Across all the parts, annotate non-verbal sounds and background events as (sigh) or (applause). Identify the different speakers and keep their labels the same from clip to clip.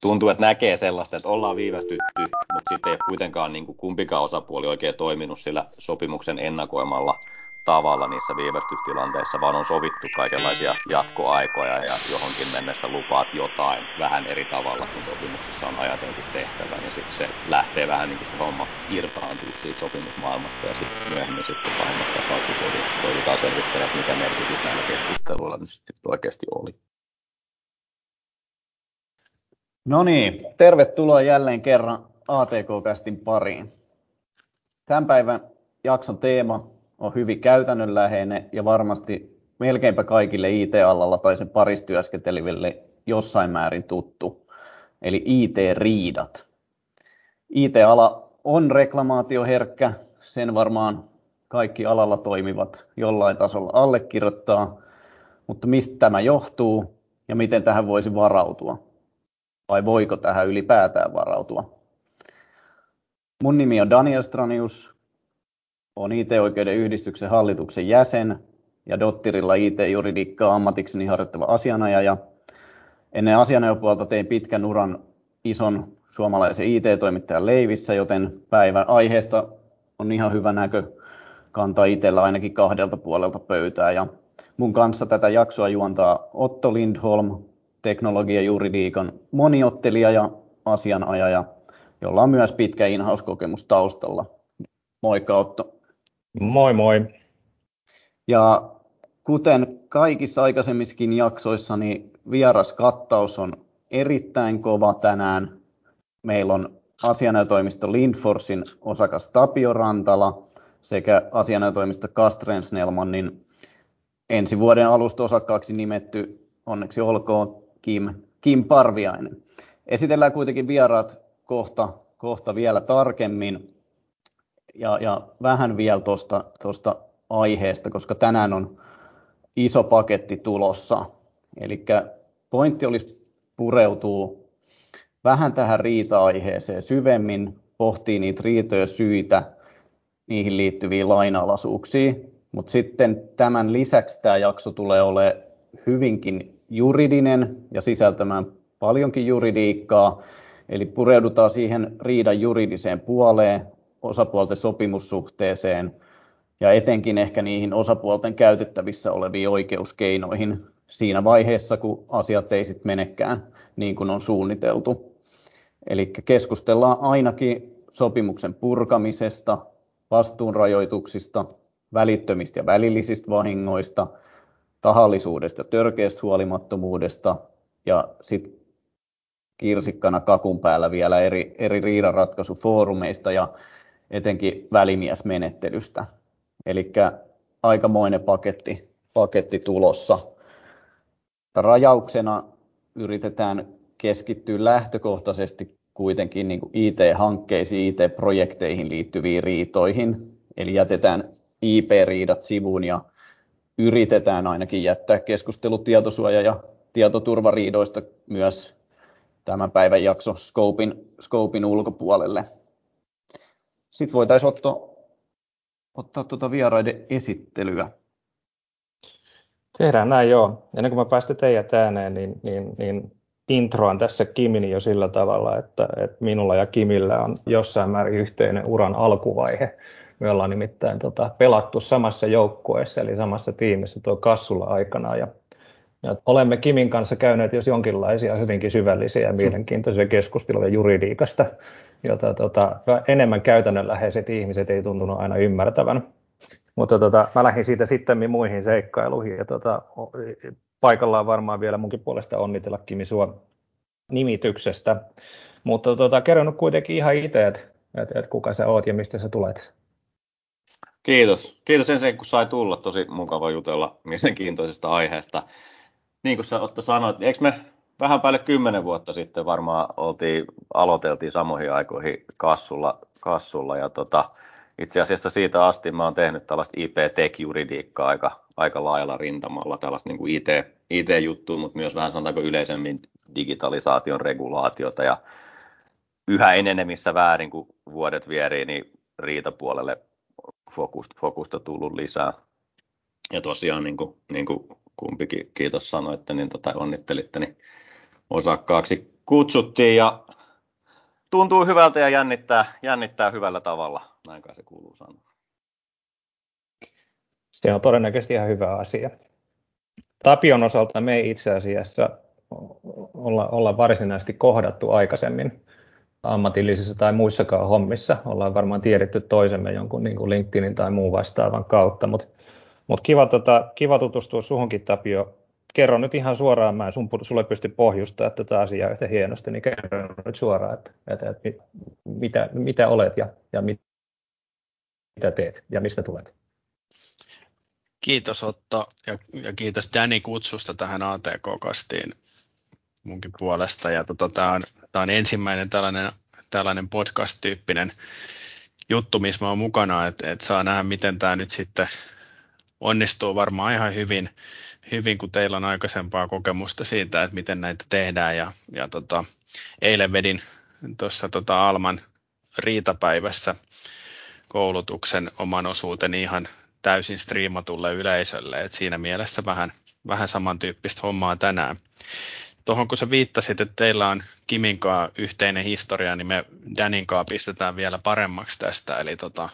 Speaker 1: tuntuu, että näkee sellaista, että ollaan viivästytty, mutta sitten ei ole kuitenkaan niin kuin kumpikaan osapuoli oikein toiminut sillä sopimuksen ennakoimalla tavalla niissä viivästystilanteissa, vaan on sovittu kaikenlaisia jatkoaikoja ja johonkin mennessä lupaat jotain vähän eri tavalla kuin sopimuksessa on ajateltu tehtävän. Ja sitten se lähtee vähän niin kuin se homma irtaantuu siitä sopimusmaailmasta ja sitten myöhemmin sitten pahimmassa tapauksessa joudutaan selvittämään, että mikä merkitys näillä keskusteluilla nyt sitten oikeasti oli.
Speaker 2: No niin, tervetuloa jälleen kerran ATK-kästin pariin. Tämän päivän jakson teema on hyvin käytännönläheinen ja varmasti melkeinpä kaikille IT-alalla tai sen parissa työskenteleville jossain määrin tuttu, eli IT-riidat. IT-ala on reklamaatioherkkä, sen varmaan kaikki alalla toimivat jollain tasolla allekirjoittaa, mutta mistä tämä johtuu ja miten tähän voisi varautua? Vai voiko tähän ylipäätään varautua? Mun nimi on Daniel Stranius, olen IT-oikeuden yhdistyksen hallituksen jäsen ja Dottirilla IT-juridiikkaa ammatikseni harjoittava asianajaja. Ennen asianajopuolta tein pitkän uran ison suomalaisen IT-toimittajan leivissä, joten päivän aiheesta on ihan hyvä näkökanta itsellä ainakin kahdelta puolelta pöytää. Ja mun kanssa tätä jaksoa juontaa Otto Lindholm, teknologiajuridiikan moniottelija ja asianajaja, jolla on myös pitkä in-house-kokemus taustalla. Moikka Otto!
Speaker 3: Moi moi!
Speaker 2: Ja kuten kaikissa aikaisemmissakin jaksoissa, niin vieraskattaus on erittäin kova tänään. Meillä on asianajotoimisto Lindforsin osakas Tapio Rantala sekä asianajotoimisto Castrén Snellmanin ensi vuoden alusta osakkaaksi nimetty, onneksi olkoon, Kim Parviainen. Esitellään kuitenkin vieraat kohta vielä tarkemmin ja vähän vielä tuosta aiheesta, koska tänään on iso paketti tulossa. Elikkä pointti olisi pureutua vähän tähän riita-aiheeseen syvemmin, pohtia niitä riitojen syitä, niihin liittyviä lainalaisuuksia. Mutta sitten tämän lisäksi tämä jakso tulee olemaan hyvinkin juridinen ja sisältämään paljonkin juridiikkaa. Eli pureudutaan siihen riidan juridiseen puoleen, osapuolten sopimussuhteeseen ja etenkin ehkä niihin osapuolten käytettävissä oleviin oikeuskeinoihin siinä vaiheessa, kun asiat ei sitten menekään niin kuin on suunniteltu. Elikkä keskustellaan ainakin sopimuksen purkamisesta, vastuunrajoituksista, välittömistä ja välillisistä vahingoista, tahallisuudesta törkeästä huolimattomuudesta ja sitten kirsikkana kakun päällä vielä eri riidanratkaisufoorumeista ja etenkin välimiesmenettelystä. Elikkä aikamoinen paketti tulossa. Rajauksena yritetään keskittyä lähtökohtaisesti kuitenkin IT-hankkeisiin, IT-projekteihin liittyviin riitoihin. Eli jätetään IP-riidat sivuun ja yritetään ainakin jättää keskustelu tietosuoja- ja tietoturvariidoista myös tämän päivän jakson skopin ulkopuolelle. Sitten voitaisiin ottaa vieraiden esittelyä.
Speaker 3: Tehdään näin joo. Ennen kuin mä päästän teidät ääneen, niin introan tässä Kimin jo sillä tavalla, että minulla ja Kimillä on jossain määrin yhteinen uran alkuvaihe. Me ollaan nimittäin pelattu samassa joukkueessa eli samassa tiimissä tuo Kassula aikanaan ja olemme Kimin kanssa käyneet jo jonkinlaisia hyvinkin syvällisiä ja mielenkiintoisia keskusteluja juridiikasta, jota enemmän käytännönläheiset ihmiset ei tuntunut aina ymmärtävän. Mutta mä lähdin siitä sittemmin muihin seikkailuihin ja paikallaan varmaan vielä munkin puolesta onnitella Kimi sua nimityksestä. Mutta kerro nyt kuitenkin ihan itse, että kuka sä oot ja mistä sä tulet.
Speaker 1: Kiitos! Kiitos ensin kun sai tulla, tosi mukava jutella mielenkiintoisesta aiheesta. Niin kuin sä Otto sanoit, eikö me vähän päälle 10 vuotta sitten varmaan aloiteltiin samoihin aikoihin Kassulla ja itse asiassa siitä asti mä oon tehnyt tällaista IP-tech-juridiikkaa aika laajalla rintamalla, tällaista IT-juttua, mutta myös vähän sanotaanko yleisemmin digitalisaation regulaatiota ja yhä enenevissä määrin kun vuodet vierii, niin riitapuolelle fokusta tullut lisää. Ja tosiaan niin kuin kumpikin kiitos sanoitte, niin onnittelitte osakkaaksi kutsuttiin ja tuntuu hyvältä ja jännittää, jännittää hyvällä tavalla, näin kai se kuuluu sanoa.
Speaker 3: Se on todennäköisesti ihan hyvä asia. Tapion osalta me ei itse asiassa olla, olla varsinaisesti kohdattu aikaisemmin ammatillisissa tai muissakaan hommissa. Ollaan varmaan tiedetty toisemme jonkun niin kuin LinkedInin tai muun vastaavan kautta, mutta mut kiva, tota, kiva tutustua suhunkin Tapio. Kerro nyt ihan suoraan, mä en sun, sulle pysty pohjustamaan tätä asiaa yhtä hienosti, niin kerro nyt suoraan, että, että, että mitä, mitä olet ja, ja mit, mitä teet ja mistä tulet.
Speaker 4: Kiitos Otto ja, ja kiitos Danny kutsusta tähän ATK-kastiin munkin puolesta. Ja tota, tämä on, tää on ensimmäinen tällainen, tällainen podcast-tyyppinen juttu, missä mä mukana, että et saa nähdä, miten tämä nyt sitten onnistuu varmaan ihan hyvin, hyvin, kun teillä on aikaisempaa kokemusta siitä, että miten näitä tehdään. Ja, ja tota, eilen vedin tuossa tota Alman riitapäivässä koulutuksen oman osuuteni ihan täysin striimatulle yleisölle, että siinä mielessä vähän, vähän samantyyppistä hommaa tänään. Tuohon kun sä viittasit, että teillä on Kiminkaa yhteinen historia, niin me Daninkaa pistetään vielä paremmaksi tästä. Eli tota,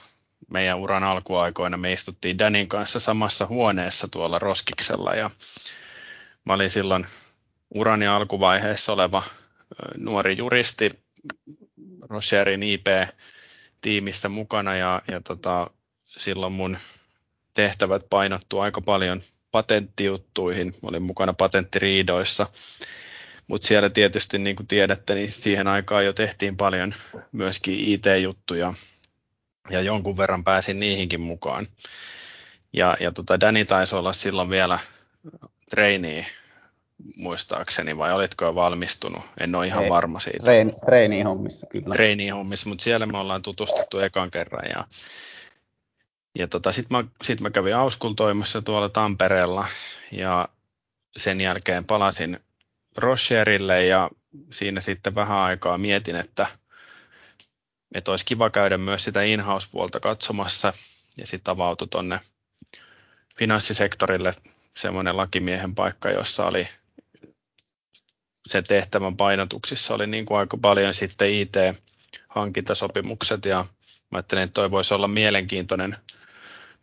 Speaker 4: meidän uran alkuaikoina me istuttiin Danin kanssa samassa huoneessa tuolla Roskiksella ja mä olin silloin urani alkuvaiheessa oleva nuori juristi Rocherin IP-tiimistä mukana ja, ja tota, silloin mun tehtävät painottu aika paljon patenttijuttuihin. Olin mukana patenttiriidoissa, mutta siellä tietysti niin kuin tiedätte, niin siihen aikaan jo tehtiin paljon myöskin IT-juttuja ja jonkun verran pääsin niihinkin mukaan. Ja, ja tota Danny taisi olla silloin vielä treini muistaakseni, vai olitko jo valmistunut? En ole ihan Ei, varma siitä.
Speaker 2: Treini, treini hommissa kyllä.
Speaker 4: Treini hommissa, mutta siellä me ollaan tutustuttu ekan kerran ja ja tota, sitten mä, sit mä kävin auskultoimassa tuolla Tampereella ja sen jälkeen palasin Rocherille ja siinä sitten vähän aikaa mietin, että, että olisi kiva käydä myös sitä in-house-puolta katsomassa ja sitten avautui tuonne finanssisektorille semmoinen lakimiehen paikka, jossa oli sen tehtävän painotuksissa oli niin kuin aika paljon sitten IT-hankintasopimukset ja mä ajattelin, että toi voisi olla mielenkiintoinen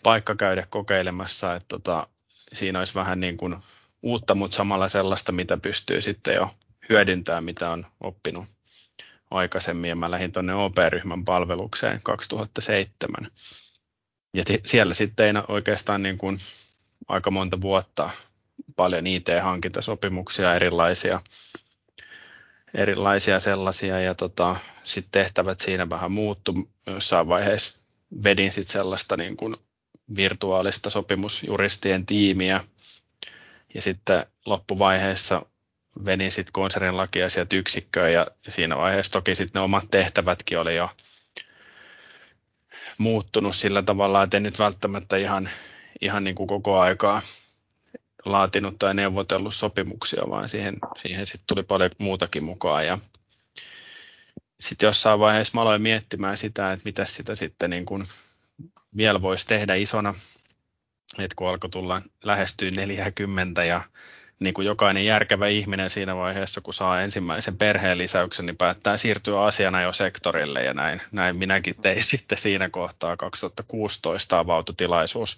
Speaker 4: paikka käydä kokeilemassa, että tota, siinä olisi vähän niin kuin uutta, mutta samalla sellaista, mitä pystyy sitten jo hyödyntämään, mitä on oppinut aikaisemmin. Ja mä lähdin tuonne OP-ryhmän palvelukseen 2007. Ja t- siellä sitten ei oikeastaan niin kuin aika monta vuotta paljon IT-hankintasopimuksia erilaisia, erilaisia sellaisia ja tota, sitten tehtävät siinä vähän muuttu. Jossain vaiheessa vedin sitten sellaista niin kuin virtuaalista sopimusjuristien tiimiä. Ja sitten loppuvaiheessa venin sitten konsernin lakiasiat yksikköön ja siinä vaiheessa toki sitten ne omat tehtävätkin oli jo muuttunut sillä tavalla, että en nyt välttämättä ihan, ihan niin kuin koko aikaa laatinut tai neuvotellut sopimuksia, vaan siihen, siihen sitten tuli paljon muutakin mukaan. Ja sitten jossain vaiheessa mä aloin miettimään sitä, että mitä sitä sitten niin kuin vielä voisi tehdä isona, että kun alkoi tulla lähestyä 40 ja niin kuin jokainen järkevä ihminen siinä vaiheessa, kun saa ensimmäisen perheen lisäyksen, niin päättää siirtyä asiana jo sektorille ja näin, näin minäkin tein (laughs) sitten siinä kohtaa 2016 avautui tilaisuus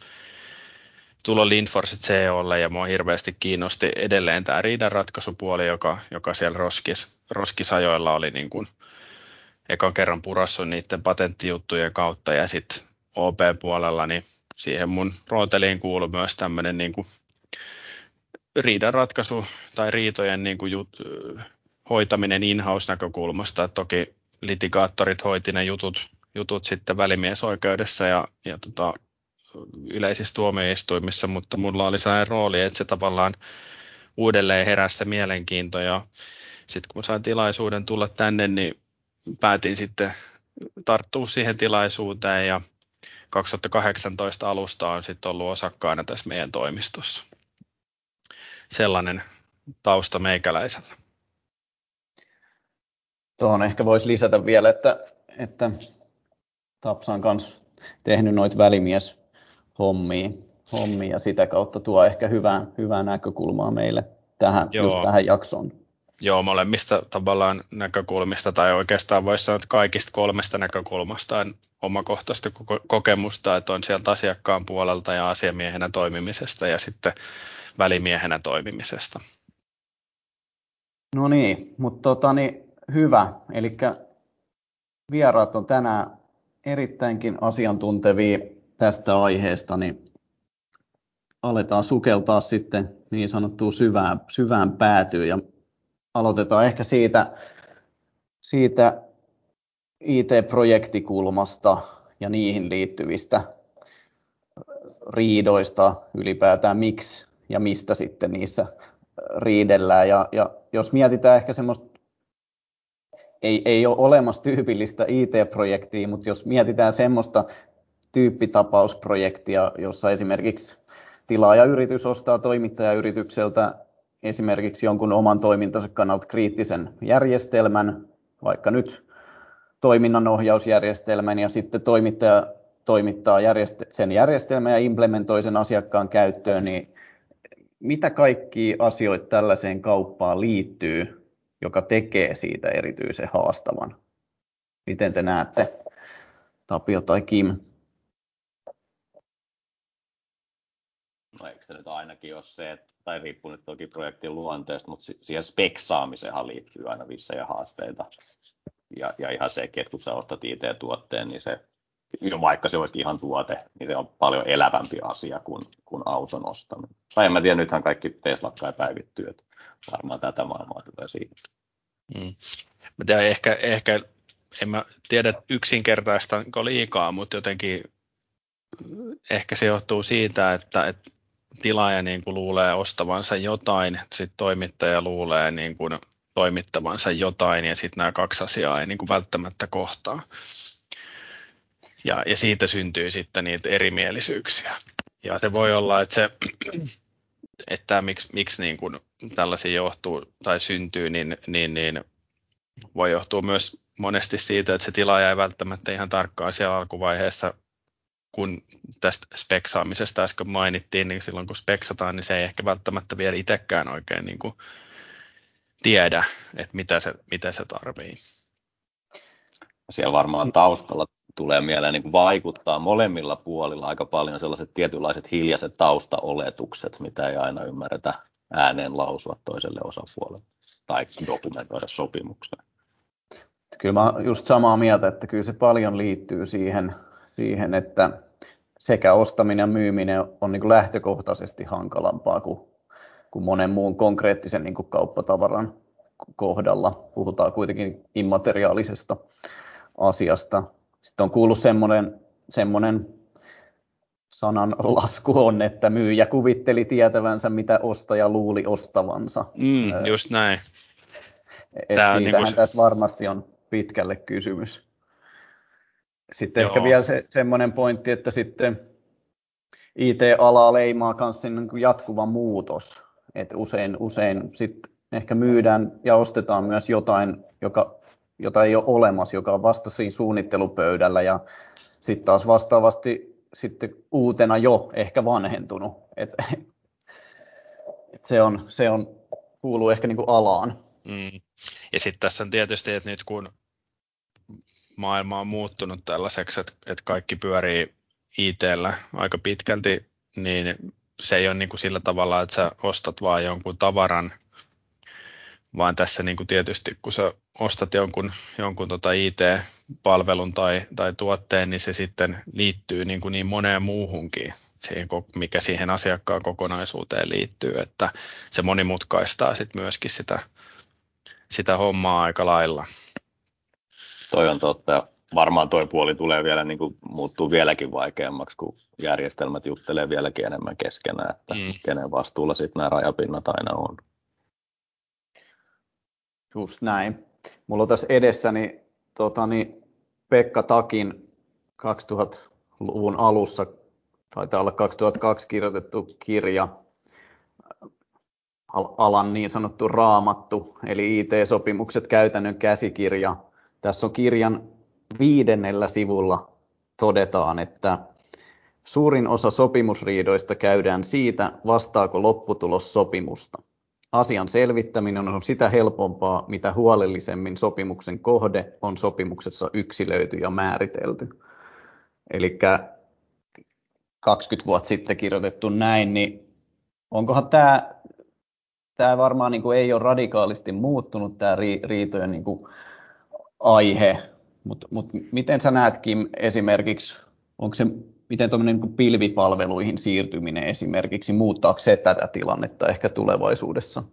Speaker 4: tulla Lindforce CEOlle ja mua hirveästi kiinnosti edelleen tämä riidanratkaisupuoli, joka, joka siellä roskis, roskisajoilla oli niin kuin ekan kerran purassu niiden patenttijuttujen kautta ja sitten OP-puolella, niin siihen mun rooteliin kuuluu myös tämmöinen niin kuin riidanratkaisu tai riitojen niin kuin jut, hoitaminen in-house-näkökulmasta. Toki litigaattorit hoiti ne jutut, jutut sitten välimiesoikeudessa ja, ja tota, yleisissä tuomioistuimissa, mutta mulla oli sellainen rooli, että se tavallaan uudelleen heräsi mielenkiinto ja sitten kun sain tilaisuuden tulla tänne, niin päätin sitten tarttua siihen tilaisuuteen ja 2018 alusta on sitten ollut osakkaana tässä meidän toimistossa. Sellainen tausta meikäläisellä.
Speaker 2: Tuohon ehkä voisi lisätä vielä, että, että Tapsa on kanssa tehnyt noita välimies hommia, hommia ja sitä kautta tuo ehkä hyvää, hyvää näkökulmaa meille tähän, just tähän jaksoon.
Speaker 4: Joo, molemmista tavallaan näkökulmista, tai oikeastaan voisi sanoa, että kaikista kolmesta näkökulmasta on omakohtaista kokemusta, että on sieltä asiakkaan puolelta ja asiamiehenä toimimisesta ja sitten välimiehenä toimimisesta.
Speaker 2: No niin, mutta tota, niin, hyvä. Eli vieraat on tänään erittäinkin asiantuntevia tästä aiheesta, niin aletaan sukeltaa sitten niin sanottuun syvään, syvään päätyyn ja aloitetaan ehkä siitä, siitä IT-projektikulmasta ja niihin liittyvistä riidoista ylipäätään, miksi ja mistä sitten niissä riidellään. Ja, ja jos mietitään ehkä semmoista, ei, ei ole olemassa tyypillistä IT-projektia, mutta jos mietitään semmoista tyyppitapausprojektia, jossa esimerkiksi tilaajayritys ostaa toimittajayritykseltä esimerkiksi jonkun oman toimintansa kannalta kriittisen järjestelmän, vaikka nyt toiminnanohjausjärjestelmän, ja sitten toimittaja toimittaa sen järjestelmän ja implementoi sen asiakkaan käyttöön, niin mitä kaikkia asioita tällaiseen kauppaan liittyy, joka tekee siitä erityisen haastavan? Miten te näette, Tapio tai Kim?
Speaker 1: No eikö se nyt ainakin ole se, että, tai riippuu nyt toki projektin luonteesta, mutta siihen speksaamiseenhan liittyy aina vissejä haasteita. Ja, ja ihan sekin, että kun sä ostat IT-tuotteen, niin se, jo vaikka se olisi ihan tuote, niin se on paljon elävämpi asia kuin, kuin auton ostaminen. Tai en mä tiedä, nythän kaikki Teslat kai päivittyy, että varmaan tätä maailmaa tulee siitä.
Speaker 4: Mm. Tiedän, ehkä, ehkä, en mä tiedä yksinkertaistanko liikaa, mutta jotenkin ehkä se johtuu siitä, että, että tilaaja niin kuin luulee ostavansa jotain, sitten toimittaja luulee niin kuin toimittavansa jotain ja sitten nämä kaksi asiaa ei niin kuin välttämättä kohtaa. Ja, ja siitä syntyy sitten niitä erimielisyyksiä. Ja se voi olla, että se, että miksi, miksi niin kuin tällaisia johtuu tai syntyy, niin, niin, niin voi johtua myös monesti siitä, että se tilaaja ei välttämättä ihan tarkkaan siellä alkuvaiheessa kun tästä speksaamisesta äsken mainittiin, niin silloin kun speksataan, niin se ei ehkä välttämättä vielä itsekään oikein niin kuin tiedä, että mitä se, mitä se tarvii.
Speaker 1: Siellä varmaan taustalla tulee mieleen niin kuin vaikuttaa molemmilla puolilla aika paljon sellaiset tietynlaiset hiljaiset taustaoletukset, mitä ei aina ymmärretä ääneen lausua toiselle osapuolelle tai dokumentoida sopimukseen.
Speaker 2: Kyllä mä just samaa mieltä, että kyllä se paljon liittyy siihen, siihen että sekä ostaminen ja myyminen on niin kuin lähtökohtaisesti hankalampaa kuin, kuin monen muun konkreettisen niin kuin kauppatavaran kohdalla. Puhutaan kuitenkin immateriaalisesta asiasta. Sitten on kuullut semmoinen, semmoinen sanan lasku on, että myyjä kuvitteli tietävänsä, mitä ostaja luuli ostavansa.
Speaker 4: Mm, just näin.
Speaker 2: Siitähän niin kuin... tässä varmasti on pitkälle kysymys. Sitten Joo. ehkä vielä se, semmoinen pointti, että sitten IT-alaa leimaa myös niin jatkuva muutos. Et usein, usein sit ehkä myydään ja ostetaan myös jotain, joka, jota ei ole olemassa, joka on vasta siinä suunnittelupöydällä ja sitten taas vastaavasti sitten uutena jo ehkä vanhentunut. Et, et (laughs) se, on, se on, kuuluu ehkä niin kuin alaan.
Speaker 4: Mm. Ja sitten tässä on tietysti, että nyt kun maailma on muuttunut tällaiseksi, että, että kaikki pyörii ITllä aika pitkälti, niin se ei ole niin kuin sillä tavalla, että sä ostat vaan jonkun tavaran, vaan tässä niin kuin tietysti kun sä ostat jonkun, jonkun tota IT-palvelun tai, tai tuotteen, niin se sitten liittyy niin, kuin niin moneen muuhunkin, siihen, mikä siihen asiakkaan kokonaisuuteen liittyy, että se monimutkaistaa sitten myöskin sitä, sitä hommaa aika lailla
Speaker 1: toi on totta. Varmaan toi puoli tulee vielä niin kuin, muuttuu vieläkin vaikeammaksi, kun järjestelmät juttelee vieläkin enemmän keskenään, että mm. kenen vastuulla sitten nämä rajapinnat aina on.
Speaker 2: Just näin. Mulla on tässä edessäni totani, Pekka Takin 2000-luvun alussa, taitaa olla 2002 kirjoitettu kirja, alan niin sanottu raamattu, eli IT-sopimukset käytännön käsikirja, tässä on kirjan viidennellä sivulla todetaan, että suurin osa sopimusriidoista käydään siitä, vastaako lopputulos sopimusta. asian selvittäminen on sitä helpompaa, mitä huolellisemmin sopimuksen kohde on sopimuksessa yksilöity ja määritelty. Eli 20 vuotta sitten kirjoitettu näin, niin onkohan tämä, tämä varmaan niin kuin ei ole radikaalisti muuttunut tämä riitojen niin kuin aihe, mutta mut miten sä näet Kim esimerkiksi, onko se miten tuommoinen niin pilvipalveluihin siirtyminen esimerkiksi, muuttaako se tätä tilannetta ehkä tulevaisuudessa?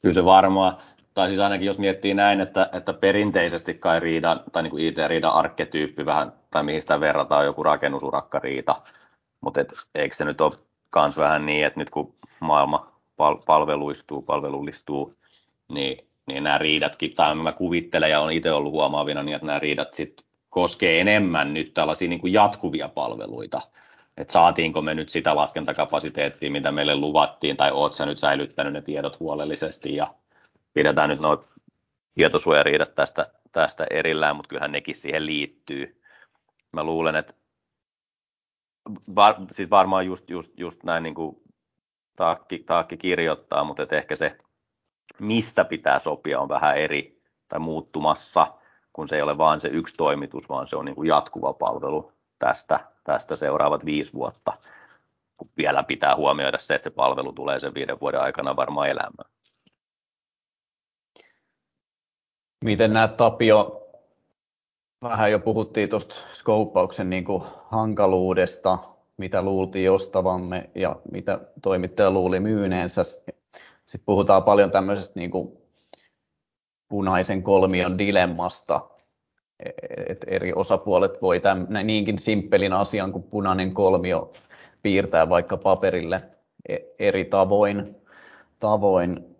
Speaker 1: Kyllä se varmaan, tai siis ainakin jos miettii näin, että, että perinteisesti kai riidan, tai niin kuin IT-riidan arkketyyppi vähän, tai mihin sitä verrataan joku rakennusurakkariita, mutta et, eikö se nyt ole myös vähän niin, että nyt kun maailma pal- palveluistuu, palvelullistuu, niin, niin nämä riidatkin, tai mä kuvittelen ja olen itse ollut huomaavina, niin että nämä riidat sitten koskee enemmän nyt tällaisia niin kuin jatkuvia palveluita. että saatiinko me nyt sitä laskentakapasiteettia, mitä meille luvattiin, tai oot sä nyt säilyttänyt ne tiedot huolellisesti, ja pidetään nyt nuo tietosuojariidat tästä, tästä erillään, mutta kyllähän nekin siihen liittyy. Mä luulen, että var, siis varmaan just, just, just näin niin kuin taakki, taakki kirjoittaa, mutta että ehkä se, mistä pitää sopia, on vähän eri tai muuttumassa – kun se ei ole vain se yksi toimitus, vaan se on niin kuin jatkuva palvelu tästä, tästä seuraavat viisi vuotta, kun vielä pitää huomioida se, että se palvelu tulee sen viiden vuoden aikana varmaan elämään.
Speaker 2: Miten näet Tapio, vähän jo puhuttiin tuosta skouppauksen niin hankaluudesta, mitä luultiin ostavamme ja mitä toimittaja luuli myyneensä. Sitten puhutaan paljon tämmöisestä niin kuin punaisen kolmion dilemmasta, että eri osapuolet voi tämän, niinkin simppelin asian kuin punainen kolmio piirtää vaikka paperille e, eri tavoin. tavoin.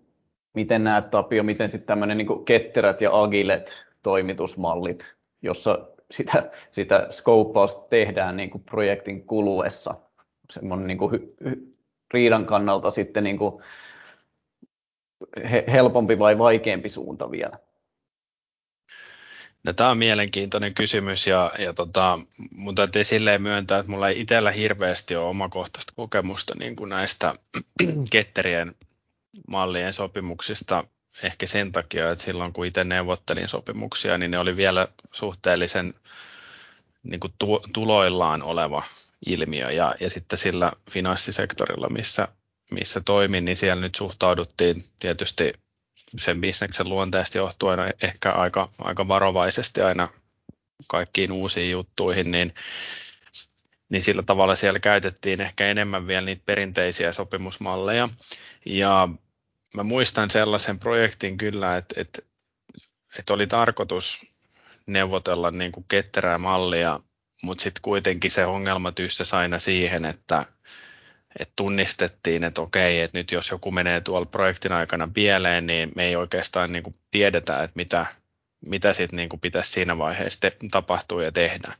Speaker 2: Miten näet Tapio, miten sitten tämmöinen niin ketterät ja agilet toimitusmallit, jossa sitä, sitä skouppausta tehdään niin kuin projektin kuluessa, semmoinen niin kuin hy, hy, riidan kannalta sitten niin kuin helpompi vai vaikeampi suunta vielä?
Speaker 4: No, tämä on mielenkiintoinen kysymys ja, ja tota, mun täytyy silleen myöntää, että mulla ei itsellä hirveästi ole omakohtaista kokemusta niin kuin näistä (clears throat) ketterien mallien sopimuksista. Ehkä sen takia, että silloin kun itse neuvottelin sopimuksia, niin ne oli vielä suhteellisen niin kuin tu, tuloillaan oleva ilmiö. Ja, ja sitten sillä finanssisektorilla, missä missä toimin, niin siellä nyt suhtauduttiin tietysti sen bisneksen luonteesta johtuen ehkä aika, aika varovaisesti aina kaikkiin uusiin juttuihin, niin, niin sillä tavalla siellä käytettiin ehkä enemmän vielä niitä perinteisiä sopimusmalleja. Ja mä muistan sellaisen projektin kyllä, että, että, että oli tarkoitus neuvotella niin kuin ketterää mallia, mutta sitten kuitenkin se ongelma tyssäsi aina siihen, että, että tunnistettiin, että okei, että nyt jos joku menee tuolla projektin aikana pieleen, niin me ei oikeastaan niin kuin tiedetä, että mitä, mitä sitten niin pitäisi siinä vaiheessa te- tapahtua ja tehdä.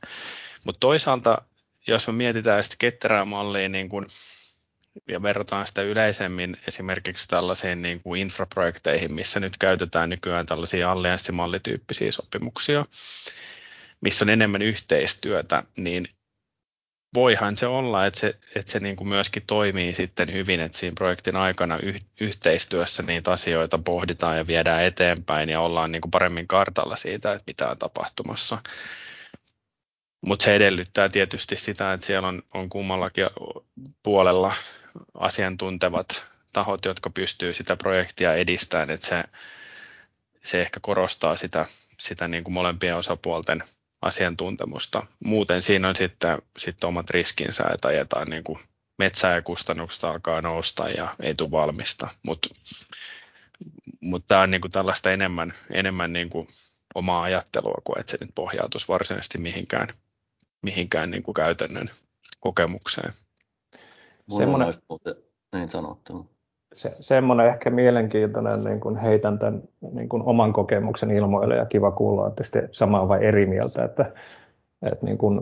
Speaker 4: Mutta toisaalta, jos me mietitään sitä ketterää mallia niin kuin, ja verrataan sitä yleisemmin esimerkiksi tällaisiin niin kuin infraprojekteihin, missä nyt käytetään nykyään tällaisia allianssimallityyppisiä sopimuksia, missä on enemmän yhteistyötä, niin voihan se olla, että se, että se niin kuin myöskin toimii sitten hyvin, että siinä projektin aikana yh, yhteistyössä niitä asioita pohditaan ja viedään eteenpäin ja ollaan niin kuin paremmin kartalla siitä, että mitä on tapahtumassa. Mutta se edellyttää tietysti sitä, että siellä on, on kummallakin puolella asiantuntevat tahot, jotka pystyy sitä projektia edistämään, että se, se ehkä korostaa sitä, sitä niin kuin molempien osapuolten asiantuntemusta. Muuten siinä on sitten, sitten omat riskinsä, että ajetaan niin kuin metsää ja kustannukset alkaa nousta ja ei tule valmista. Mutta mut tämä on niin kuin tällaista enemmän, enemmän niin kuin omaa ajattelua kuin että se nyt pohjautuisi varsinaisesti mihinkään, mihinkään niin kuin käytännön kokemukseen.
Speaker 1: Semmoinen, olisi niin sanottu
Speaker 3: se, semmoinen ehkä mielenkiintoinen, niin kuin heitän tämän niin kuin oman kokemuksen ilmoille ja kiva kuulla, että sitten samaa vai eri mieltä, että, että niin kuin,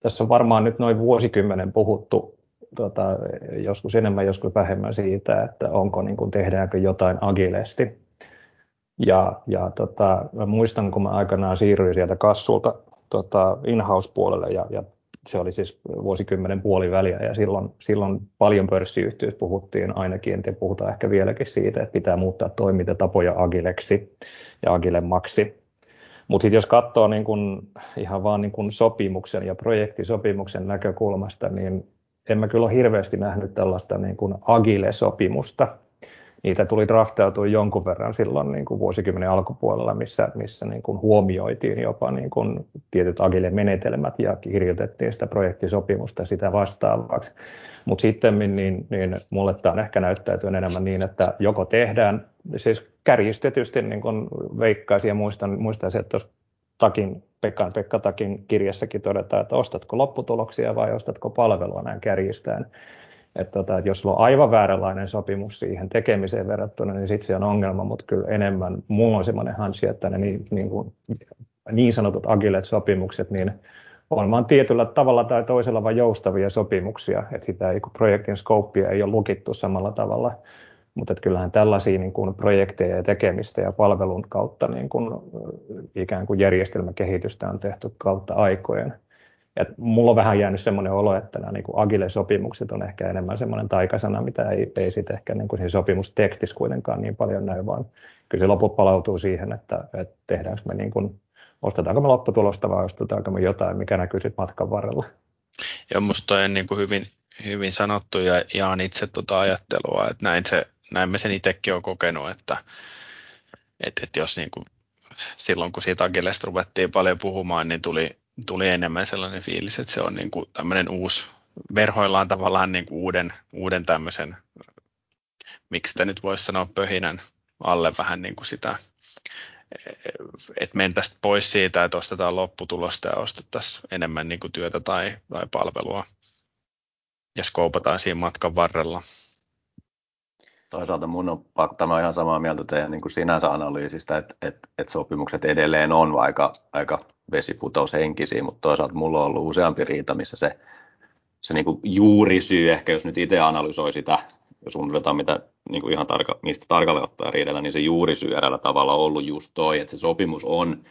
Speaker 3: tässä on varmaan nyt noin vuosikymmenen puhuttu tota, joskus enemmän, joskus vähemmän siitä, että onko, niin kuin, tehdäänkö jotain agilesti. Ja, ja tota, mä muistan, kun mä aikanaan siirryin sieltä kassulta tota, in-house-puolelle ja, ja se oli siis vuosikymmenen puoliväliä ja silloin, silloin paljon pörssiyhtiöissä puhuttiin ainakin, ja puhutaan ehkä vieläkin siitä, että pitää muuttaa toimintatapoja agileksi ja agilemmaksi. Mutta sitten jos katsoo niin kun, ihan vaan niin kun sopimuksen ja projektisopimuksen näkökulmasta, niin en mä kyllä ole hirveästi nähnyt tällaista niin kuin agile-sopimusta, niitä tuli draftautua jonkun verran silloin niin kuin vuosikymmenen alkupuolella, missä, missä niin kuin huomioitiin jopa niin kuin tietyt agile-menetelmät ja kirjoitettiin sitä projektisopimusta sitä vastaavaksi. Mutta sitten niin, niin mulle tämä on ehkä näyttäytynyt enemmän niin, että joko tehdään, siis kärjistetysti niin kuin veikkaisin ja muistan, muistan että Takin, Pekan, Pekka Takin kirjassakin todetaan, että ostatko lopputuloksia vai ostatko palvelua näin kärjistään. Että tota, että jos sulla on aivan vääränlainen sopimus siihen tekemiseen verrattuna, niin sitten se on ongelma, mutta kyllä enemmän mulla on semmoinen hansi, että ne niin, niin, kuin, niin sanotut agilet sopimukset, niin on vaan tietyllä tavalla tai toisella vain joustavia sopimuksia, että sitä ei, projektin skouppia ei ole lukittu samalla tavalla, mutta kyllähän tällaisia niin kuin projekteja ja tekemistä ja palvelun kautta niin kuin, ikään kuin järjestelmäkehitystä on tehty kautta aikojen. Et mulla on vähän jäänyt semmoinen olo, että nämä niin agile-sopimukset on ehkä enemmän semmoinen taikasana, mitä ei, ei sitten ehkä niin kuin siinä sopimustekstissä kuitenkaan niin paljon näy, vaan kyllä se loput palautuu siihen, että, että tehdäänkö me niin kuin, ostetaanko me lopputulosta vai ostetaanko me jotain, mikä näkyy sitten matkan varrella.
Speaker 4: Joo, musta on niin kuin hyvin, hyvin sanottu ja jaan itse tuota ajattelua, että näin, se, näin me sen itsekin olen kokenut, että, että, että jos niin kuin silloin kun siitä Agilesta ruvettiin paljon puhumaan, niin tuli, tuli enemmän sellainen fiilis, että se on niin kuin tämmöinen uusi, verhoillaan tavallaan niin kuin uuden, uuden tämmöisen, miksi sitä nyt voisi sanoa pöhinän alle vähän niin kuin sitä, että mentäisiin pois siitä, että ostetaan lopputulosta ja ostettaisiin enemmän niin kuin työtä tai, tai palvelua ja skoupataan siinä matkan varrella.
Speaker 1: Toisaalta mun on pakko, ihan samaa mieltä teidän niin kuin sinänsä analyysistä, että, että, että sopimukset edelleen on aika, aika vesiputoushenkisiä, mutta toisaalta mulla on ollut useampi riita, missä se, se niin kuin juurisyy, ehkä jos nyt itse analysoi sitä, jos unohdetaan mitä niin kuin ihan tarka, mistä tarkalleen ottaa riidellä, niin se juurisyy eräällä tavalla on ollut just toi, että se sopimus on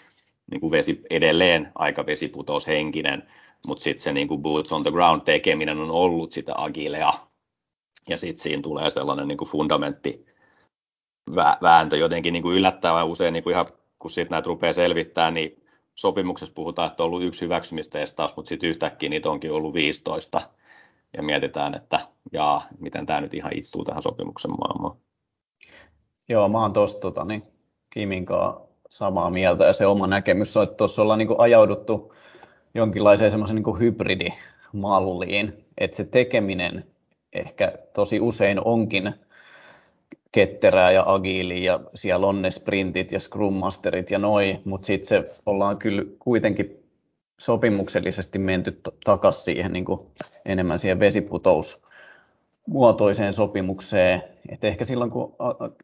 Speaker 1: niin kuin vesi, edelleen aika vesiputoushenkinen, mutta sitten se niin kuin boots on the ground tekeminen on ollut sitä agilea, ja sitten siinä tulee sellainen niin kuin fundamentti vääntö jotenkin niin kuin yllättävän usein, niin kuin ihan, kun sitten näitä rupeaa selvittää, niin sopimuksessa puhutaan, että on ollut yksi hyväksymistestaus, mutta sitten yhtäkkiä niitä onkin ollut 15, ja mietitään, että jaa, miten tämä nyt ihan istuu tähän sopimuksen maailmaan.
Speaker 2: Joo, mä oon tuosta tota, niin, Kimin samaa mieltä, ja se oma näkemys on, että tuossa ollaan niin kuin ajauduttu jonkinlaiseen semmoisen niin hybridimalliin, että se tekeminen ehkä tosi usein onkin ketterää ja agiili ja siellä on ne sprintit ja scrum masterit ja noi, mutta sitten se ollaan kyllä kuitenkin sopimuksellisesti menty takaisin siihen niin kuin enemmän siihen vesiputous muotoiseen sopimukseen. Et ehkä silloin kun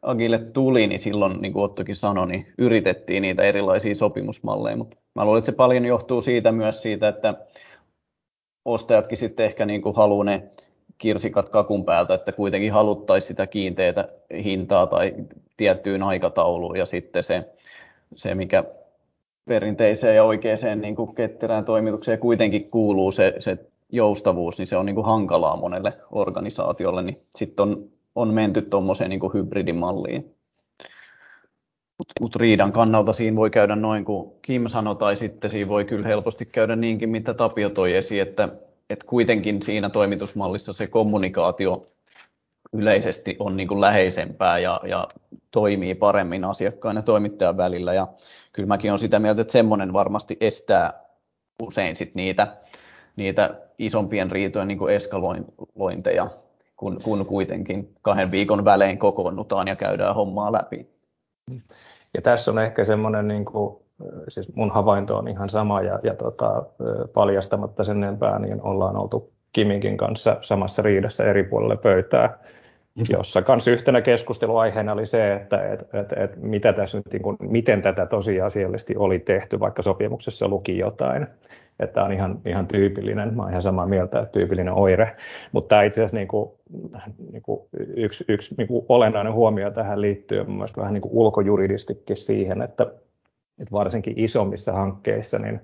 Speaker 2: Agile tuli, niin silloin, niin kuin Ottokin sanoi, niin yritettiin niitä erilaisia sopimusmalleja, mutta mä luulen, että se paljon johtuu siitä myös siitä, että ostajatkin sitten ehkä niin kuin haluaa ne kirsikat kakun päältä, että kuitenkin haluttaisiin sitä kiinteää hintaa tai tiettyyn aikatauluun ja sitten se, se mikä perinteiseen ja oikeaan niin kuin ketterään toimitukseen kuitenkin kuuluu se, se joustavuus, niin se on niin kuin hankalaa monelle organisaatiolle, niin sitten on, on menty tuommoiseen niin hybridimalliin. Mutta mut riidan kannalta siinä voi käydä noin kuin Kim sanoi, tai sitten siinä voi kyllä helposti käydä niinkin, mitä Tapio toi esiin, että että kuitenkin siinä toimitusmallissa se kommunikaatio yleisesti on niin kuin läheisempää ja, ja toimii paremmin asiakkaan ja toimittajan välillä. Ja kyllä mäkin olen sitä mieltä, että semmoinen varmasti estää usein sit niitä, niitä isompien riitojen niin kuin eskalointeja, kun, kun kuitenkin kahden viikon välein kokoonnutaan ja käydään hommaa läpi.
Speaker 3: Ja tässä on ehkä semmoinen niin kuin siis mun havainto on ihan sama ja, ja tota, paljastamatta sen enempää, niin ollaan oltu Kiminkin kanssa samassa riidassa eri puolelle pöytää, jossa kanssa yhtenä keskusteluaiheena oli se, että et, et, et mitä tässä nyt, niin kuin, miten tätä tosiasiallisesti oli tehty, vaikka sopimuksessa luki jotain. Että on ihan, ihan tyypillinen, mä olen ihan samaa mieltä, että tyypillinen oire. Mutta tämä itse asiassa niin kuin, niin kuin yksi, yksi niin kuin olennainen huomio tähän liittyy mun mielestä vähän niin kuin ulkojuridistikin siihen, että että varsinkin isommissa hankkeissa, niin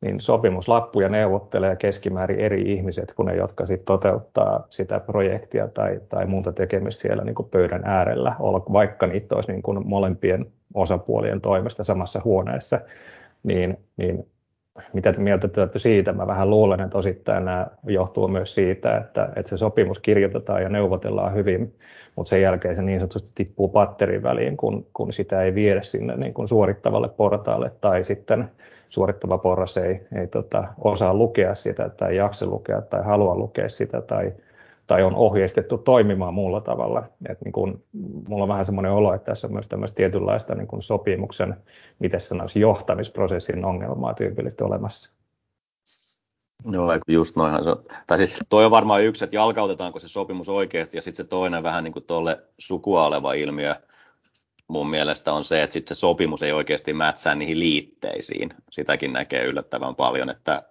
Speaker 3: niin sopimuslappuja neuvottelee keskimäärin eri ihmiset kuin ne, jotka sit toteuttaa sitä projektia tai, tai muuta tekemistä siellä niin kuin pöydän äärellä, vaikka niitä olisi niin kuin molempien osapuolien toimesta samassa huoneessa, niin, niin mitä te mieltä te olette siitä? Mä vähän luulen, että osittain nämä johtuu myös siitä, että, että se sopimus kirjoitetaan ja neuvotellaan hyvin, mutta sen jälkeen se niin sanotusti tippuu patterin väliin, kun, kun sitä ei viedä sinne niin kuin suorittavalle portaalle tai sitten suorittava porras ei, ei tota, osaa lukea sitä tai jaksa lukea tai halua lukea sitä tai, tai on ohjeistettu toimimaan muulla tavalla. Et niin kun, mulla on vähän semmoinen olo, että tässä on myös tämmöistä tietynlaista niin kun sopimuksen, miten sanoisi, johtamisprosessin ongelmaa tyypillisesti olemassa.
Speaker 1: Joo, just noinhan se on. Tai sitten toi on varmaan yksi, että jalkautetaanko se sopimus oikeasti, ja sitten se toinen vähän niin kuin tuolle sukua oleva ilmiö, mun mielestä on se, että sit se sopimus ei oikeasti mätsää niihin liitteisiin. Sitäkin näkee yllättävän paljon, että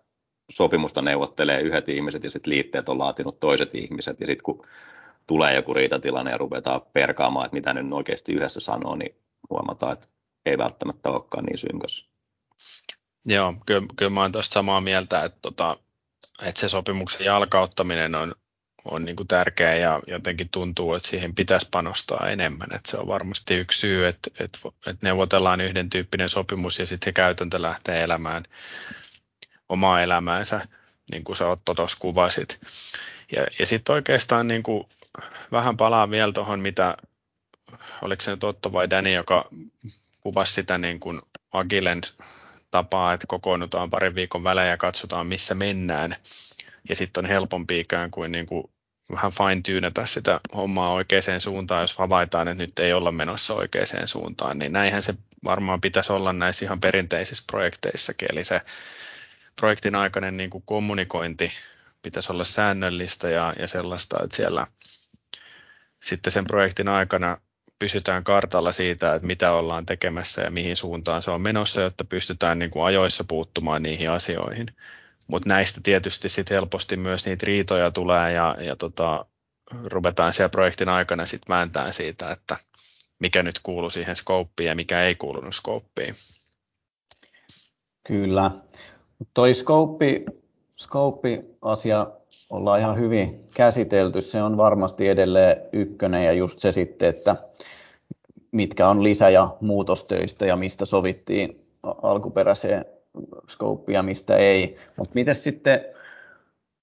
Speaker 1: sopimusta neuvottelee yhdet ihmiset ja sitten liitteet on laatinut toiset ihmiset. Ja sitten kun tulee joku riitatilanne ja ruvetaan perkaamaan, että mitä nyt oikeasti yhdessä sanoo, niin huomataan, että ei välttämättä olekaan niin synkäs.
Speaker 4: Joo, kyllä, kyllä mä olen tuosta samaa mieltä, että, tota, että se sopimuksen jalkauttaminen on, on niin kuin tärkeä ja jotenkin tuntuu, että siihen pitäisi panostaa enemmän. Että se on varmasti yksi syy, että, että, että neuvotellaan yhden tyyppinen sopimus ja sitten se käytäntö lähtee elämään omaa elämäänsä, niin kuin sä Otto tuossa kuvasit. Ja, ja sitten oikeastaan niin kuin vähän palaa vielä tuohon, mitä, oliko se nyt Otto vai Danny, joka kuvasi sitä niin kuin Agilen tapaa, että kokoonnutaan parin viikon välein ja katsotaan, missä mennään. Ja sitten on helpompi ikään kuin, niin kuin vähän fine-tyynätä sitä hommaa oikeaan suuntaan, jos havaitaan, että nyt ei olla menossa oikeaan suuntaan, niin näinhän se varmaan pitäisi olla näissä ihan perinteisissä projekteissakin, eli se projektin aikainen niin kuin kommunikointi pitäisi olla säännöllistä ja, ja sellaista, että siellä sitten sen projektin aikana pysytään kartalla siitä, että mitä ollaan tekemässä ja mihin suuntaan se on menossa, jotta pystytään niin kuin ajoissa puuttumaan niihin asioihin. Mutta näistä tietysti sit helposti myös niitä riitoja tulee ja, ja tota, ruvetaan siellä projektin aikana sitten vääntään siitä, että mikä nyt kuuluu siihen skouppiin ja mikä ei kuulunut skouppiin.
Speaker 2: Kyllä. Toi scope, scope-asia ollaan ihan hyvin käsitelty. Se on varmasti edelleen ykkönen ja just se sitten, että mitkä on lisä- ja muutostöistä ja mistä sovittiin alkuperäiseen scopeen ja mistä ei. Mutta miten sitten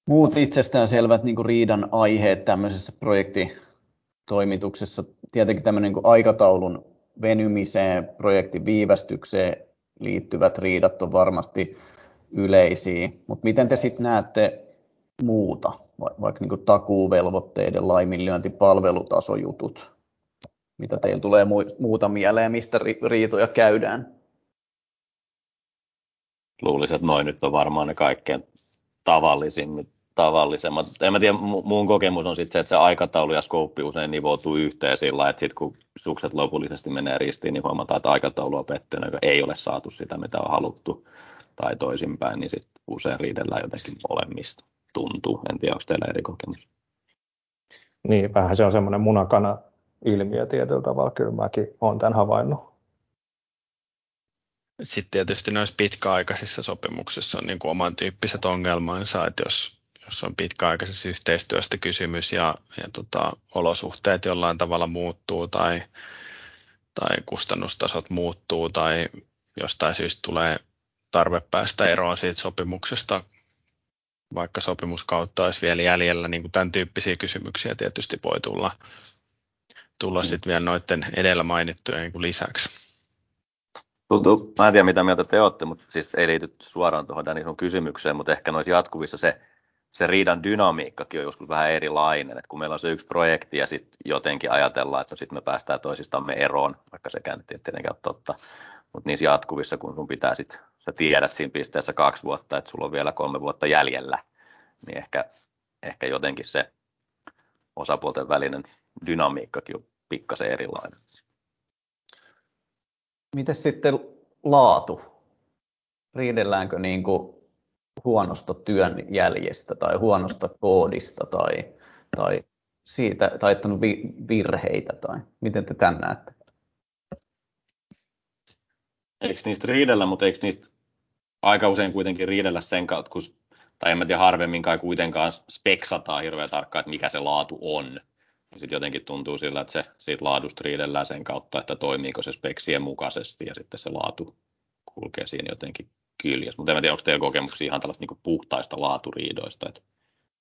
Speaker 2: muut itsestäänselvät niin kuin riidan aiheet tämmöisessä projektitoimituksessa? Tietenkin tämmöinen niin aikataulun venymiseen, projektin viivästykseen liittyvät riidat on varmasti yleisiä, mutta miten te sitten näette muuta, vaikka niin takuuvelvoitteiden laiminlyönti, palvelutasojutut, mitä teillä tulee muuta mieleen, mistä riitoja käydään?
Speaker 1: Luulisin, että noin nyt on varmaan ne kaikkein tavallisimmat, tavallisemmat. En mä tiedä, mun kokemus on sitten se, että se aikataulu ja skouppi usein nivoutuu yhteen sillä, että sitten kun sukset lopullisesti menee ristiin, niin huomataan, että aikataulu on pettynä, ei ole saatu sitä, mitä on haluttu tai toisinpäin, niin sitten usein riidellään jotenkin molemmista tuntuu. En tiedä, onko teillä eri kokemus.
Speaker 3: Niin, vähän se on semmoinen munakana ilmiö tietyllä tavalla, kyllä mäkin olen tämän havainnut.
Speaker 4: Sitten tietysti noissa pitkäaikaisissa sopimuksissa on niin kuin oman tyyppiset ongelmansa, että jos, jos on pitkäaikaisessa yhteistyöstä kysymys ja, ja tota, olosuhteet jollain tavalla muuttuu tai, tai kustannustasot muuttuu tai jostain syystä tulee tarve päästä eroon siitä sopimuksesta, vaikka sopimuskautta olisi vielä jäljellä, niin kuin tämän tyyppisiä kysymyksiä tietysti voi tulla, tulla mm. sitten vielä noiden edellä mainittujen niin kuin lisäksi.
Speaker 1: Tuntuu, mä en tiedä mitä mieltä te olette, mutta siis ei liity suoraan tuohon Dani sun kysymykseen, mutta ehkä noita jatkuvissa se, se riidan dynamiikkakin on joskus vähän erilainen, että kun meillä on se yksi projekti ja sitten jotenkin ajatellaan, että sitten me päästään toisistamme eroon, vaikka sekään nyt tietenkään ole totta, mutta niissä jatkuvissa, kun sun pitää sitten, sä tiedät siinä pisteessä kaksi vuotta, että sulla on vielä kolme vuotta jäljellä, niin ehkä, ehkä jotenkin se osapuolten välinen dynamiikkakin on pikkasen erilainen.
Speaker 2: Miten sitten laatu? Riidelläänkö niin kuin huonosta työn jäljestä tai huonosta koodista tai, tai siitä, tai virheitä tai miten te tämän näette?
Speaker 1: eikö niistä riidellä, mutta eikö niistä aika usein kuitenkin riidellä sen kautta, kun, tai en mä tiedä harvemmin kai kuitenkaan speksataan hirveän tarkkaan, että mikä se laatu on. Ja sitten jotenkin tuntuu sillä, että se siitä laadusta riidellään sen kautta, että toimiiko se speksien mukaisesti ja sitten se laatu kulkee siinä jotenkin kyljessä. Mutta en tiedä, onko teillä kokemuksia ihan tällaista niin puhtaista laaturiidoista. Että...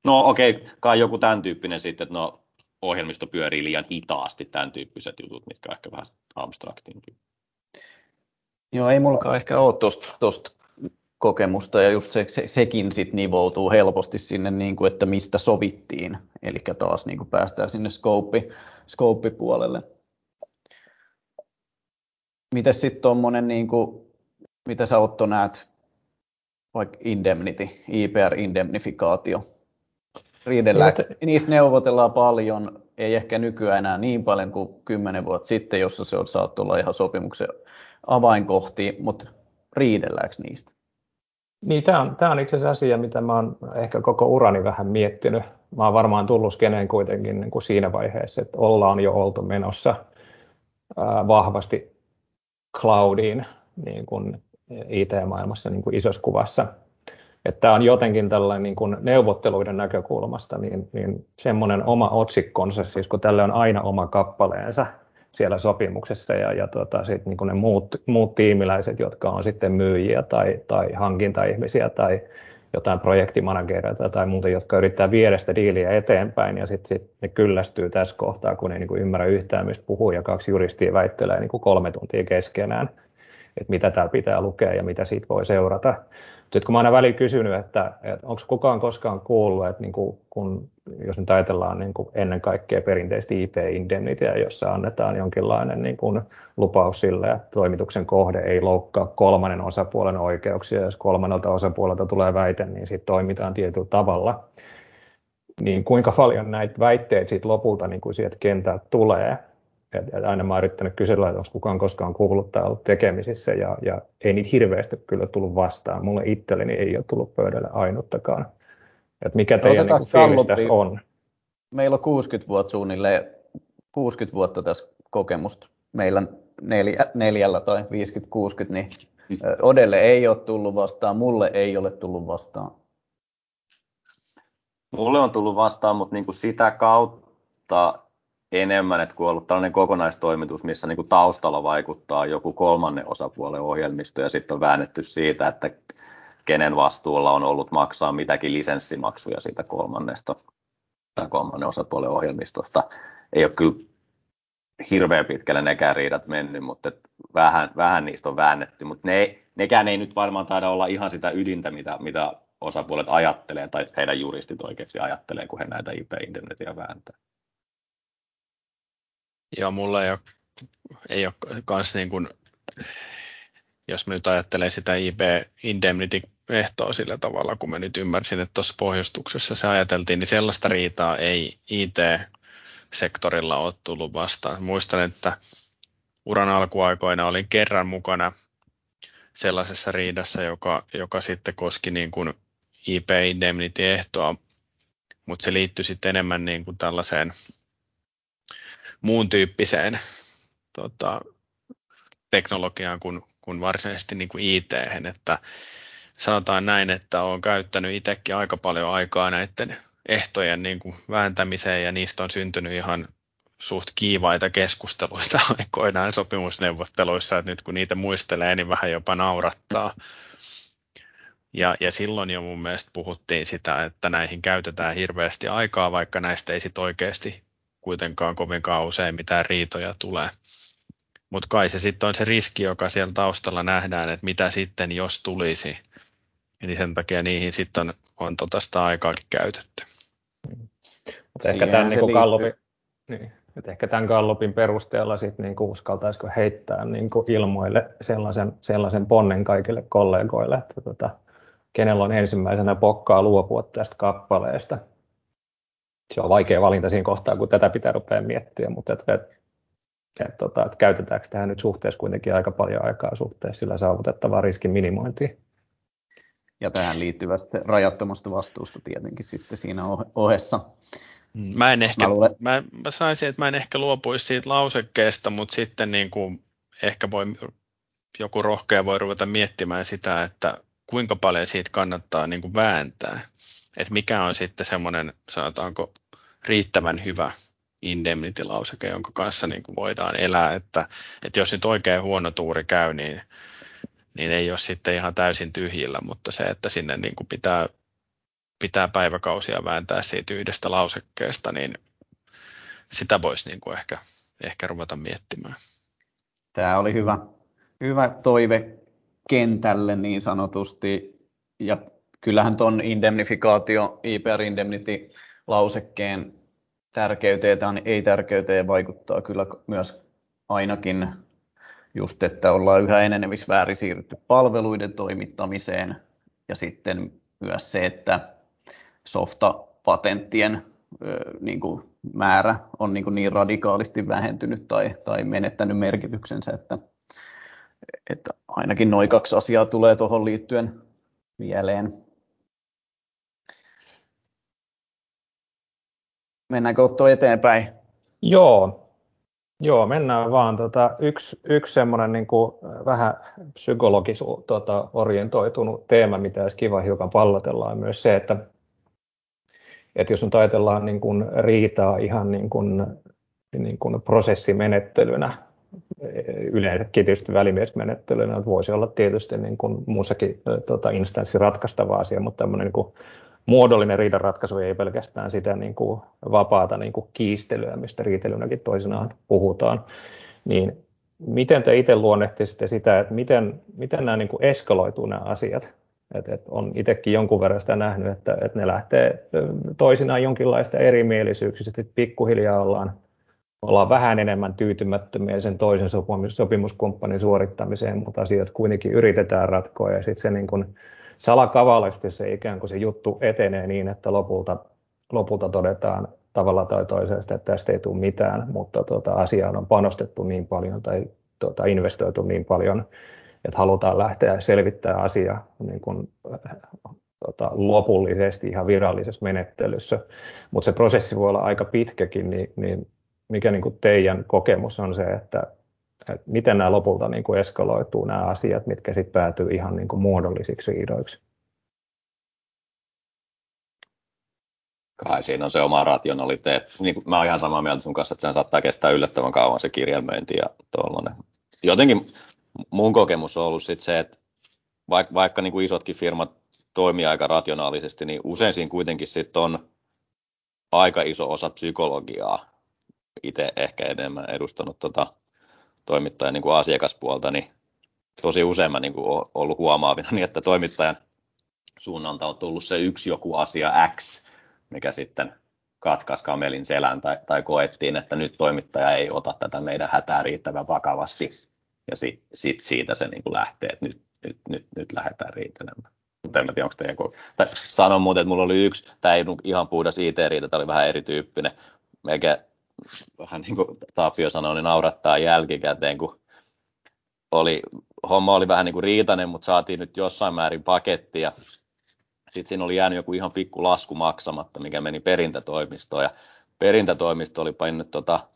Speaker 1: No okei, okay, kai joku tämän tyyppinen sitten, että no ohjelmisto pyörii liian hitaasti, tämän tyyppiset jutut, mitkä on ehkä vähän abstraktimpia.
Speaker 2: Joo, ei mullakaan ehkä ole tuosta kokemusta ja just se, se, sekin sit nivoutuu helposti sinne, niin kuin, että mistä sovittiin. Eli taas niin kuin päästään sinne scope, scope-puolelle. Miten sitten tuommoinen, niin kuin, mitä sä Otto näet, vaikka indemnity, IPR-indemnifikaatio? Riidellään, niistä neuvotellaan paljon, ei ehkä nykyään enää niin paljon kuin kymmenen vuotta sitten, jossa se on saattu olla ihan sopimuksen avainkohti, mutta riidelläänkö niistä?
Speaker 3: Niin, tämä on, tämä on itse asiassa asia, mitä mä oon ehkä koko urani vähän miettinyt. Mä oon varmaan tullut skeneen kuitenkin niin kuin siinä vaiheessa, että ollaan jo oltu menossa ää, vahvasti cloudiin niin kuin IT-maailmassa niin kuin isossa kuvassa. Että tämä on jotenkin tällainen niin kuin neuvotteluiden näkökulmasta niin, niin semmoinen oma otsikkonsa, siis kun tälle on aina oma kappaleensa, siellä sopimuksessa ja, ja tota, sit niin ne muut, muut tiimiläiset, jotka on sitten myyjiä tai, tai hankintaihmisiä tai jotain projektimanagereita tai muuta, jotka yrittää viedä sitä diiliä eteenpäin ja sitten sit ne kyllästyy tässä kohtaa, kun ei niin kuin ymmärrä yhtään, mistä puhuu ja kaksi juristia väittelee niin kuin kolme tuntia keskenään, että mitä täällä pitää lukea ja mitä siitä voi seurata. Sitten kun mä aina väliin kysynyt, että, että onko kukaan koskaan kuullut, että niin kuin, kun, jos nyt ajatellaan niin kuin ennen kaikkea perinteistä IP-indemnitia, jossa annetaan jonkinlainen niin kuin lupaus sille, että toimituksen kohde ei loukkaa kolmannen osapuolen oikeuksia, jos kolmannelta osapuolelta tulee väite, niin sitten toimitaan tietyllä tavalla. Niin kuinka paljon näitä väitteitä sitten lopulta niin kuin sieltä kentältä tulee, et aina mä oon yrittänyt kysellä, että onko kukaan koskaan kuullut tai ollut tekemisissä, ja, ja ei niitä hirveästi kyllä tullut vastaan. Mulle itselleni ei ole tullut pöydälle ainuttakaan. Et mikä teidän niin fiilis tässä on?
Speaker 2: Meillä on 60 vuotta suunnilleen, 60 vuotta tässä kokemusta. Meillä neljä, neljällä tai 50-60, niin Odelle ei ole tullut vastaan, mulle ei ole tullut vastaan.
Speaker 1: Mulle on tullut vastaan, mutta niin kuin sitä kautta, enemmän, että kun on ollut tällainen kokonaistoimitus, missä niin kuin taustalla vaikuttaa joku kolmannen osapuolen ohjelmisto ja sitten on väännetty siitä, että kenen vastuulla on ollut maksaa mitäkin lisenssimaksuja siitä kolmannesta tai kolmannen osapuolen ohjelmistosta. Ei ole kyllä hirveän pitkälle nekään riidat mennyt, mutta vähän, vähän niistä on väännetty, mutta ne, nekään ei nyt varmaan taida olla ihan sitä ydintä, mitä, mitä osapuolet ajattelee tai heidän juristit oikeasti ajattelee, kun he näitä IP-internetia vääntää.
Speaker 4: Joo, mulla ei ole, ei ole kans niin kuin, jos mä nyt ajattelen sitä IP Indemnity ehtoa sillä tavalla, kun mä nyt ymmärsin, että tuossa pohjustuksessa se ajateltiin, niin sellaista riitaa ei IT-sektorilla ole tullut vastaan. Muistan, että uran alkuaikoina olin kerran mukana sellaisessa riidassa, joka, joka sitten koski niin kuin IP Indemnity-ehtoa, mutta se liittyi sitten enemmän niin kuin tällaiseen muun tyyppiseen tota, teknologiaan kuin, kuin varsinaisesti niin kuin IT, että sanotaan näin, että olen käyttänyt itsekin aika paljon aikaa näiden ehtojen niin kuin vääntämiseen ja niistä on syntynyt ihan suht kiivaita keskusteluita (laughs) aikoinaan sopimusneuvotteluissa, että nyt kun niitä muistelee, niin vähän jopa naurattaa. Ja, ja silloin jo mun mielestä puhuttiin sitä, että näihin käytetään hirveästi aikaa, vaikka näistä ei sit oikeasti kuitenkaan kovinkaan usein mitään riitoja tulee. Mutta kai se sitten on se riski, joka siellä taustalla nähdään, että mitä sitten, jos tulisi. Eli sen takia niihin sitten on, on tota sitä aikaakin käytetty.
Speaker 3: Mutta ehkä tämän, niin Gallupin, niin, että ehkä tämän Gallupin perusteella sit niin uskaltaisiko heittää niin ilmoille sellaisen, sellaisen ponnen kaikille kollegoille, että tota, kenellä on ensimmäisenä pokkaa luopua tästä kappaleesta, se on vaikea valinta siinä kohtaa, kun tätä pitää rupea miettiä, mutta et, et, et, tota, et käytetäänkö tähän nyt suhteessa kuitenkin aika paljon aikaa suhteessa sillä saavutettavaa riskin minimointiin.
Speaker 2: Ja tähän liittyvästä rajattomasta vastuusta tietenkin sitten siinä ohessa.
Speaker 4: Mm, mä en ehkä, mä, luulen... mä, mä saisin, että mä en ehkä luopuisi siitä lausekkeesta, mutta sitten niin kuin ehkä voi, joku rohkea voi ruveta miettimään sitä, että kuinka paljon siitä kannattaa niin kuin vääntää. Että mikä on sitten semmoinen, sanotaanko, riittävän hyvä indemnity-lauseke, jonka kanssa niin kuin voidaan elää, että, että jos nyt oikein huono tuuri käy, niin, niin ei ole sitten ihan täysin tyhjillä, mutta se, että sinne niin kuin pitää, pitää päiväkausia vääntää siitä yhdestä lausekkeesta, niin sitä voisi niin kuin ehkä, ehkä ruveta miettimään.
Speaker 2: Tämä oli hyvä, hyvä toive kentälle niin sanotusti, ja kyllähän tuon indemnifikaatio, IPR Indemnity lausekkeen tärkeyteen tai ei-tärkeyteen vaikuttaa kyllä myös ainakin just, että ollaan yhä enenevissä väärin siirrytty palveluiden toimittamiseen ja sitten myös se, että softapatenttien niin kuin määrä on niin, kuin niin radikaalisti vähentynyt tai, tai menettänyt merkityksensä, että, että ainakin noin kaksi asiaa tulee tuohon liittyen mieleen. Mennäänkö Otto eteenpäin?
Speaker 3: Joo, Joo, mennään vaan. Tota, yksi yksi semmoinen niin kuin vähän psykologisu tota, orientoitunut teema, mitä olisi kiva hiukan pallotella, on myös se, että, että jos nyt ajatellaan niin kuin riitaa ihan niin kuin, niin kuin prosessimenettelynä, yleensäkin tietysti välimiesmenettelynä, voisi olla tietysti niin kuin muussakin tota, instanssi ratkaistava asia, mutta tämmöinen niin kuin muodollinen riidanratkaisu ei pelkästään sitä niin kuin vapaata niin kuin kiistelyä, mistä riitelynäkin toisinaan puhutaan, niin miten te itse luonnehtisitte sitä, että miten, miten nämä niin kuin eskaloituu nämä asiat? Et, et on itsekin jonkun verran sitä nähnyt, että, että ne lähtee toisinaan jonkinlaista erimielisyyksistä, että pikkuhiljaa ollaan, ollaan vähän enemmän tyytymättömiä sen toisen sopimuskumppanin suorittamiseen, mutta asiat kuitenkin yritetään ratkoa ja sitten se niin kuin salakavallisesti se ikään kuin se juttu etenee niin, että lopulta, lopulta todetaan tavalla tai toisesta, että tästä ei tule mitään, mutta tuota, asiaan on panostettu niin paljon tai tuota, investoitu niin paljon, että halutaan lähteä selvittämään asia niin kuin, tuota, lopullisesti ihan virallisessa menettelyssä. Mutta se prosessi voi olla aika pitkäkin, niin, niin mikä niin kuin teidän kokemus on se, että että miten nämä lopulta niin kuin eskaloituu nämä asiat, mitkä sitten päätyy ihan niin kuin muodollisiksi riidoiksi.
Speaker 1: Kai siinä on se oma rationaliteetti. Niin mä oon ihan samaa mieltä sun kanssa, että sen saattaa kestää yllättävän kauan se kirjelmöinti ja tuollainen. Jotenkin mun kokemus on ollut sit se, että vaikka, vaikka niin kuin isotkin firmat toimii aika rationaalisesti, niin usein siinä kuitenkin sit on aika iso osa psykologiaa. Itse ehkä enemmän edustanut tota toimittajan niin kuin asiakaspuolta, niin tosi usein mä niin kuin ollut huomaavina, niin että toimittajan suunnalta on tullut se yksi joku asia X, mikä sitten katkaisi kamelin selän tai, tai koettiin, että nyt toimittaja ei ota tätä meidän hätää riittävän vakavasti. Ja sitten sit siitä se niin kuin lähtee, että nyt, nyt, nyt, nyt lähdetään riitelemään. Mutta en tiedä, onko sanon muuten, että mulla oli yksi, tämä ei ihan puhdas IT-riita, tämä oli vähän erityyppinen. Meikä vähän niin kuin Tapio sanoi, niin naurattaa jälkikäteen, kun oli, homma oli vähän niin kuin riitainen, mutta saatiin nyt jossain määrin paketti ja sitten siinä oli jäänyt joku ihan pikku lasku maksamatta, mikä meni perintätoimistoon ja perintätoimisto oli painnut tota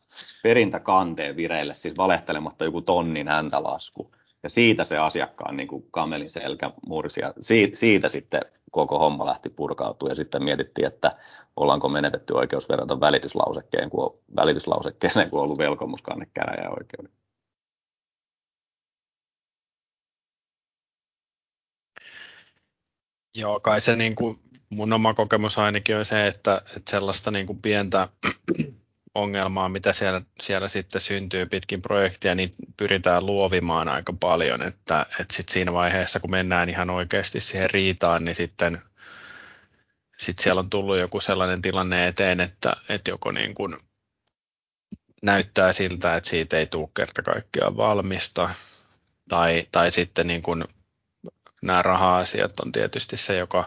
Speaker 1: perintäkanteen vireille, siis valehtelematta joku tonnin häntä lasku. Ja siitä se asiakkaan niin kuin kamelin selkä mursi ja siitä, siitä sitten koko homma lähti purkautumaan ja sitten mietittiin, että ollaanko menetetty oikeus verrata välityslausekkeen, kun on, välityslausekkeeseen, kun on ollut velkomuskanne käräjäoikeuden.
Speaker 4: Joo, kai se niin kuin, mun oma kokemus ainakin on se, että, että sellaista niin kuin pientä ongelmaa, mitä siellä, siellä sitten syntyy pitkin projektia, niin pyritään luovimaan aika paljon, että, että sit siinä vaiheessa, kun mennään ihan oikeasti siihen riitaan, niin sitten sit siellä on tullut joku sellainen tilanne eteen, että, että joko niin kuin näyttää siltä, että siitä ei tule kerta kaikkiaan valmista, tai, tai sitten niin kuin nämä raha-asiat on tietysti se, joka,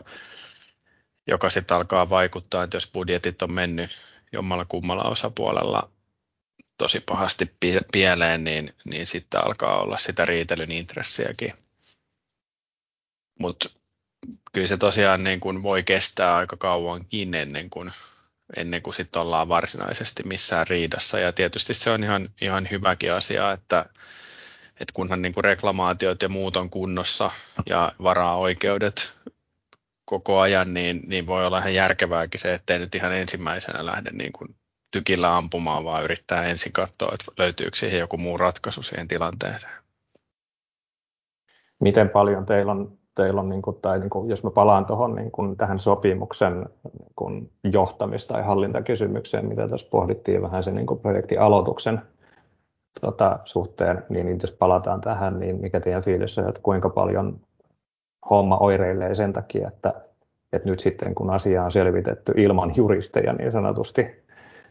Speaker 4: joka sitten alkaa vaikuttaa, että jos budjetit on mennyt jommalla kummalla osapuolella tosi pahasti pieleen, niin, niin sitten alkaa olla sitä riitelyn intressiäkin. Mutta kyllä se tosiaan niin kun voi kestää aika kauankin ennen kuin, ennen kuin sit ollaan varsinaisesti missään riidassa. Ja tietysti se on ihan, ihan hyväkin asia, että, että kunhan niin kuin reklamaatiot ja muut on kunnossa ja varaa oikeudet koko ajan, niin, niin voi olla ihan järkevääkin se, ettei nyt ihan ensimmäisenä lähde niin kuin tykillä ampumaan, vaan yrittää ensin katsoa, että löytyykö siihen joku muu ratkaisu siihen tilanteeseen.
Speaker 3: Miten paljon teillä on, teillä on niin kuin, tai niin kuin, jos mä palaan tuohon niin kuin tähän sopimuksen niin kuin johtamis- tai hallintakysymykseen, mitä tässä pohdittiin vähän sen niin kuin projektin aloituksen tota, suhteen, niin jos palataan tähän, niin mikä teidän fiilis on, että kuinka paljon homma oireilee sen takia, että, että nyt sitten kun asia on selvitetty ilman juristeja niin sanotusti,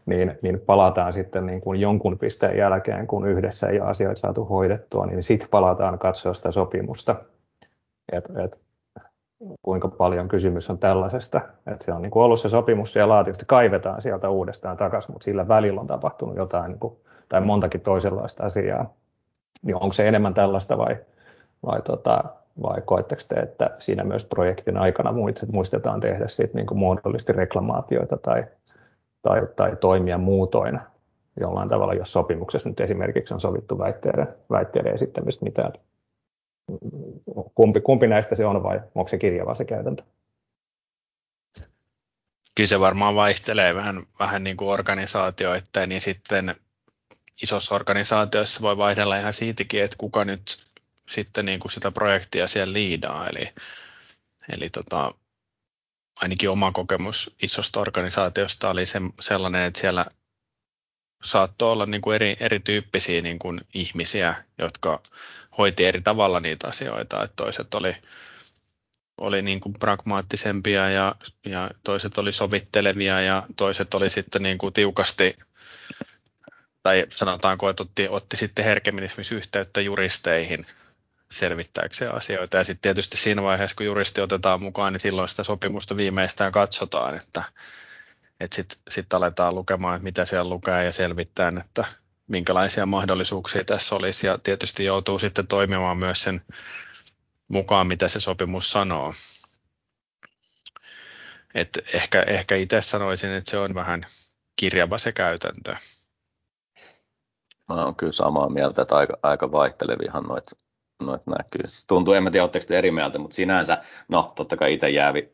Speaker 3: niin, niin palataan sitten niin kuin jonkun pisteen jälkeen, kun yhdessä ei asioita saatu hoidettua, niin sitten palataan katsoa sitä sopimusta, että et, kuinka paljon kysymys on tällaisesta. Että se on niin kuin ollut se sopimus siellä laatiosta, kaivetaan sieltä uudestaan takaisin, mutta sillä välillä on tapahtunut jotain niin kuin, tai montakin toisenlaista asiaa. Niin onko se enemmän tällaista vai, vai, tota, vai koetteko te, että siinä myös projektin aikana muistetaan tehdä sit niin kuin muodollisesti reklamaatioita tai tai, tai toimia muutoin jollain tavalla, jos sopimuksessa nyt esimerkiksi on sovittu väitteiden, väitteiden esittämistä, mitä kumpi, kumpi näistä se on vai onko se kirjava se käytäntö?
Speaker 4: Kyllä se varmaan vaihtelee vähän, vähän niin kuin organisaatioittain, niin sitten isossa organisaatioissa voi vaihdella ihan siitäkin, että kuka nyt sitten niin kuin sitä projektia siellä liidaa. Eli, eli tota, ainakin oma kokemus isosta organisaatiosta oli se, sellainen, että siellä saattoi olla niin kuin eri, erityyppisiä niin kuin ihmisiä, jotka hoiti eri tavalla niitä asioita. Että toiset oli, oli niin kuin pragmaattisempia ja, ja toiset oli sovittelevia ja toiset oli sitten niin kuin tiukasti tai sanotaanko, että otti, otti sitten herkemmin esimerkiksi yhteyttä juristeihin selvittääkseen asioita. Ja sitten tietysti siinä vaiheessa, kun juristi otetaan mukaan, niin silloin sitä sopimusta viimeistään katsotaan, että, että sitten sit aletaan lukemaan, että mitä siellä lukee ja selvittää, että minkälaisia mahdollisuuksia tässä olisi. Ja tietysti joutuu sitten toimimaan myös sen mukaan, mitä se sopimus sanoo. Et ehkä, ehkä itse sanoisin, että se on vähän kirjava se käytäntö.
Speaker 1: Mä olen kyllä samaa mieltä, että aika, aika vaihtelevihan noita noit näkyy. Tuntuu, en mä tiedä, oletteko te eri mieltä, mutta sinänsä, no totta kai itse jäävi,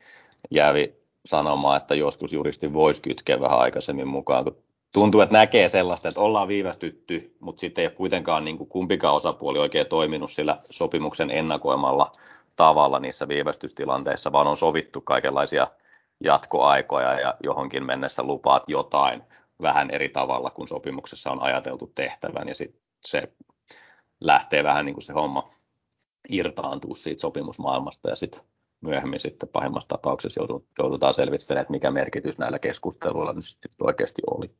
Speaker 1: jäävi sanomaan, että joskus juristi voisi kytkeä vähän aikaisemmin mukaan, kun tuntuu, että näkee sellaista, että ollaan viivästytty, mutta sitten ei ole kuitenkaan niin kuin kumpikaan osapuoli oikein toiminut sillä sopimuksen ennakoimalla tavalla niissä viivästystilanteissa, vaan on sovittu kaikenlaisia jatkoaikoja ja johonkin mennessä lupaat jotain vähän eri tavalla kuin sopimuksessa on ajateltu tehtävän ja sitten se lähtee vähän niin kuin se homma irtaantua siitä sopimusmaailmasta ja sitten myöhemmin sitten pahimmassa tapauksessa joudutaan selvittelemään, että mikä merkitys näillä keskusteluilla nyt sitten oikeasti oli.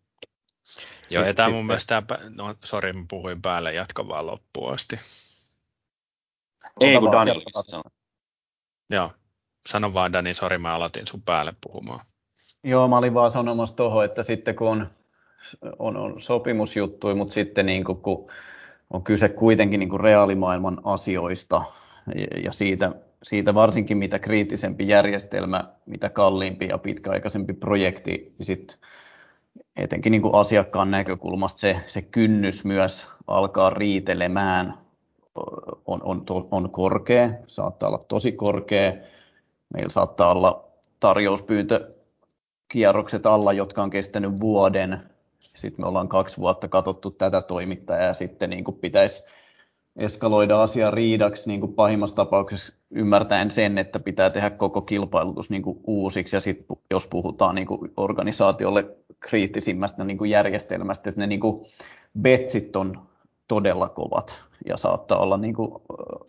Speaker 4: Joo, ja tämä mun mielestä, no sori, mä puhuin päälle, jatka vaan loppuun asti.
Speaker 1: Ei, kun Dani sanoi.
Speaker 4: Joo, sano vaan Dani, sori, mä aloitin sun päälle puhumaan.
Speaker 2: Joo, mä olin vaan sanomassa tuohon, että sitten kun on, on, on sopimusjuttui, mutta sitten niin kuin, kun on kyse kuitenkin niin kuin reaalimaailman asioista ja siitä, siitä varsinkin mitä kriittisempi järjestelmä, mitä kalliimpi ja pitkäaikaisempi projekti, niin sit etenkin niin kuin asiakkaan näkökulmasta se, se kynnys myös alkaa riitelemään on, on, on korkea, saattaa olla tosi korkea. Meillä saattaa olla tarjouspyyntökierrokset alla, jotka on kestänyt vuoden, sitten me ollaan kaksi vuotta katsottu tätä toimittajaa ja sitten niin kuin pitäisi eskaloida asia riidaksi niin kuin pahimmassa tapauksessa ymmärtäen sen, että pitää tehdä koko kilpailutus niin kuin uusiksi ja sitten jos puhutaan niin kuin organisaatiolle kriittisimmästä niin kuin järjestelmästä, että ne niin kuin betsit on todella kovat ja saattaa olla niin kuin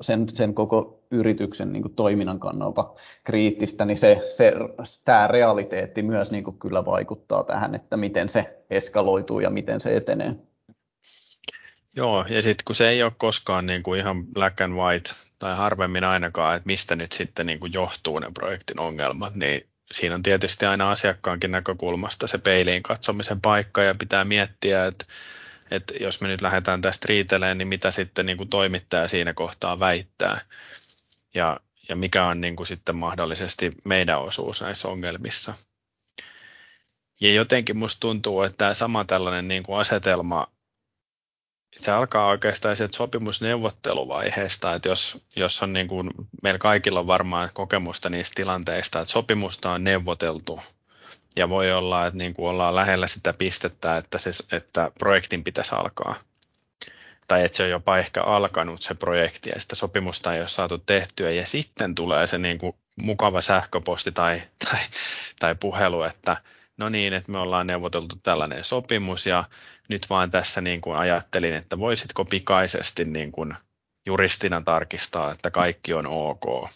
Speaker 2: sen, sen koko yrityksen niin kuin toiminnan kannalta kriittistä, niin se, se, tämä realiteetti myös niin kuin kyllä vaikuttaa tähän, että miten se eskaloituu ja miten se etenee.
Speaker 4: Joo, ja sitten kun se ei ole koskaan niin kuin ihan black and white, tai harvemmin ainakaan, että mistä nyt sitten niin kuin johtuu ne projektin ongelmat, niin siinä on tietysti aina asiakkaankin näkökulmasta se peiliin katsomisen paikka, ja pitää miettiä, että että jos me nyt lähdetään tästä riiteleen, niin mitä sitten niin kuin toimittaja siinä kohtaa väittää ja, ja mikä on niin kuin sitten mahdollisesti meidän osuus näissä ongelmissa. Ja jotenkin musta tuntuu, että tämä sama tällainen niin kuin asetelma se alkaa oikeastaan sieltä sopimusneuvotteluvaiheesta, että jos, jos on niin kuin, meillä kaikilla on varmaan kokemusta niistä tilanteista, että sopimusta on neuvoteltu ja voi olla, että niin kuin ollaan lähellä sitä pistettä, että, se, että projektin pitäisi alkaa. Tai että se on jopa ehkä alkanut se projekti ja sitä sopimusta ei ole saatu tehtyä ja sitten tulee se niin kuin mukava sähköposti tai, (laughs) tai, tai puhelu, että no niin, että me ollaan neuvoteltu tällainen sopimus ja nyt vaan tässä niin kuin ajattelin, että voisitko pikaisesti niin kuin juristina tarkistaa, että kaikki on ok.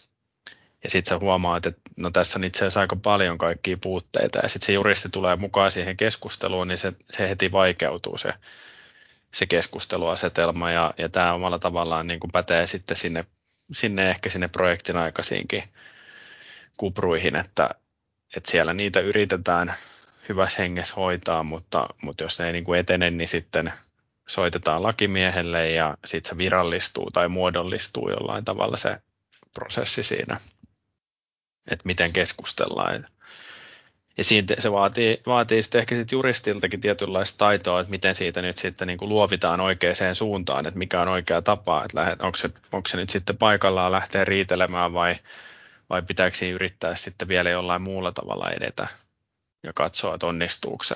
Speaker 4: Ja sitten sä huomaat, että no tässä on itse asiassa aika paljon kaikkia puutteita. Ja sitten se juristi tulee mukaan siihen keskusteluun, niin se, se heti vaikeutuu se, se keskusteluasetelma. Ja, ja tämä omalla tavallaan niin kuin pätee sitten sinne, sinne ehkä sinne projektin aikaisiinkin kupruihin, että, että siellä niitä yritetään hyvässä hengessä hoitaa, mutta, mutta jos ne ei niin kuin etene, niin sitten soitetaan lakimiehelle ja sitten se virallistuu tai muodollistuu jollain tavalla se prosessi siinä, että miten keskustellaan. Ja siitä se vaatii, vaatii sitten ehkä sit juristiltakin tietynlaista taitoa, että miten siitä nyt sitten niin kuin luovitaan oikeaan suuntaan, että mikä on oikea tapa, että onko se, onko se nyt sitten paikallaan lähteä riitelemään vai, vai pitääkö siinä yrittää sitten vielä jollain muulla tavalla edetä ja katsoa, että onnistuuko se.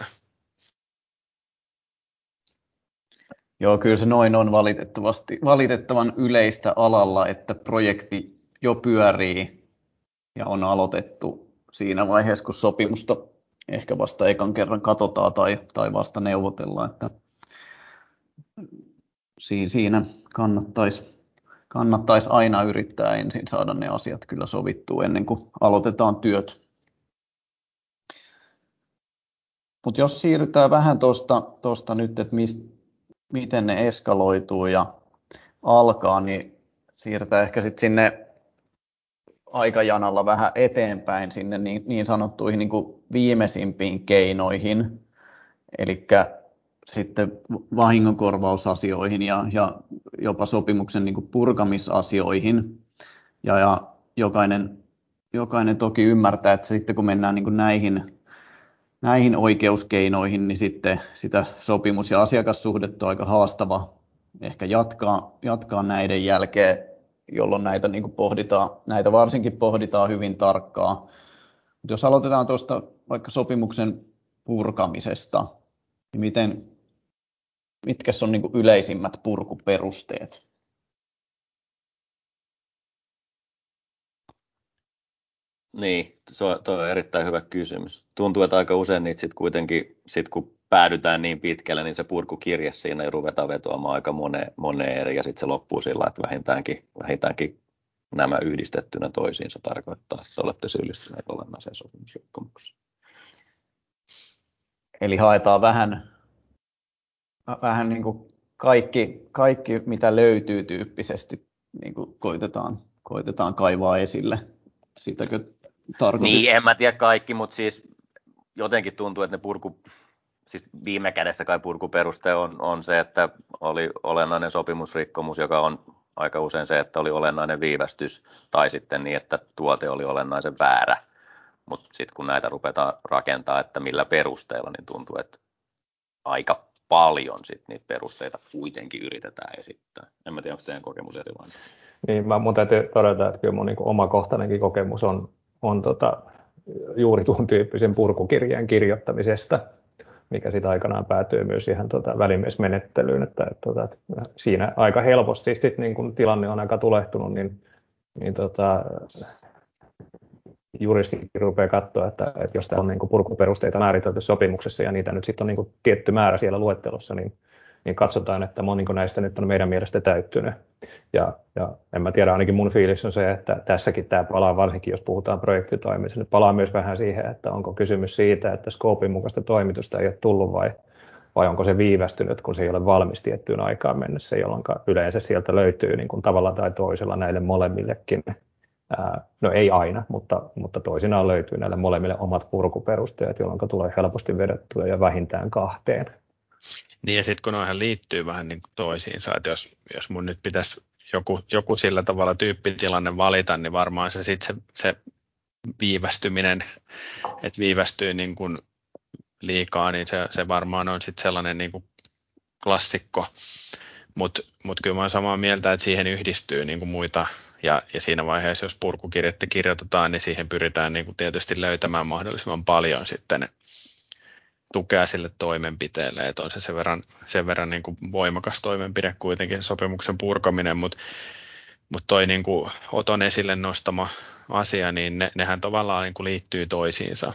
Speaker 2: Joo, kyllä se noin on valitettavasti, valitettavan yleistä alalla, että projekti jo pyörii ja on aloitettu siinä vaiheessa, kun sopimusta ehkä vasta ekan kerran katsotaan tai, tai vasta neuvotellaan, että siinä kannattaisi, kannattaisi aina yrittää ensin saada ne asiat kyllä sovittua ennen kuin aloitetaan työt. Mutta jos siirrytään vähän tuosta nyt, että miten ne eskaloituu ja alkaa, niin siirrytään ehkä sitten sinne aikajanalla vähän eteenpäin sinne niin, niin sanottuihin niin kuin viimeisimpiin keinoihin, eli sitten vahingonkorvausasioihin ja, ja jopa sopimuksen niin kuin purkamisasioihin. Ja, ja jokainen, jokainen toki ymmärtää, että sitten kun mennään niin kuin näihin näihin oikeuskeinoihin, niin sitten sitä sopimus- ja asiakassuhdetta on aika haastava ehkä jatkaa, jatkaa näiden jälkeen, jolloin näitä niin pohditaan, näitä varsinkin pohditaan hyvin tarkkaan. Mutta jos aloitetaan tuosta vaikka sopimuksen purkamisesta, niin miten, mitkä on niin yleisimmät purkuperusteet?
Speaker 1: Niin, se on, on erittäin hyvä kysymys. Tuntuu, että aika usein niitä sit kuitenkin, sit kun päädytään niin pitkälle, niin se purkukirje siinä ja ruvetaan vetoamaan aika moneen, moneen eri, ja sitten se loppuu sillä, että vähintäänkin, vähintäänkin nämä yhdistettynä toisiinsa tarkoittaa, että olette syyllistyneet olennaiseen sopimusrikkomukseen.
Speaker 2: Eli haetaan vähän, vähän niin kuin kaikki, kaikki, mitä löytyy tyyppisesti, niin kuin koitetaan, koitetaan kaivaa esille. Sitäkö tarkoitit?
Speaker 1: Niin, en mä tiedä kaikki, mutta siis jotenkin tuntuu, että ne purku, siis viime kädessä kai purkuperuste on, on se, että oli olennainen sopimusrikkomus, joka on aika usein se, että oli olennainen viivästys, tai sitten niin, että tuote oli olennaisen väärä. Mutta sitten kun näitä ruvetaan rakentaa, että millä perusteella, niin tuntuu, että aika paljon sit niitä perusteita kuitenkin yritetään esittää. En mä tiedä, onko teidän kokemus erilainen.
Speaker 3: Niin, mä mun täytyy todeta, että kyllä mun niin omakohtainenkin kokemus on, on tota, juuri tuon tyyppisen purkukirjeen kirjoittamisesta, mikä sitten aikanaan päätyy myös ihan tota, välimiesmenettelyyn, että, että, tota, siinä aika helposti sit, niin kun tilanne on aika tulehtunut, niin, niin tota, juristikin rupeaa katsoa, että, että jos tämä on niin purkuperusteita määritelty sopimuksessa ja niitä nyt sitten on niin tietty määrä siellä luettelossa, niin niin katsotaan, että moniko näistä nyt on meidän mielestä täyttynyt. Ja, ja en mä tiedä, ainakin mun fiilis on se, että tässäkin tämä palaa, varsinkin jos puhutaan projektitoimisesta, niin palaa myös vähän siihen, että onko kysymys siitä, että skoopin mukaista toimitusta ei ole tullut vai, vai onko se viivästynyt, kun se ei ole valmis tiettyyn aikaan mennessä, jolloin yleensä sieltä löytyy niin kuin tavalla tai toisella näille molemmillekin no ei aina, mutta, mutta toisinaan löytyy näille molemmille omat purkuperusteet, jolloin tulee helposti vedettyä ja vähintään kahteen.
Speaker 4: Niin ja sitten kun noihän liittyy vähän niin toisiinsa, että jos, jos mun nyt pitäisi joku, joku sillä tavalla tyyppitilanne valita, niin varmaan se sitten se, se viivästyminen, että viivästyy niin kuin liikaa, niin se, se varmaan on sitten sellainen niin kuin klassikko, Mutta mut kyllä mä olen samaa mieltä, että siihen yhdistyy niin kuin muita, ja, ja siinä vaiheessa, jos purkukirjettä kirjoitetaan, niin siihen pyritään niin kuin tietysti löytämään mahdollisimman paljon sitten tukea sille toimenpiteelle, että on se sen verran, sen verran niin kuin voimakas toimenpide kuitenkin sopimuksen purkaminen, mutta mut toi niin kuin Oton esille nostama asia, niin ne, nehän tavallaan niin kuin liittyy toisiinsa,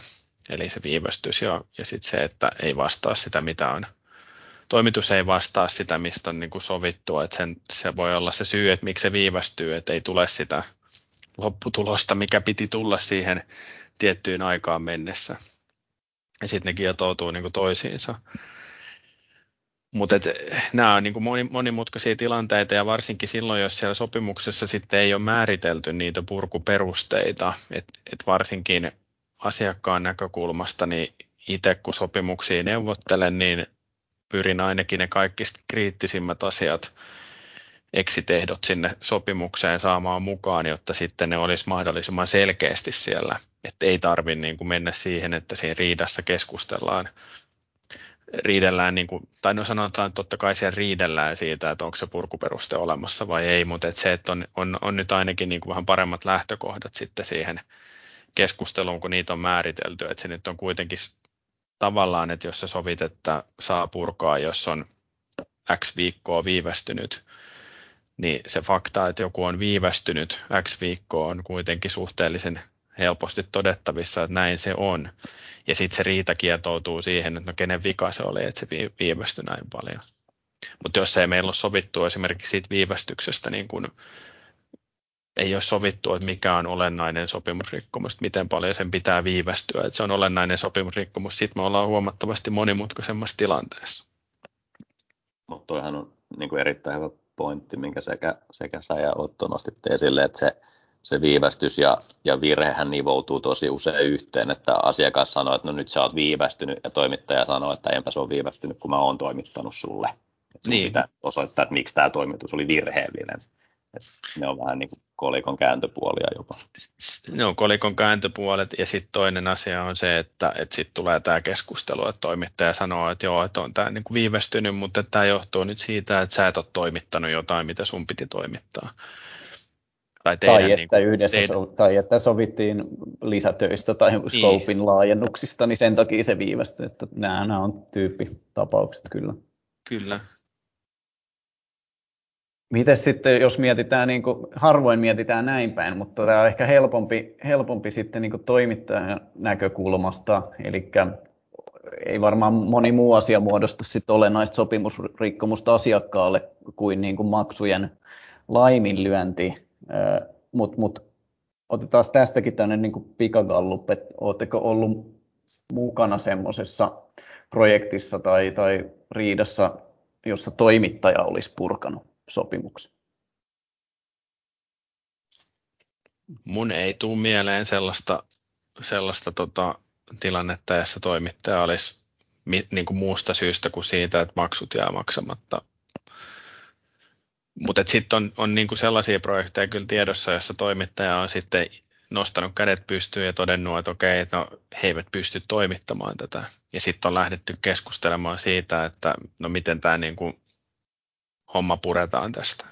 Speaker 4: eli se viivästys ja, ja sitten se, että ei vastaa sitä, mitä on. Toimitus ei vastaa sitä, mistä on niin kuin sovittu, että sen, se voi olla se syy, että miksi se viivästyy, että ei tule sitä lopputulosta, mikä piti tulla siihen tiettyyn aikaan mennessä. Ja sitten ne kietoutuu niin kuin toisiinsa. Mutta nämä on niin kuin monimutkaisia tilanteita ja varsinkin silloin, jos siellä sopimuksessa sitten ei ole määritelty niitä purkuperusteita, että et varsinkin asiakkaan näkökulmasta, niin itse kun sopimuksia neuvottelen, niin pyrin ainakin ne kaikki kriittisimmät asiat exitehdot sinne sopimukseen saamaan mukaan, jotta sitten ne olisi mahdollisimman selkeästi siellä. Että ei tarvitse niin kuin mennä siihen, että siinä riidassa keskustellaan riidellään, niin kuin, tai no sanotaan, että totta kai siellä riidellään siitä, että onko se purkuperuste olemassa vai ei, mutta että se, että on, on, on nyt ainakin niin kuin vähän paremmat lähtökohdat sitten siihen keskusteluun, kun niitä on määritelty, että se nyt on kuitenkin tavallaan, että jos sä sovit, että saa purkaa, jos on X viikkoa viivästynyt, niin se fakta, että joku on viivästynyt X viikkoa on kuitenkin suhteellisen helposti todettavissa, että näin se on. Ja sitten se riita kietoutuu siihen, että no kenen vika se oli, että se viivästyi näin paljon. Mutta jos ei meillä ole sovittu esimerkiksi siitä viivästyksestä niin kun ei ole sovittu, että mikä on olennainen sopimusrikkomus, miten paljon sen pitää viivästyä, että se on olennainen sopimusrikkomus, sitten me ollaan huomattavasti monimutkaisemmassa tilanteessa.
Speaker 1: Mutta toihan on niin kuin erittäin hyvä pointti, minkä sekä, sekä sä ja Otto nostitte esille, että se, se viivästys ja, ja virhehän nivoutuu tosi usein yhteen, että asiakas sanoo, että no nyt sä oot viivästynyt ja toimittaja sanoo, että enpä se on viivästynyt, kun mä oon toimittanut sulle. Että niin. pitää osoittaa, että miksi tämä toimitus oli virheellinen. Ne on vähän niin kuin kolikon kääntöpuolia jopa.
Speaker 4: Ne on kolikon kääntöpuolet ja sitten toinen asia on se, että, että sitten tulee tämä keskustelu, että toimittaja sanoo, että joo, että on tämä niin kuin viivästynyt, mutta tämä johtuu nyt siitä, että sä et ole toimittanut jotain, mitä sun piti toimittaa.
Speaker 2: Tai, teidän, tai, että niin kuin, yhdessä teidän... so, tai että sovittiin lisätöistä tai niin. scopein laajennuksista, niin sen takia se viivästyi. Että nämä, nämä on tyyppitapaukset kyllä.
Speaker 4: Kyllä,
Speaker 2: Miten sitten, jos mietitään, niin kuin, harvoin mietitään näin päin, mutta tämä on ehkä helpompi, helpompi sitten niin toimittajan näkökulmasta, eli ei varmaan moni muu asia muodosta sitten olennaista sopimusrikkomusta asiakkaalle kuin, niin kuin maksujen laiminlyönti, mutta mut, otetaan tästäkin tämmöinen niin pikagallup, että oletteko ollut mukana semmoisessa projektissa tai, tai riidassa, jossa toimittaja olisi purkanut sopimuksen?
Speaker 4: Mun ei tule mieleen sellaista, sellaista tota, tilannetta, jossa toimittaja olisi niin kuin muusta syystä kuin siitä, että maksut jää maksamatta. Mutta sitten on, on niin kuin sellaisia projekteja kyllä tiedossa, jossa toimittaja on sitten nostanut kädet pystyyn ja todennut, että okei, no, he eivät pysty toimittamaan tätä. Ja sitten on lähdetty keskustelemaan siitä, että no miten tämä niin kuin homma puretaan tästä.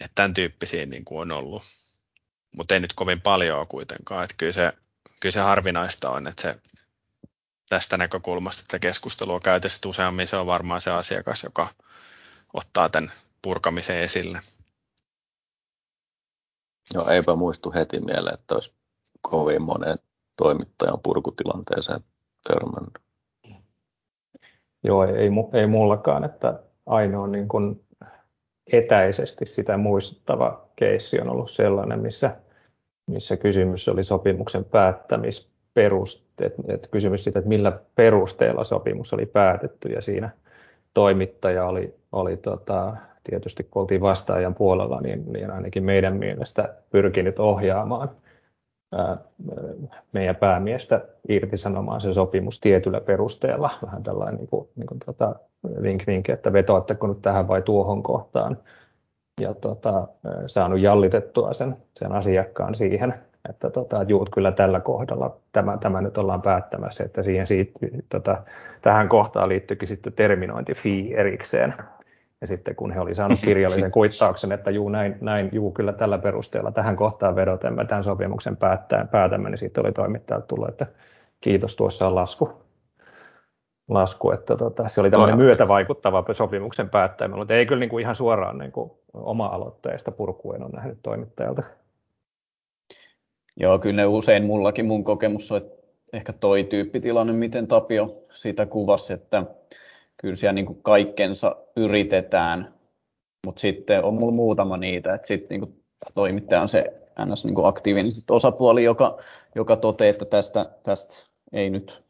Speaker 4: Että tämän tyyppisiä niin kuin on ollut, mutta ei nyt kovin paljon kuitenkaan. Että kyllä, se, kyllä se harvinaista on, että se tästä näkökulmasta että keskustelua käytössä useammin se on varmaan se asiakas, joka ottaa tämän purkamisen esille.
Speaker 1: Joo, eipä muistu heti mieleen, että olisi kovin monen toimittajan purkutilanteeseen törmännyt.
Speaker 3: Joo, ei, ei mullakaan, että ainoa niin kuin etäisesti sitä muistuttava keissi on ollut sellainen, missä, missä kysymys oli sopimuksen päättämisperusteet, että kysymys siitä, että millä perusteella sopimus oli päätetty ja siinä toimittaja oli, oli tota, tietysti kun oltiin vastaajan puolella, niin, niin ainakin meidän mielestä pyrkinyt ohjaamaan meidän päämiestä irtisanomaan se sopimus tietyllä perusteella, vähän tällainen niin kuin, niin kuin tota, vink, vink, että vetoatteko nyt tähän vai tuohon kohtaan, ja tota, saanut jallitettua sen, sen asiakkaan siihen, että tota, juut kyllä tällä kohdalla tämä, tämä nyt ollaan päättämässä, että siihen siitä, tota, tähän kohtaan liittyykin sitten terminointi fee erikseen, Ja sitten kun he oli saanut kirjallisen (laughs) kuittauksen, että juu näin, näin juu kyllä tällä perusteella tähän kohtaan vedoten me tämän sopimuksen päättää, päätämme, niin sitten oli toimittajalta tullut, että kiitos, tuossa on lasku. lasku että tota, se oli tämmöinen myötävaikuttava sopimuksen päättäjä, mutta ei kyllä niin kuin ihan suoraan niin kuin oma-aloitteesta purkuen on nähnyt toimittajalta.
Speaker 2: Joo, kyllä ne usein mullakin mun kokemus on, että ehkä toi tyyppitilanne, miten Tapio sitä kuvasi, että kyllä siellä niin kuin kaikkensa yritetään, mutta sitten on mulla muutama niitä, että sitten niin toimittaja on se ns. Niin kuin aktiivinen osapuoli, joka, joka toteaa, että tästä, tästä ei nyt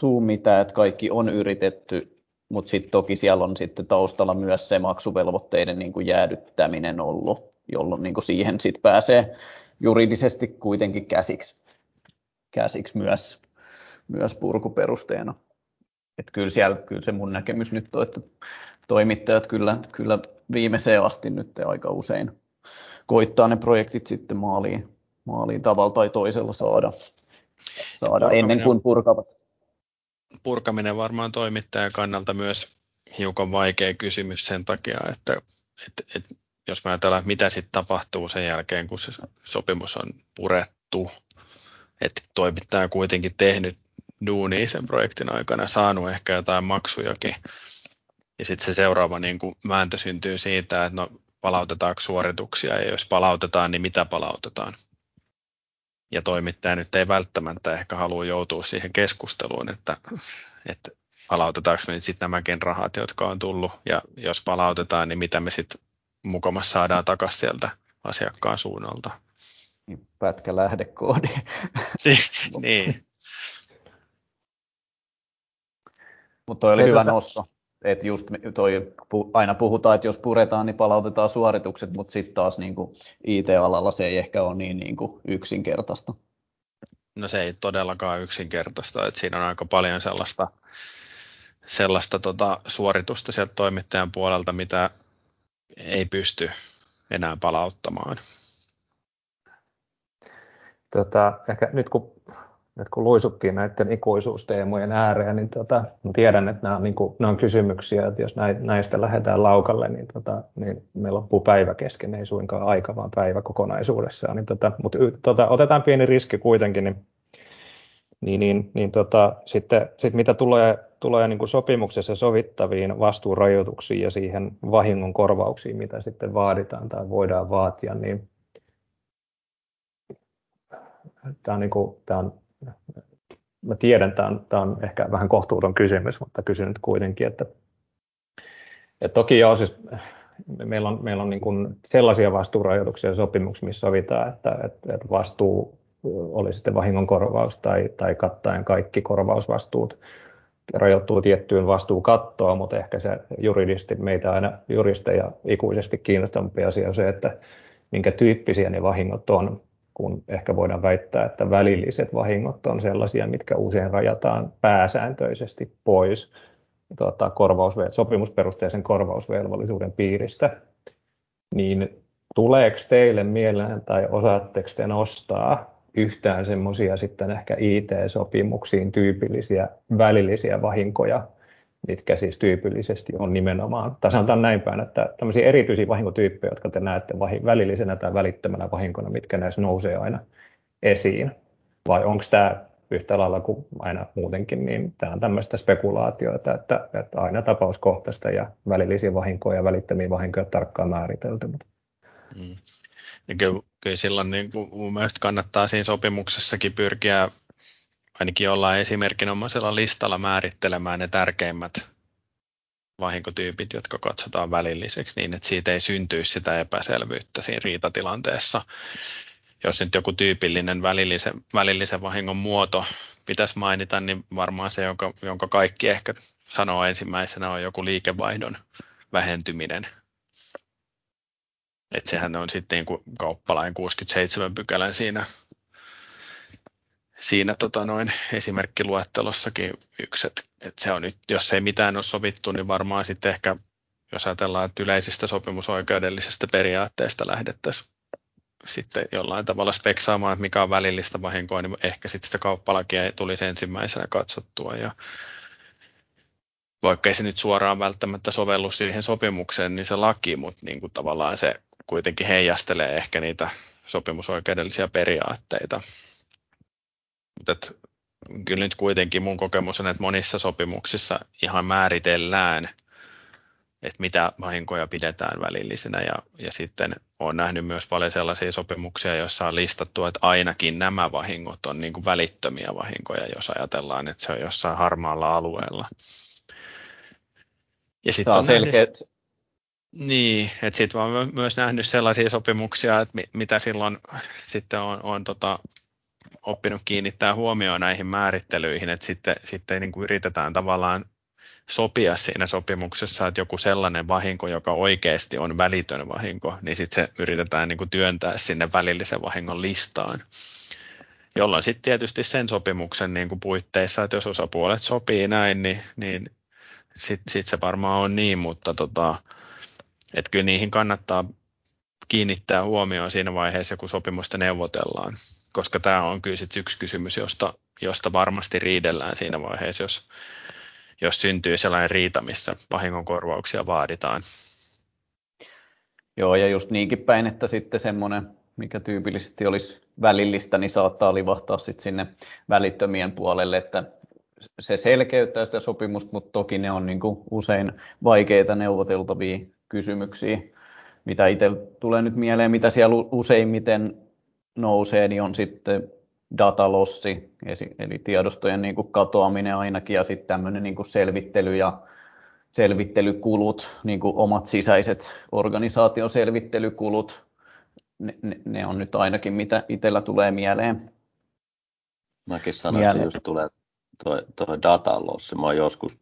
Speaker 2: tuu mitään, että kaikki on yritetty, mutta sitten toki siellä on sitten taustalla myös se maksuvelvoitteiden niin kuin jäädyttäminen ollut, jolloin niin kuin siihen sitten pääsee juridisesti kuitenkin käsiksi, käsiksi myös, myös purkuperusteena. Et kyllä, siellä, kyllä se mun näkemys nyt on, että toimittajat kyllä, kyllä viimeiseen asti nyt aika usein koittaa ne projektit sitten maaliin, maaliin tavalla tai toisella saada, saada ennen kuin purkavat.
Speaker 4: Purkaminen varmaan toimittajan kannalta myös hiukan vaikea kysymys sen takia, että, että, että jos mä ajatellaan, mitä sitten tapahtuu sen jälkeen, kun se sopimus on purettu, että toimittaja on kuitenkin tehnyt duunia sen projektin aikana, saanut ehkä jotain maksujakin, ja sitten se seuraava niin kuin vääntö syntyy siitä, että no palautetaanko suorituksia, ja jos palautetaan, niin mitä palautetaan. Ja toimittaja nyt ei välttämättä ehkä halua joutua siihen keskusteluun, että, että palautetaanko me sitten nämäkin rahat, jotka on tullut, ja jos palautetaan, niin mitä me sitten mukamassa saadaan takaisin sieltä asiakkaan suunnalta.
Speaker 2: Niin, pätkä lähdekoodi. (laughs)
Speaker 4: niin.
Speaker 2: Mutta toi oli hyvä nosto. Että just toi, aina puhutaan, että jos puretaan, niin palautetaan suoritukset, mutta sitten taas niin kuin IT-alalla se ei ehkä ole niin, niin kuin yksinkertaista.
Speaker 4: No se ei todellakaan yksinkertaista, että siinä on aika paljon sellaista, sellaista tota, suoritusta sieltä toimittajan puolelta, mitä ei pysty enää palauttamaan.
Speaker 3: Tota, ehkä nyt kun, nyt kun luisuttiin näiden ikuisuusteemojen ääreen, niin tota, tiedän, että nämä on, niin kuin, nämä on kysymyksiä, että jos näistä lähdetään laukalle, niin, tota, niin me loppuu päivä kesken, ei suinkaan aika, vaan päivä kokonaisuudessaan. Niin tota, mutta tota, otetaan pieni riski kuitenkin, niin niin, niin, niin tota, sitten sit mitä tulee, tulee niin kuin sopimuksessa sovittaviin vastuurajoituksiin ja siihen vahingon korvauksiin, mitä sitten vaaditaan tai voidaan vaatia, niin tämä on, niin kuin, tämä on mä tiedän, tämä on, tämä on ehkä vähän kohtuuton kysymys, mutta kysyn nyt kuitenkin, että, että toki joo, siis meillä on, meillä on niin kuin sellaisia vastuurajoituksia sopimuksia, missä sovitaan, että, että, että vastuu oli sitten vahingonkorvaus tai, tai kattaen kaikki korvausvastuut rajoittuu tiettyyn vastuukattoon, mutta ehkä se juridisesti meitä aina juristeja ikuisesti kiinnostavampi asia on se, että minkä tyyppisiä ne vahingot on, kun ehkä voidaan väittää, että välilliset vahingot on sellaisia, mitkä usein rajataan pääsääntöisesti pois tuota, korvausve- sopimusperusteisen korvausvelvollisuuden piiristä, niin tuleeko teille mieleen tai osaatteko te nostaa yhtään semmoisia sitten ehkä IT-sopimuksiin tyypillisiä välillisiä vahinkoja, mitkä siis tyypillisesti on nimenomaan, tai sanotaan näin päin, että tämmöisiä erityisiä vahinkotyyppejä, jotka te näette välillisenä tai välittömänä vahinkona, mitkä näissä nousee aina esiin, vai onko tämä yhtä lailla kuin aina muutenkin, niin tämä on tämmöistä spekulaatioita, että, että aina tapauskohtaista ja välillisiä vahinkoja ja välittömiä vahinkoja tarkkaan määritelty. Mm.
Speaker 4: Ja kyllä, kyllä silloin niin kuin mun mielestä kannattaa siinä sopimuksessakin pyrkiä ainakin jollain esimerkinomaisella listalla määrittelemään ne tärkeimmät vahinkotyypit, jotka katsotaan välilliseksi niin, että siitä ei syntyisi sitä epäselvyyttä siinä riitatilanteessa. Jos nyt joku tyypillinen välillisen, välillisen vahingon muoto pitäisi mainita, niin varmaan se, jonka, jonka kaikki ehkä sanoo ensimmäisenä, on joku liikevaihdon vähentyminen – että sehän on sitten niin kuin kauppalain 67 pykälän siinä, siinä tota noin esimerkkiluettelossakin yksi, että, että se on nyt, jos ei mitään ole sovittu, niin varmaan sitten ehkä, jos ajatellaan, että yleisistä sopimusoikeudellisesta periaatteesta lähdettäisiin sitten jollain tavalla speksaamaan, että mikä on välillistä vahinkoa, niin ehkä sitten sitä kauppalakia tulisi ensimmäisenä katsottua ja vaikka ei se nyt suoraan välttämättä sovellu siihen sopimukseen, niin se laki, mutta niin kuin tavallaan se kuitenkin heijastelee ehkä niitä sopimusoikeudellisia periaatteita. Mutta kyllä nyt kuitenkin mun kokemus on, että monissa sopimuksissa ihan määritellään, että mitä vahinkoja pidetään välillisenä ja, ja sitten olen nähnyt myös paljon sellaisia sopimuksia, joissa on listattu, että ainakin nämä vahingot on niin kuin välittömiä vahinkoja, jos ajatellaan, että se on jossain harmaalla alueella. Ja sitten on selkeät. Nähnyt, niin, että sitten olen myös nähnyt sellaisia sopimuksia, että mitä silloin (laughs) sitten on, on tota, oppinut kiinnittää huomioon näihin määrittelyihin, että sitten, sitten niin kuin yritetään tavallaan sopia siinä sopimuksessa, että joku sellainen vahinko, joka oikeasti on välitön vahinko, niin sitten se yritetään niin kuin työntää sinne välillisen vahingon listaan. Jolloin sitten tietysti sen sopimuksen niin kuin puitteissa, että jos osapuolet sopii näin, niin, niin sitten sit se varmaan on niin, mutta tota, että kyllä niihin kannattaa kiinnittää huomioon siinä vaiheessa, kun sopimusta neuvotellaan, koska tämä on kyllä sit yksi kysymys, josta, josta varmasti riidellään siinä vaiheessa, jos, jos syntyy sellainen riita, missä vahingonkorvauksia vaaditaan.
Speaker 2: Joo, ja just niinkin päin, että sitten semmoinen, mikä tyypillisesti olisi välillistä, niin saattaa livahtaa sitten sinne välittömien puolelle, että se selkeyttää sitä sopimusta, mutta toki ne on niin usein vaikeita neuvoteltavia kysymyksiä. Mitä itse tulee nyt mieleen, mitä siellä useimmiten nousee, niin on sitten datalossi, eli tiedostojen niin kuin katoaminen ainakin, ja sitten tämmöinen niin kuin selvittely ja selvittelykulut, niin kuin omat sisäiset organisaation selvittelykulut, ne, ne, ne on nyt ainakin mitä itsellä tulee mieleen.
Speaker 1: Mäkin sanoin, että just tulee tuo, tuo datalossi. Mä oon joskus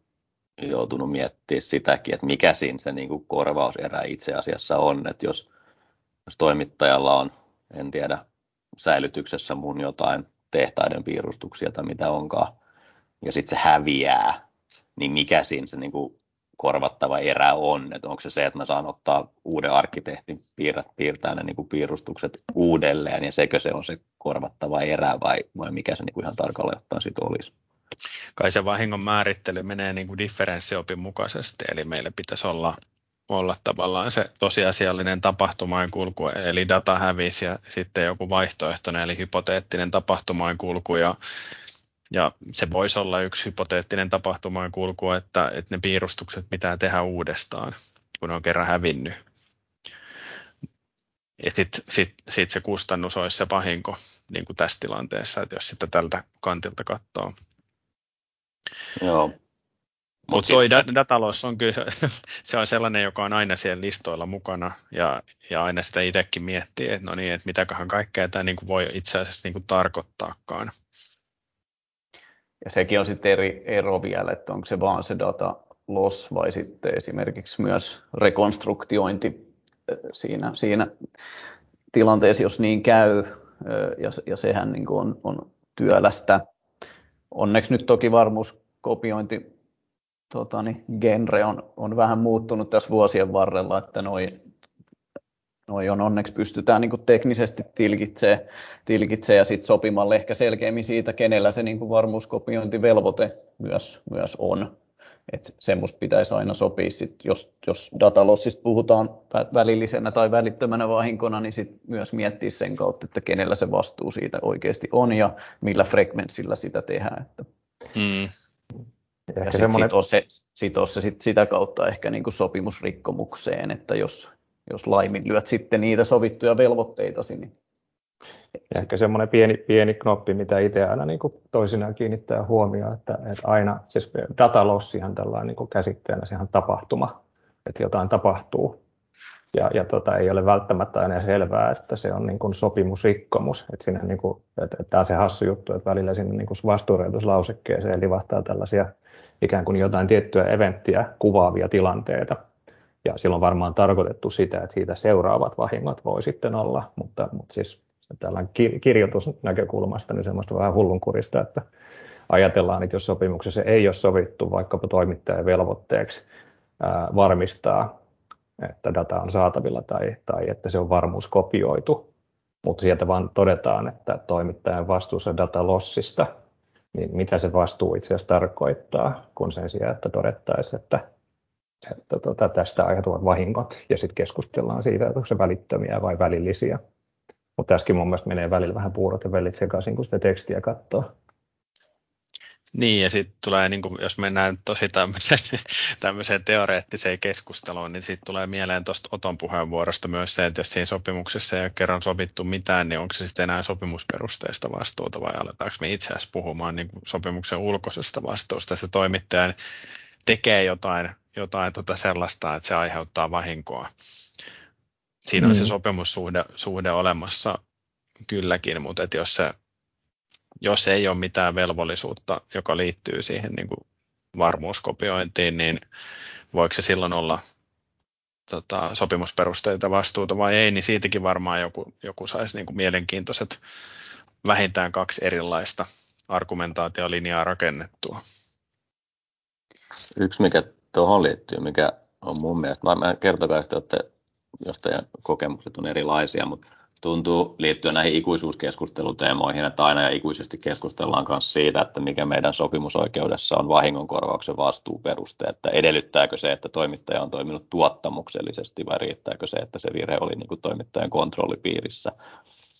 Speaker 1: joutunut miettimään sitäkin, että mikä siinä se niin kuin korvauserä itse asiassa on, että jos, jos toimittajalla on, en tiedä, säilytyksessä mun jotain tehtaiden piirustuksia tai mitä onkaan, ja sitten se häviää, niin mikä siinä se niin kuin korvattava erä on, että onko se se, että mä saan ottaa uuden arkkitehtin piirrät, piirtää ne niin kuin piirustukset uudelleen, ja sekö se on se korvattava erä vai, vai mikä se niin kuin ihan tarkalleen ottaen sitten olisi?
Speaker 4: Kai se vahingon määrittely menee niin kuin differenssiopin mukaisesti, eli meille pitäisi olla, olla tavallaan se tosiasiallinen tapahtumaan kulku, eli data hävisi ja sitten joku vaihtoehtoinen, eli hypoteettinen tapahtumaan kulku, ja, ja se voisi olla yksi hypoteettinen tapahtumaan kulku, että, että ne piirustukset pitää tehdä uudestaan, kun on kerran hävinnyt. Ja sitten sit, sit se kustannus olisi se vahinko niin kuin tässä tilanteessa, että jos sitä tältä kantilta katsoo.
Speaker 1: Joo.
Speaker 4: Mutta siis... toi datalous on kyllä, (laughs) se on sellainen, joka on aina siellä listoilla mukana ja, ja aina sitä itsekin miettii, että no niin, että mitäköhän kaikkea tämä niin kuin voi itse asiassa niin kuin tarkoittaakaan.
Speaker 2: Ja sekin on sitten eri ero vielä, että onko se vaan se data loss vai sitten esimerkiksi myös rekonstruktiointi siinä, siinä tilanteessa, jos niin käy, ja, ja sehän niin kuin on, on työlästä onneksi nyt toki varmuuskopiointi tota, niin, genre on, on vähän muuttunut tässä vuosien varrella, että noi, noi on onneksi pystytään niin teknisesti tilkitsee, tilkitsee ja sitten sopimalle ehkä selkeämmin siitä, kenellä se niin varmuuskopiointivelvoite myös, myös on. Et semmoista pitäisi aina sopia, sit jos, jos datalossista puhutaan välillisenä tai välittömänä vahinkona, niin sit myös miettiä sen kautta, että kenellä se vastuu siitä oikeasti on ja millä frekvenssillä sitä tehdään. Että. Mm. Ja, ja sitten semmoinen... se, sitoo se sit sitä kautta ehkä niin kuin sopimusrikkomukseen, että jos, jos laiminlyöt sitten niitä sovittuja velvoitteitasi, niin
Speaker 3: ja ehkä semmoinen pieni, pieni knoppi, mitä itse aina niin kuin toisinaan kiinnittää huomioon, että, että aina, siis datalossihan tällainen niin kuin käsitteenä, sehän tapahtuma, että jotain tapahtuu. Ja, ja tota, ei ole välttämättä aina selvää, että se on niin kuin sopimusrikkomus. Että siinä niin kuin, että, että tämä on se hassu juttu, että välillä sinne niin kuin vastuureituslausekkeeseen livahtaa tällaisia ikään kuin jotain tiettyä eventtiä kuvaavia tilanteita. Ja silloin varmaan tarkoitettu sitä, että siitä seuraavat vahingot voi sitten olla, mutta, mutta siis tällainen kirjoitusnäkökulmasta niin semmoista vähän hullunkurista, että ajatellaan, että jos sopimuksessa ei ole sovittu vaikkapa toimittajan velvoitteeksi ää, varmistaa, että data on saatavilla tai, tai että se on varmuuskopioitu, mutta sieltä vaan todetaan, että toimittajan vastuussa datalossista, niin mitä se vastuu itse asiassa tarkoittaa, kun sen sijaan, että todettaisiin, että, että tota, tästä aiheutuvat vahingot ja sitten keskustellaan siitä, että onko se välittömiä vai välillisiä. Mutta tässäkin mun mielestä menee välillä vähän puurot ja vellit sekaisin, kun sitä tekstiä katsoo.
Speaker 4: Niin, ja sitten tulee, niin kuin, jos mennään tosi tämmöiseen, (laughs) tämmöiseen teoreettiseen keskusteluun, niin sitten tulee mieleen tuosta Oton puheenvuorosta myös se, että jos siinä sopimuksessa ei ole kerran sovittu mitään, niin onko se sitten enää sopimusperusteista vastuuta vai aletaanko me itse asiassa puhumaan niin kuin sopimuksen ulkoisesta vastuusta, että se toimittaja tekee jotain, jotain tota sellaista, että se aiheuttaa vahinkoa. Siinä on mm. se sopimussuhde suhde olemassa kylläkin, mutta että jos se jos ei ole mitään velvollisuutta, joka liittyy siihen niin kuin varmuuskopiointiin, niin voiko se silloin olla tota, sopimusperusteita vastuuta vai ei, niin siitäkin varmaan joku, joku saisi niin kuin mielenkiintoiset vähintään kaksi erilaista argumentaatiolinjaa rakennettua.
Speaker 1: Yksi, mikä tuohon liittyy, mikä on mun mielestä, mä kertokaa, että jos teidän kokemukset on erilaisia, mutta tuntuu liittyä näihin ikuisuuskeskusteluteemoihin, että aina ja ikuisesti keskustellaan myös siitä, että mikä meidän sopimusoikeudessa on vahingonkorvauksen vastuuperuste, että edellyttääkö se, että toimittaja on toiminut tuottamuksellisesti vai riittääkö se, että se virhe oli niin kuin toimittajan kontrollipiirissä.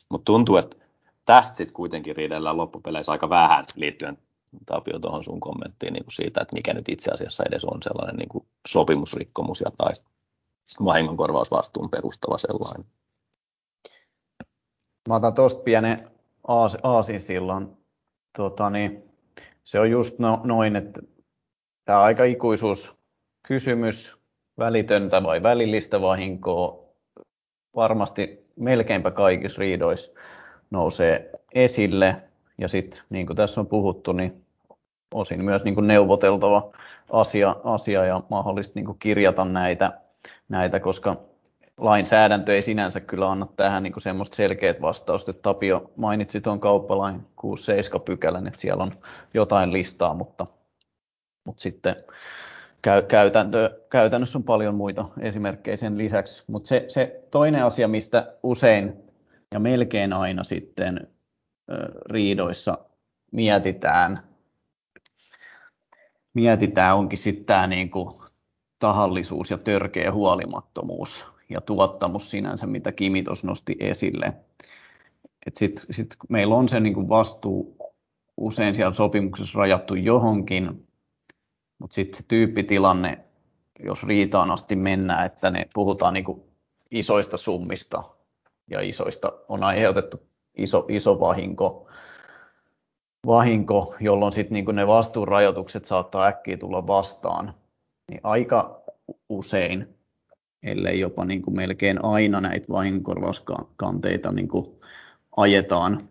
Speaker 1: Mutta tuntuu, että tästä sitten kuitenkin riidellään loppupeleissä aika vähän liittyen Tapio tuohon sun kommenttiin niin kuin siitä, että mikä nyt itse asiassa edes on sellainen niin kuin sopimusrikkomus ja tai vahingonkorvausvastuun perustava sellainen.
Speaker 2: Mä otan tuosta pienen aas, aasinsillan. Tota, niin, se on just no, noin, että tämä aika ikuisuus kysymys, välitöntä vai välillistä vahinkoa, varmasti melkeinpä kaikissa riidoissa nousee esille. Ja sitten, niin kuin tässä on puhuttu, niin osin myös niin kuin neuvoteltava asia, asia ja mahdollista niin kuin kirjata näitä, näitä, koska lainsäädäntö ei sinänsä kyllä anna tähän niin semmoista selkeät vastausta. Että Tapio mainitsi tuon kauppalain 6-7 pykälän, että siellä on jotain listaa, mutta, mutta sitten käy, käytäntö, käytännössä on paljon muita esimerkkejä sen lisäksi. Mutta se, se toinen asia, mistä usein ja melkein aina sitten riidoissa mietitään, mietitään onkin sitten tämä niin kuin tahallisuus ja törkeä huolimattomuus ja tuottamus sinänsä, mitä Kimi tuossa nosti esille. Sitten sit meillä on se niin kuin vastuu usein siellä sopimuksessa rajattu johonkin, mutta sitten se tyyppitilanne, jos riitaan asti mennään, että ne puhutaan niin kuin isoista summista ja isoista on aiheutettu iso, iso vahinko, vahinko jolloin sitten niin ne vastuurajoitukset saattaa äkkiä tulla vastaan, niin aika usein ellei jopa niin kuin melkein aina näitä vahingonkorvauskanteita niin kuin ajetaan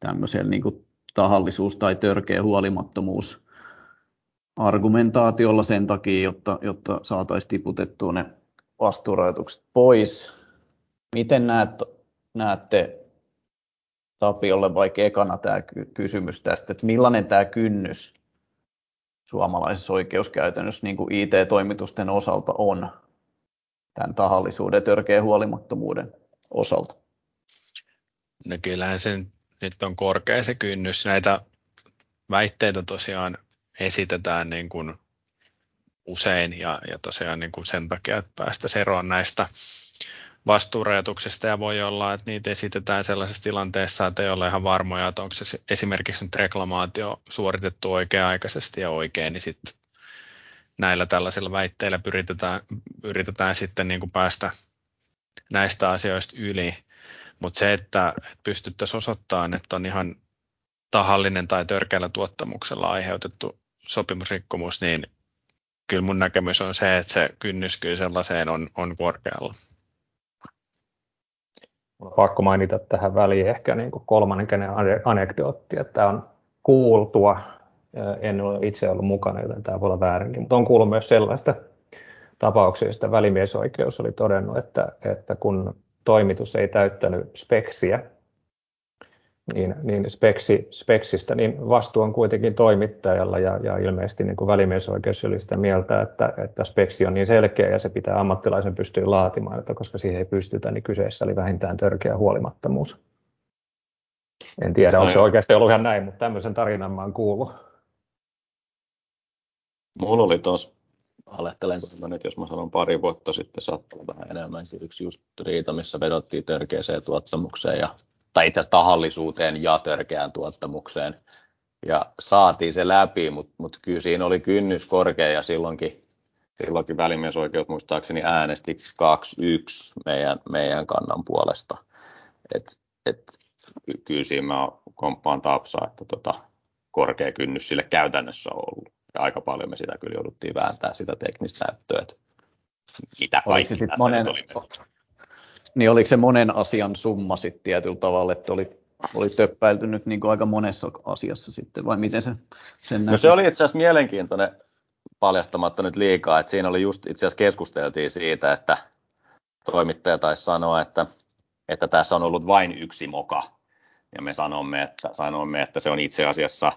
Speaker 2: tämmöisellä niin kuin tahallisuus- tai törkeä huolimattomuus argumentaatiolla sen takia, jotta, jotta saataisiin tiputettua ne vastuurajoitukset pois. Miten näet, näette Tapiolle vaikka ekana tämä kysymys tästä, että millainen tämä kynnys suomalaisessa oikeuskäytännössä niin kuin IT-toimitusten osalta on tämän tahallisuuden törkeän huolimattomuuden osalta?
Speaker 4: No kyllähän se nyt on korkea se kynnys. Näitä väitteitä tosiaan esitetään niin kuin usein ja, ja tosiaan niin kuin sen takia, että päästä eroon näistä vastuurajoituksista ja voi olla, että niitä esitetään sellaisessa tilanteessa, että ei ole ihan varmoja, että onko se esimerkiksi nyt reklamaatio suoritettu oikea-aikaisesti ja oikein, niin sitten näillä tällaisilla väitteillä pyritetään, yritetään sitten niin kuin päästä näistä asioista yli. Mutta se, että pystyttäisiin osoittamaan, että on ihan tahallinen tai törkeällä tuottamuksella aiheutettu sopimusrikkomus, niin kyllä mun näkemys on se, että se kynnys kyllä sellaiseen on, on korkealla.
Speaker 3: Pakko mainita tähän väliin ehkä niin kuin kolmannen kenen anekdootti, että on kuultua en ole itse ollut mukana, joten tämä voi olla väärinkin, mutta on kuullut myös sellaista tapauksista, välimiesoikeus oli todennut, että, että kun toimitus ei täyttänyt speksiä, niin, niin speksi, speksistä, niin vastuu on kuitenkin toimittajalla ja, ja ilmeisesti niin kuin välimiesoikeus oli sitä mieltä, että, että speksi on niin selkeä ja se pitää ammattilaisen pystyä laatimaan, että koska siihen ei pystytä, niin kyseessä oli vähintään törkeä huolimattomuus. En tiedä, onko se oikeasti ollut ihan näin, mutta tämmöisen tarinan mä oon kuullut.
Speaker 1: Mulla oli tuossa, alettelen mä nyt, jos mä sanon pari vuotta sitten, saattaa vähän enemmän yksi just riita, missä vedottiin törkeäseen tuottamukseen, ja, tai itse asiassa tahallisuuteen ja törkeään tuottamukseen. Ja saatiin se läpi, mutta mut kyllä siinä oli kynnys korkea, ja silloinkin, silloinkin välimiesoikeus muistaakseni äänesti 2-1 meidän, meidän kannan puolesta. Et, et, kyllä siinä mä komppaan Tapsaa, että tota, korkea kynnys sille käytännössä on ollut. Ja aika paljon me sitä kyllä jouduttiin vääntää sitä teknistä näyttöä, että mitä kaikki tässä monen, oli.
Speaker 2: Niin oliko se monen asian summa sitten tietyllä tavalla, että oli, oli töppäilty nyt niin kuin aika monessa asiassa sitten, vai miten se sen
Speaker 1: No se oli itse asiassa mielenkiintoinen, paljastamatta nyt liikaa, että siinä oli just itse asiassa keskusteltiin siitä, että toimittaja taisi sanoa, että, että tässä on ollut vain yksi moka, ja me sanomme, että, sanomme, että se on itse asiassa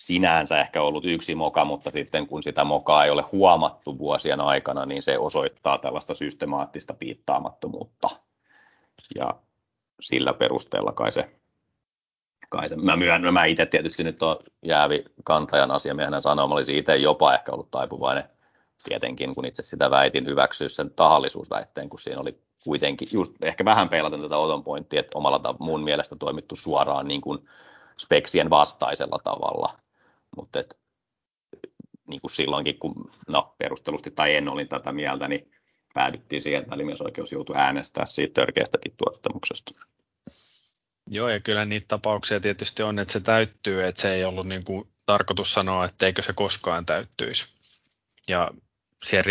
Speaker 1: sinänsä ehkä ollut yksi moka, mutta sitten kun sitä mokaa ei ole huomattu vuosien aikana, niin se osoittaa tällaista systemaattista piittaamattomuutta. Ja sillä perusteella kai se, kai se mä myönnän, mä itse tietysti nyt on jäävi kantajan asiamiehenä sanoa, mä olisin itse jopa ehkä ollut taipuvainen tietenkin, kun itse sitä väitin, hyväksyä sen tahallisuusväitteen, kun siinä oli kuitenkin just ehkä vähän peilaten tätä oton pointtia, että omalla mun mielestä toimittu suoraan niin kuin speksien vastaisella tavalla. Mutta niin kuin silloinkin, kun no, perustelusti tai en olin tätä mieltä, niin päädyttiin siihen, että välimiesoikeus joutui äänestää siitä törkeästäkin tuottamuksesta.
Speaker 4: Joo, ja kyllä niitä tapauksia tietysti on, että se täyttyy, että se ei ollut niin kuin tarkoitus sanoa, että eikö se koskaan täyttyisi. Ja siihen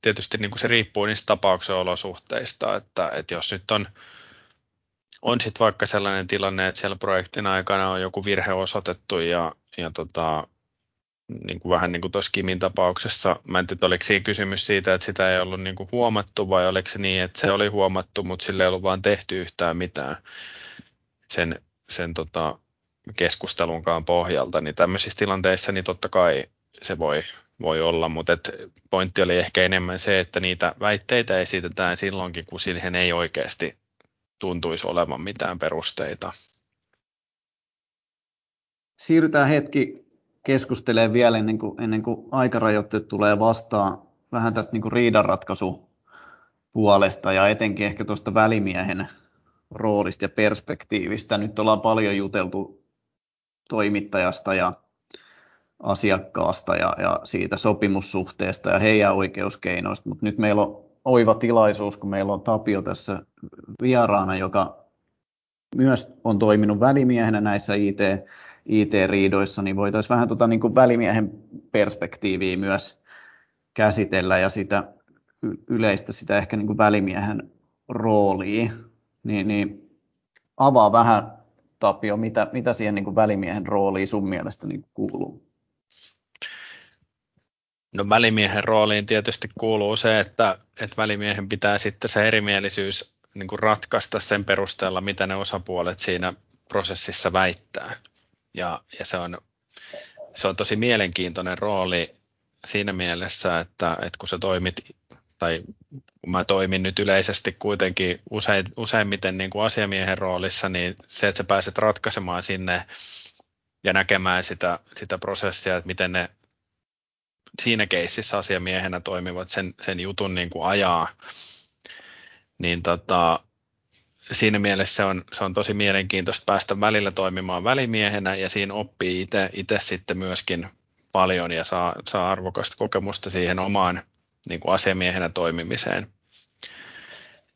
Speaker 4: tietysti niin kuin se riippuu niistä tapauksen olosuhteista, että, että jos nyt on, on sitten vaikka sellainen tilanne, että siellä projektin aikana on joku virhe osoitettu ja, ja tota, niin kuin vähän niin kuin tuossa Kimin tapauksessa, mä en tiedä, oliko siinä kysymys siitä, että sitä ei ollut niin kuin huomattu vai oliko se niin, että se oli huomattu, mutta sille ei ollut vaan tehty yhtään mitään sen, sen tota, keskustelunkaan pohjalta, niin tämmöisissä tilanteissa niin totta kai se voi, voi olla, mutta et pointti oli ehkä enemmän se, että niitä väitteitä esitetään silloinkin, kun siihen ei oikeasti tuntuisi olevan mitään perusteita.
Speaker 2: Siirrytään hetki keskustelemaan vielä ennen kuin, ennen kuin aikarajoitteet tulee vastaan vähän tästä niin kuin riidanratkaisu puolesta ja etenkin ehkä tuosta välimiehen roolista ja perspektiivistä. Nyt ollaan paljon juteltu toimittajasta ja asiakkaasta ja, ja siitä sopimussuhteesta ja heidän oikeuskeinoista, mutta nyt meillä on oiva tilaisuus, kun meillä on Tapio tässä vieraana, joka myös on toiminut välimiehenä näissä IT, IT-riidoissa, niin voitaisiin vähän tuota niin kuin välimiehen perspektiiviä myös käsitellä ja sitä yleistä sitä ehkä niin kuin välimiehen roolia, niin, niin avaa vähän Tapio, mitä, mitä siihen niin kuin välimiehen rooliin sun mielestä niin kuuluu?
Speaker 4: No välimiehen rooliin tietysti kuuluu se, että, että välimiehen pitää sitten se erimielisyys niin kuin ratkaista sen perusteella, mitä ne osapuolet siinä prosessissa väittää. Ja, ja se, on, se on tosi mielenkiintoinen rooli siinä mielessä, että, että kun sä toimit, tai kun mä toimin nyt yleisesti kuitenkin usein, useimmiten niin kuin asiamiehen roolissa, niin se, että sä pääset ratkaisemaan sinne ja näkemään sitä, sitä prosessia, että miten ne siinä keississä asiamiehenä toimivat sen, sen jutun niin kuin ajaa, niin tota, siinä mielessä se on, se on tosi mielenkiintoista päästä välillä toimimaan välimiehenä ja siinä oppii itse sitten myöskin paljon ja saa, saa arvokasta kokemusta siihen omaan niin kuin asiamiehenä toimimiseen.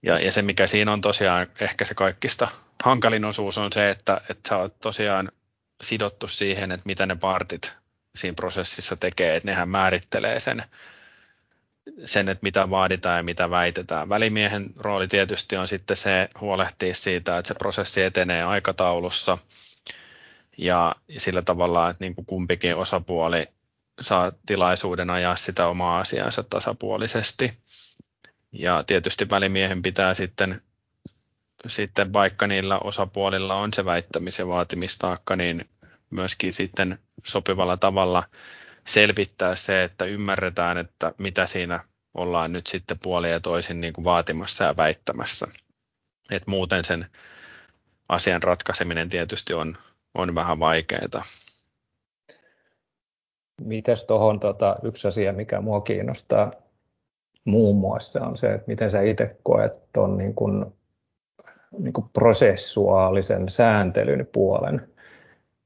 Speaker 4: Ja, ja se, mikä siinä on tosiaan ehkä se kaikista hankalin osuus on se, että, että sä oot tosiaan sidottu siihen, että mitä ne partit siinä prosessissa tekee, että nehän määrittelee sen, sen, että mitä vaaditaan ja mitä väitetään. Välimiehen rooli tietysti on sitten se huolehtia siitä, että se prosessi etenee aikataulussa ja sillä tavalla, että niin kuin kumpikin osapuoli saa tilaisuuden ajaa sitä omaa asiansa tasapuolisesti. Ja tietysti välimiehen pitää sitten, sitten vaikka niillä osapuolilla on se väittämisen vaatimistaakka, niin myöskin sitten sopivalla tavalla selvittää se, että ymmärretään, että mitä siinä ollaan nyt sitten puoli ja toisin niin kuin vaatimassa ja väittämässä. Et muuten sen asian ratkaiseminen tietysti on, on vähän vaikeaa.
Speaker 3: Mites tuohon tota, yksi asia, mikä mua kiinnostaa muun muassa on se, että miten sä itse koet tuon niin kuin, niin prosessuaalisen sääntelyn puolen.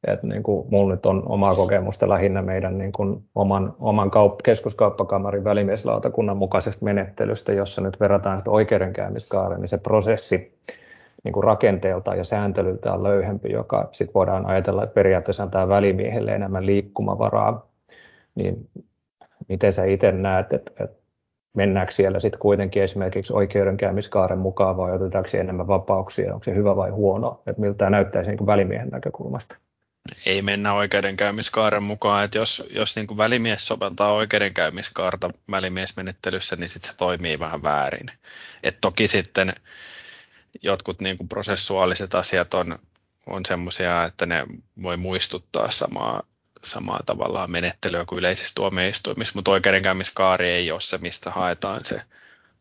Speaker 3: Et niin kuin, mulla nyt on omaa kokemusta lähinnä meidän niin kuin, oman, oman kaup- keskuskauppakamarin välimieslautakunnan mukaisesta menettelystä, jossa nyt verrataan sitä oikeudenkäymiskaaren, niin se prosessi niin kuin rakenteelta ja sääntelyltä on löyhempi, joka sitten voidaan ajatella, että periaatteessa antaa välimiehelle enemmän liikkumavaraa. Niin miten sä itse näet, että, että mennäänkö siellä sitten kuitenkin esimerkiksi oikeudenkäymiskaaren mukaan vai otetaanko enemmän vapauksia, onko se hyvä vai huono, että miltä tämä näyttäisi niin kuin välimiehen näkökulmasta?
Speaker 4: Ei mennä oikeudenkäymiskaaren mukaan, että jos, jos niin kuin välimies soveltaa oikeudenkäymiskaarta välimiesmenettelyssä, niin sitten se toimii vähän väärin. Et toki sitten jotkut niin kuin prosessuaaliset asiat on, on semmoisia, että ne voi muistuttaa samaa samaa tavallaan menettelyä kuin yleisissä tuomioistuimissa, mutta oikeudenkäymiskaari ei ole se, mistä haetaan se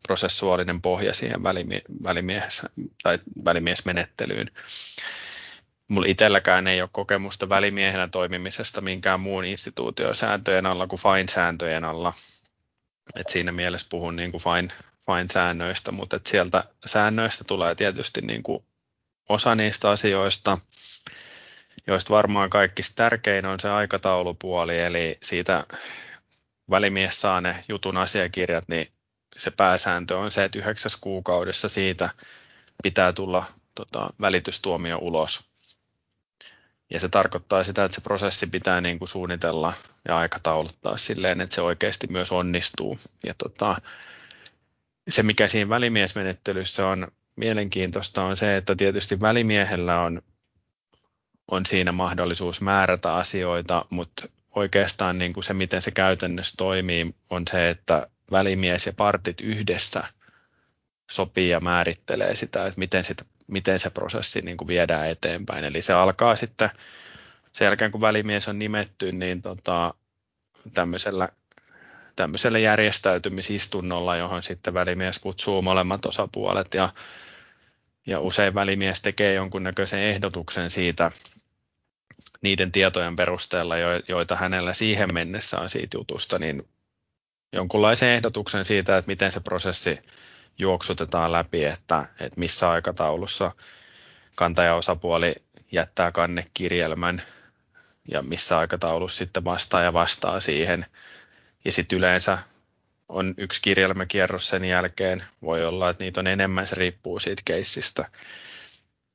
Speaker 4: prosessuaalinen pohja siihen välimie- välimies- tai välimiesmenettelyyn. Mulla itselläkään ei ole kokemusta välimiehenä toimimisesta minkään muun instituution sääntöjen alla kuin FINE-sääntöjen alla. Et siinä mielessä puhun niin kuin FINE, FINE-säännöistä, mutta et sieltä säännöistä tulee tietysti niin kuin osa niistä asioista, joista varmaan kaikista tärkein on se aikataulupuoli, eli siitä välimies saa ne jutun asiakirjat, niin se pääsääntö on se, että yhdeksäs kuukaudessa siitä pitää tulla tota, välitystuomio ulos. Ja se tarkoittaa sitä, että se prosessi pitää niin kuin suunnitella ja aikatauluttaa silleen, että se oikeasti myös onnistuu. Ja tota, se, mikä siinä välimiesmenettelyssä on mielenkiintoista, on se, että tietysti välimiehellä on on siinä mahdollisuus määrätä asioita, mutta oikeastaan niin kuin se, miten se käytännössä toimii, on se, että välimies ja partit yhdessä sopii ja määrittelee sitä, että miten, sitä, miten se prosessi niin kuin viedään eteenpäin. Eli se alkaa sitten sen jälkeen, kun välimies on nimetty, niin tota, tämmöisellä, tämmöisellä järjestäytymisistunnolla, johon sitten välimies kutsuu molemmat osapuolet ja, ja usein välimies tekee jonkunnäköisen ehdotuksen siitä, niiden tietojen perusteella, joita hänellä siihen mennessä on siitä jutusta, niin jonkunlaisen ehdotuksen siitä, että miten se prosessi juoksutetaan läpi, että, että missä aikataulussa kantajaosapuoli jättää kannekirjelmän ja missä aikataulussa sitten vastaa ja vastaa siihen. Ja sitten yleensä on yksi kirjelmäkierros sen jälkeen. Voi olla, että niitä on enemmän, se riippuu siitä keissistä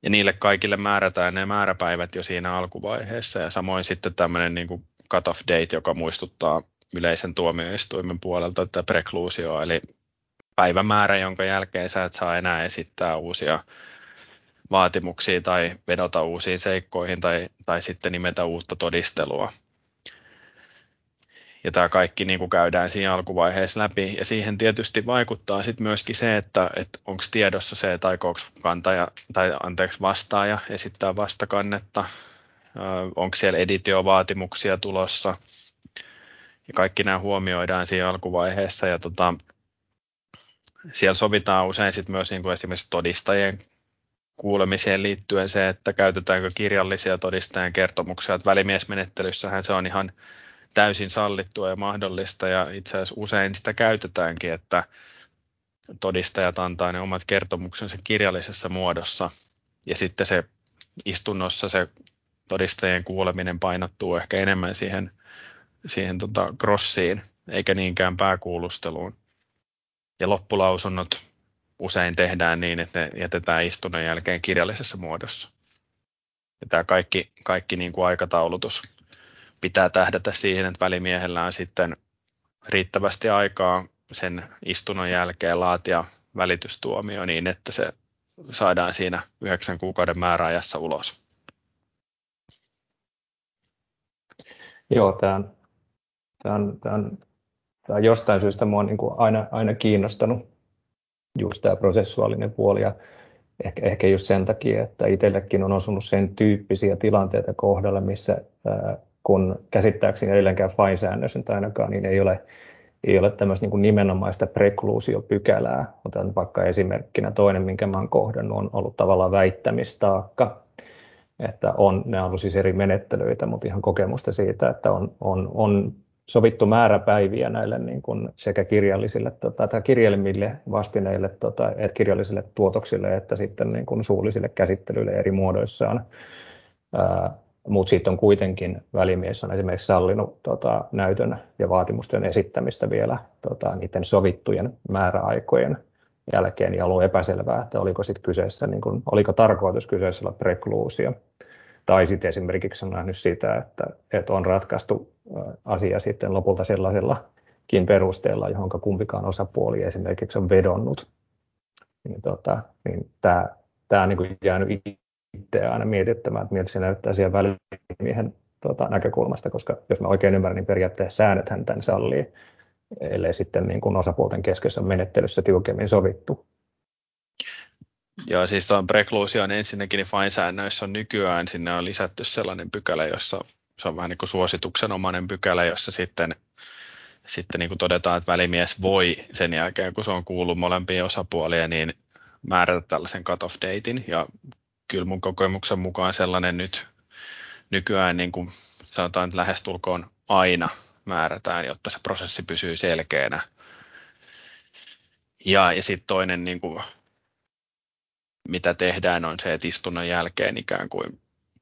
Speaker 4: ja niille kaikille määrätään ne määräpäivät jo siinä alkuvaiheessa ja samoin sitten tämmöinen niin kuin cut-off date, joka muistuttaa yleisen tuomioistuimen puolelta tätä prekluusio, eli päivämäärä, jonka jälkeen sä et saa enää esittää uusia vaatimuksia tai vedota uusiin seikkoihin tai, tai sitten nimetä uutta todistelua ja tämä kaikki niin kuin käydään siinä alkuvaiheessa läpi. Ja siihen tietysti vaikuttaa sitten myöskin se, että, että onko tiedossa se, että aikooko kantaja, tai anteeksi vastaaja esittää vastakannetta, onko siellä editiovaatimuksia tulossa. Ja kaikki nämä huomioidaan siinä alkuvaiheessa ja tota, siellä sovitaan usein sit myös niin kuin esimerkiksi todistajien kuulemiseen liittyen se, että käytetäänkö kirjallisia todistajan kertomuksia. Että välimiesmenettelyssähän se on ihan täysin sallittua ja mahdollista ja itse asiassa usein sitä käytetäänkin, että todistajat antaa ne omat kertomuksensa kirjallisessa muodossa ja sitten se istunnossa se todistajien kuuleminen painottuu ehkä enemmän siihen, siihen tota grossiin eikä niinkään pääkuulusteluun. Ja loppulausunnot usein tehdään niin, että ne jätetään istunnon jälkeen kirjallisessa muodossa. Ja tämä kaikki, kaikki niin kuin aikataulutus pitää tähdätä siihen, että välimiehellä on sitten riittävästi aikaa sen istunnon jälkeen laatia välitystuomio niin, että se saadaan siinä yhdeksän kuukauden määräajassa ulos.
Speaker 3: Joo, tämä on, tämä on, tämä on, on jostain syystä minua on niin kuin aina, aina kiinnostanut just tämä prosessuaalinen puoli ja ehkä, ehkä just sen takia, että itsellekin on osunut sen tyyppisiä tilanteita kohdalle, missä ää, kun käsittääkseni edelleenkään FINE-säännös nyt ainakaan, niin ei ole ei ole tämmöistä niin kuin nimenomaista prekluusiopykälää. Otan vaikka esimerkkinä toinen, minkä mä olen kohdannut, on ollut tavallaan väittämistaakka. Että on, ne on ollut siis eri menettelyitä, mutta ihan kokemusta siitä, että on, on, on sovittu määräpäiviä näille niin kuin sekä kirjallisille tota, tai kirjelmille vastineille, tota, että kirjallisille tuotoksille että sitten niin kuin suullisille käsittelyille eri muodoissaan. Mutta sitten on kuitenkin välimies on esimerkiksi sallinut tota, näytön ja vaatimusten esittämistä vielä tota, niiden sovittujen määräaikojen jälkeen ja ollut epäselvää, että oliko sitten kyseessä, niin kun, oliko tarkoitus kyseessä olla prekluusio. Tai sitten esimerkiksi on nähnyt sitä, että, että on ratkaistu asia sitten lopulta sellaisellakin perusteella, johon kumpikaan osapuoli esimerkiksi on vedonnut. Niin, tota, niin tämä, tämä on niin jäänyt itse aina mietittämään, että miltä se näyttää siellä välimiehen tota, näkökulmasta, koska jos mä oikein ymmärrän, niin periaatteessa säännöthän tämän sallii, ellei sitten niin kuin osapuolten keskeisessä menettelyssä tiukemmin sovittu.
Speaker 4: Joo, siis tuon prekluusion ensinnäkin niin FINE-säännöissä on nykyään, sinne on lisätty sellainen pykälä, jossa se on vähän niin kuin suosituksenomainen pykälä, jossa sitten, sitten niin kuin todetaan, että välimies voi sen jälkeen, kun se on kuullut molempia osapuolia, niin määrätä tällaisen cut-off datein. Ja kyllä mun kokemuksen mukaan sellainen nyt nykyään niin kuin sanotaan, että lähestulkoon aina määrätään, jotta se prosessi pysyy selkeänä. Ja, ja sitten toinen, niin kuin, mitä tehdään, on se, että istunnon jälkeen ikään kuin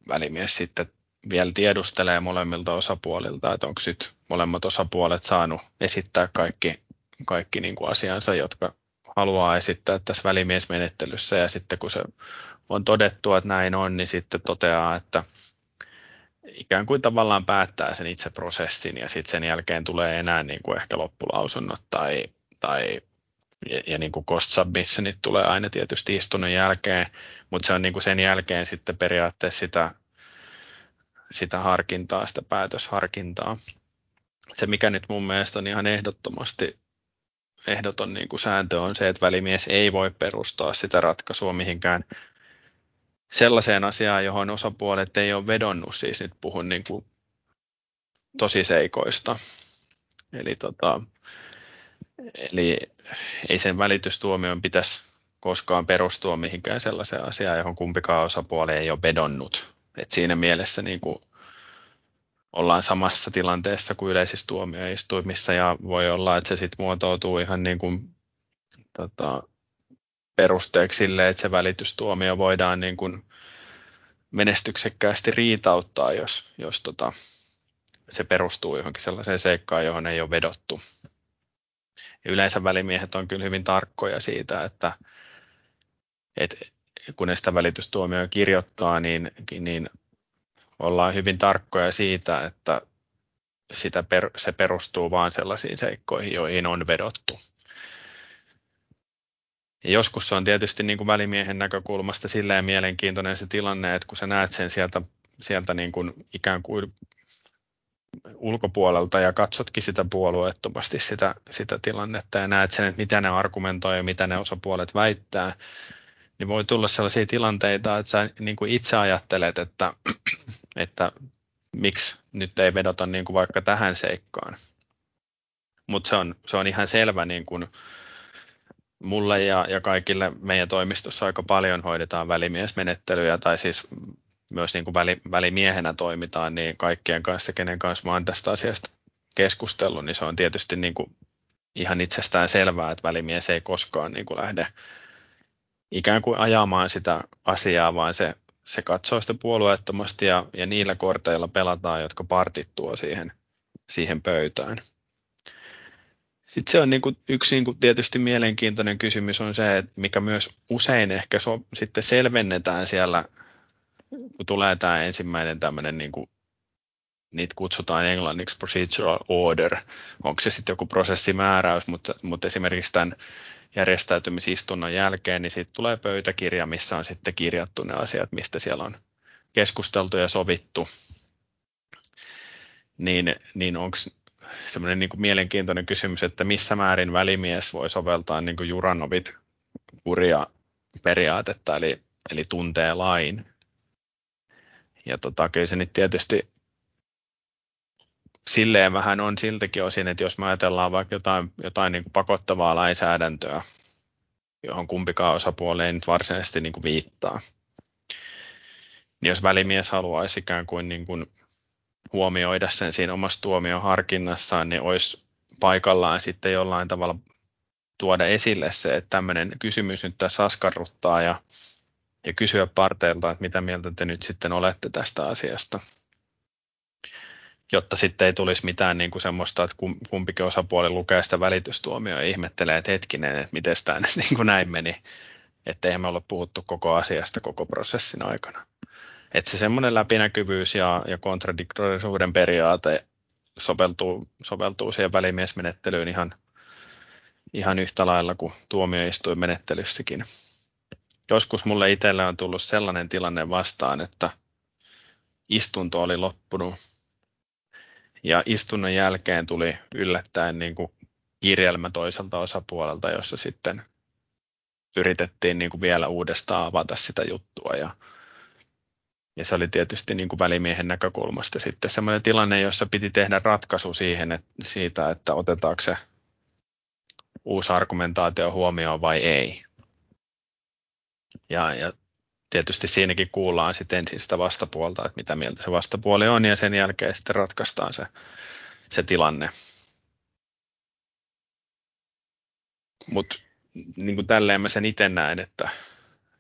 Speaker 4: välimies sitten vielä tiedustelee molemmilta osapuolilta, että onko nyt molemmat osapuolet saanut esittää kaikki, kaikki niin kuin asiansa, jotka haluaa esittää tässä välimiesmenettelyssä. Ja sitten kun se on todettu, että näin on, niin sitten toteaa, että ikään kuin tavallaan päättää sen itse prosessin ja sitten sen jälkeen tulee enää niin kuin ehkä loppulausunnot tai, tai ja, ja niin kuin cost submissionit tulee aina tietysti istunnon jälkeen, mutta se on niin kuin sen jälkeen sitten periaatteessa sitä, sitä harkintaa, sitä päätösharkintaa. Se, mikä nyt mun mielestä on ihan ehdottomasti ehdoton niin kuin sääntö on se, että välimies ei voi perustaa sitä ratkaisua mihinkään sellaiseen asiaan, johon osapuolet ei ole vedonnut, siis nyt puhun niin kuin tosiseikoista. Eli, tota, eli ei sen välitystuomion pitäisi koskaan perustua mihinkään sellaiseen asiaan, johon kumpikaan osapuoli ei ole vedonnut. Et siinä mielessä niin kuin ollaan samassa tilanteessa kuin yleisissä tuomioistuimissa ja voi olla, että se sitten muotoutuu ihan niin kuin, tota, perusteeksi sille, että se välitystuomio voidaan niin kuin menestyksekkäästi riitauttaa, jos, jos tota, se perustuu johonkin sellaiseen seikkaan, johon ei ole vedottu. Ja yleensä välimiehet on kyllä hyvin tarkkoja siitä, että, että kun ne sitä välitystuomioa kirjoittaa, niin, niin ollaan hyvin tarkkoja siitä, että sitä per, se perustuu vain sellaisiin seikkoihin, joihin on vedottu. Ja joskus se on tietysti niin kuin välimiehen näkökulmasta silleen mielenkiintoinen se tilanne, että kun sä näet sen sieltä, sieltä niin kuin ikään kuin ulkopuolelta ja katsotkin sitä puolueettomasti sitä, sitä tilannetta ja näet sen, että mitä ne argumentoi ja mitä ne osapuolet väittää, niin voi tulla sellaisia tilanteita, että sä niin kuin itse ajattelet, että, (clears throat) että miksi nyt ei vedota niin kuin vaikka tähän seikkaan. Mutta se on, se on ihan selvä niin kuin mulle ja, ja kaikille meidän toimistossa aika paljon hoidetaan välimiesmenettelyjä tai siis myös niin kuin väli, välimiehenä toimitaan, niin kaikkien kanssa, kenen kanssa mä oon tästä asiasta keskustellut, niin se on tietysti niin kuin ihan itsestään selvää, että välimies ei koskaan niin kuin lähde ikään kuin ajamaan sitä asiaa, vaan se, se katsoo sitä puolueettomasti ja, ja niillä korteilla pelataan, jotka partit tuo siihen, siihen pöytään. Sitten se on niin kuin, yksi niin kuin tietysti mielenkiintoinen kysymys on se, että mikä myös usein ehkä so, sitten selvennetään siellä, kun tulee tämä ensimmäinen tämmöinen, niin kuin, niitä kutsutaan englanniksi procedural order, onko se sitten joku prosessimääräys, mutta, mutta esimerkiksi tämän järjestäytymisistunnon jälkeen, niin siitä tulee pöytäkirja, missä on sitten kirjattu ne asiat, mistä siellä on keskusteltu ja sovittu. Niin, niin onko semmoinen niin mielenkiintoinen kysymys, että missä määrin välimies voi soveltaa niin kuin Juranovit kuria periaatetta, eli, eli tuntee lain. Ja tota, kyllä se nyt tietysti silleen vähän on siltäkin osin, että jos me ajatellaan vaikka jotain, jotain niin pakottavaa lainsäädäntöä, johon kumpikaan osapuoli ei nyt varsinaisesti niin kuin viittaa, niin jos välimies haluaisi ikään kuin, niin kuin huomioida sen siinä omassa tuomion harkinnassaan, niin olisi paikallaan sitten jollain tavalla tuoda esille se, että tämmöinen kysymys nyt tässä askarruttaa ja, ja kysyä parteilta, että mitä mieltä te nyt sitten olette tästä asiasta jotta sitten ei tulisi mitään niin kuin semmoista, että kumpikin osapuoli lukee sitä välitystuomioa ja ihmettelee, että hetkinen, että miten tämä (laughs) niin kuin näin meni, että eihän me ole puhuttu koko asiasta koko prosessin aikana. Että se semmoinen läpinäkyvyys ja, ja kontradiktorisuuden periaate soveltuu, soveltuu siihen välimiesmenettelyyn ihan, ihan yhtä lailla kuin tuomioistuinmenettelyssäkin. Joskus mulle itselle on tullut sellainen tilanne vastaan, että istunto oli loppunut ja istunnon jälkeen tuli yllättäen niin kuin kirjelmä toiselta osapuolelta, jossa sitten yritettiin niin kuin vielä uudestaan avata sitä juttua. Ja, ja se oli tietysti niin kuin välimiehen näkökulmasta sitten sellainen tilanne, jossa piti tehdä ratkaisu siihen, että, siitä, että otetaanko se uusi argumentaatio huomioon vai ei. Ja, ja tietysti siinäkin kuullaan sitten ensin sitä vastapuolta, että mitä mieltä se vastapuoli on, ja sen jälkeen sitten ratkaistaan se, se tilanne. Mutta niin kuin tälleen mä sen itse näen, että,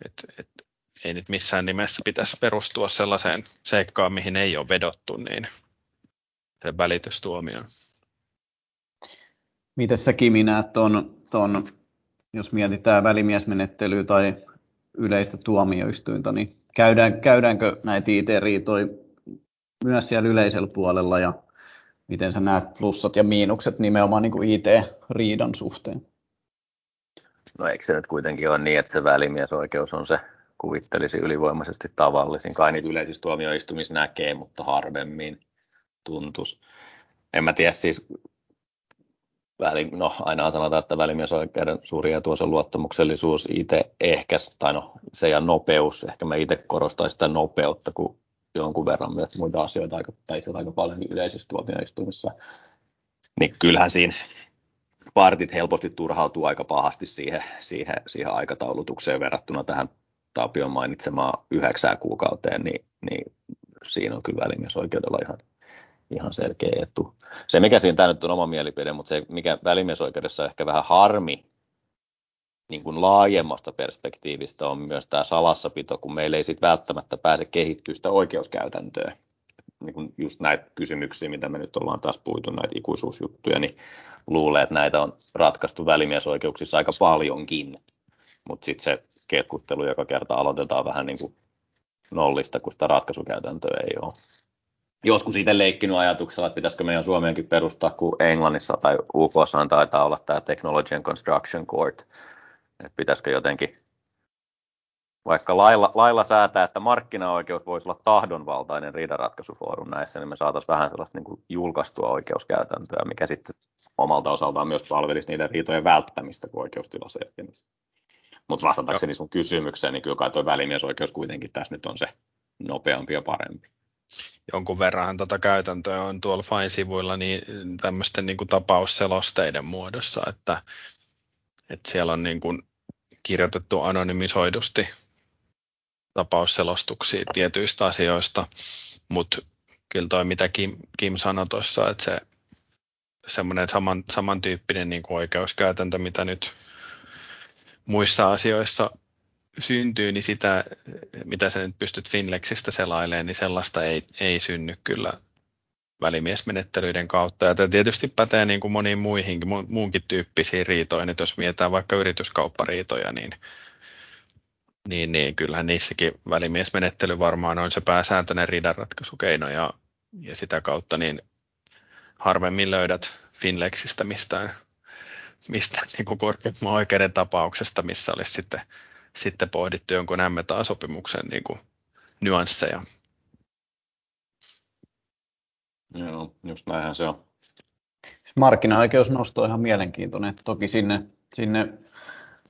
Speaker 4: että, että ei nyt missään nimessä pitäisi perustua sellaiseen seikkaan, mihin ei ole vedottu, niin se välitystuomioon.
Speaker 2: Miten sä Kimi näet ton, ton, jos mietitään välimiesmenettelyä tai yleistä tuomioistuinta, niin käydään, käydäänkö näitä IT-riitoja myös siellä yleisellä puolella ja miten sä näet plussat ja miinukset nimenomaan niin kuin IT-riidan suhteen?
Speaker 1: No eikö se nyt kuitenkin ole niin, että se välimiesoikeus on se, kuvittelisi ylivoimaisesti tavallisin. Kai niitä yleisissä tuomioistumissa näkee, mutta harvemmin tuntus. En mä tiedä siis väli, no aina sanotaan, että välimiesoikeuden suuri etu on se luottamuksellisuus itse ehkä, tai no se ja nopeus, ehkä mä itse korostaisin sitä nopeutta, kun jonkun verran myös muita asioita, aika, tai itse aika paljon yleisissä tuomioistuimissa, niin kyllähän siinä partit helposti turhautuu aika pahasti siihen, siihen, siihen aikataulutukseen verrattuna tähän Tapion mainitsemaan yhdeksään kuukauteen, niin, niin siinä on kyllä välimiesoikeudella ihan ihan selkeä etu. Se, mikä siinä tämä nyt on oma mielipide, mutta se, mikä välimiesoikeudessa on ehkä vähän harmi niin kuin laajemmasta perspektiivistä on myös tämä salassapito, kun meillä ei sitten välttämättä pääse kehittyä sitä oikeuskäytäntöä. Niin kuin just näitä kysymyksiä, mitä me nyt ollaan taas puitu, näitä ikuisuusjuttuja, niin luulee, että näitä on ratkaistu välimiesoikeuksissa aika paljonkin. Mutta sitten se keskustelu joka kerta aloitetaan vähän niin kuin nollista, kun sitä ratkaisukäytäntöä ei ole joskus itse leikkinyt ajatuksella, että pitäisikö meidän Suomeenkin perustaa, kun Englannissa tai UK taitaa olla tämä Technology and Construction Court, että pitäisikö jotenkin vaikka lailla, lailla säätää, että markkinaoikeus voisi olla tahdonvaltainen riidanratkaisufoorum näissä, niin me saataisiin vähän sellaista niin kuin julkaistua oikeuskäytäntöä, mikä sitten omalta osaltaan myös palvelisi niiden riitojen välttämistä, kun oikeustila selkenisi. Mutta vastatakseni sun kysymykseen, niin kyllä kai tuo välimiesoikeus kuitenkin tässä nyt on se nopeampi ja parempi
Speaker 4: jonkun verran tota käytäntöä on tuolla Fine-sivuilla niin tämmöisten niin kuin tapausselosteiden muodossa, että, että siellä on niin kuin kirjoitettu anonymisoidusti tapausselostuksia tietyistä asioista, mutta kyllä toi mitä Kim, Kim sanoi tuossa, että se semmoinen saman, samantyyppinen niin kuin oikeuskäytäntö, mitä nyt muissa asioissa syntyy, niin sitä, mitä sä nyt pystyt Finlexistä selailemaan, niin sellaista ei, ei synny kyllä välimiesmenettelyiden kautta. Ja tämä tietysti pätee niin kuin moniin muihinkin, muunkin tyyppisiin riitoihin. Että jos mietitään vaikka yrityskauppariitoja, niin, niin, niin kyllähän niissäkin välimiesmenettely varmaan on se pääsääntöinen riidanratkaisukeino ja, ja sitä kautta niin harvemmin löydät Finlexistä mistään, mistään niin kuin korkeimman oikeuden tapauksesta, missä olisi sitten sitten pohdittu jonkun MTA-sopimuksen niin kuin nyansseja.
Speaker 1: Joo, just näinhän se on.
Speaker 2: Markkinaoikeusnosto on ihan mielenkiintoinen, että toki sinne, sinne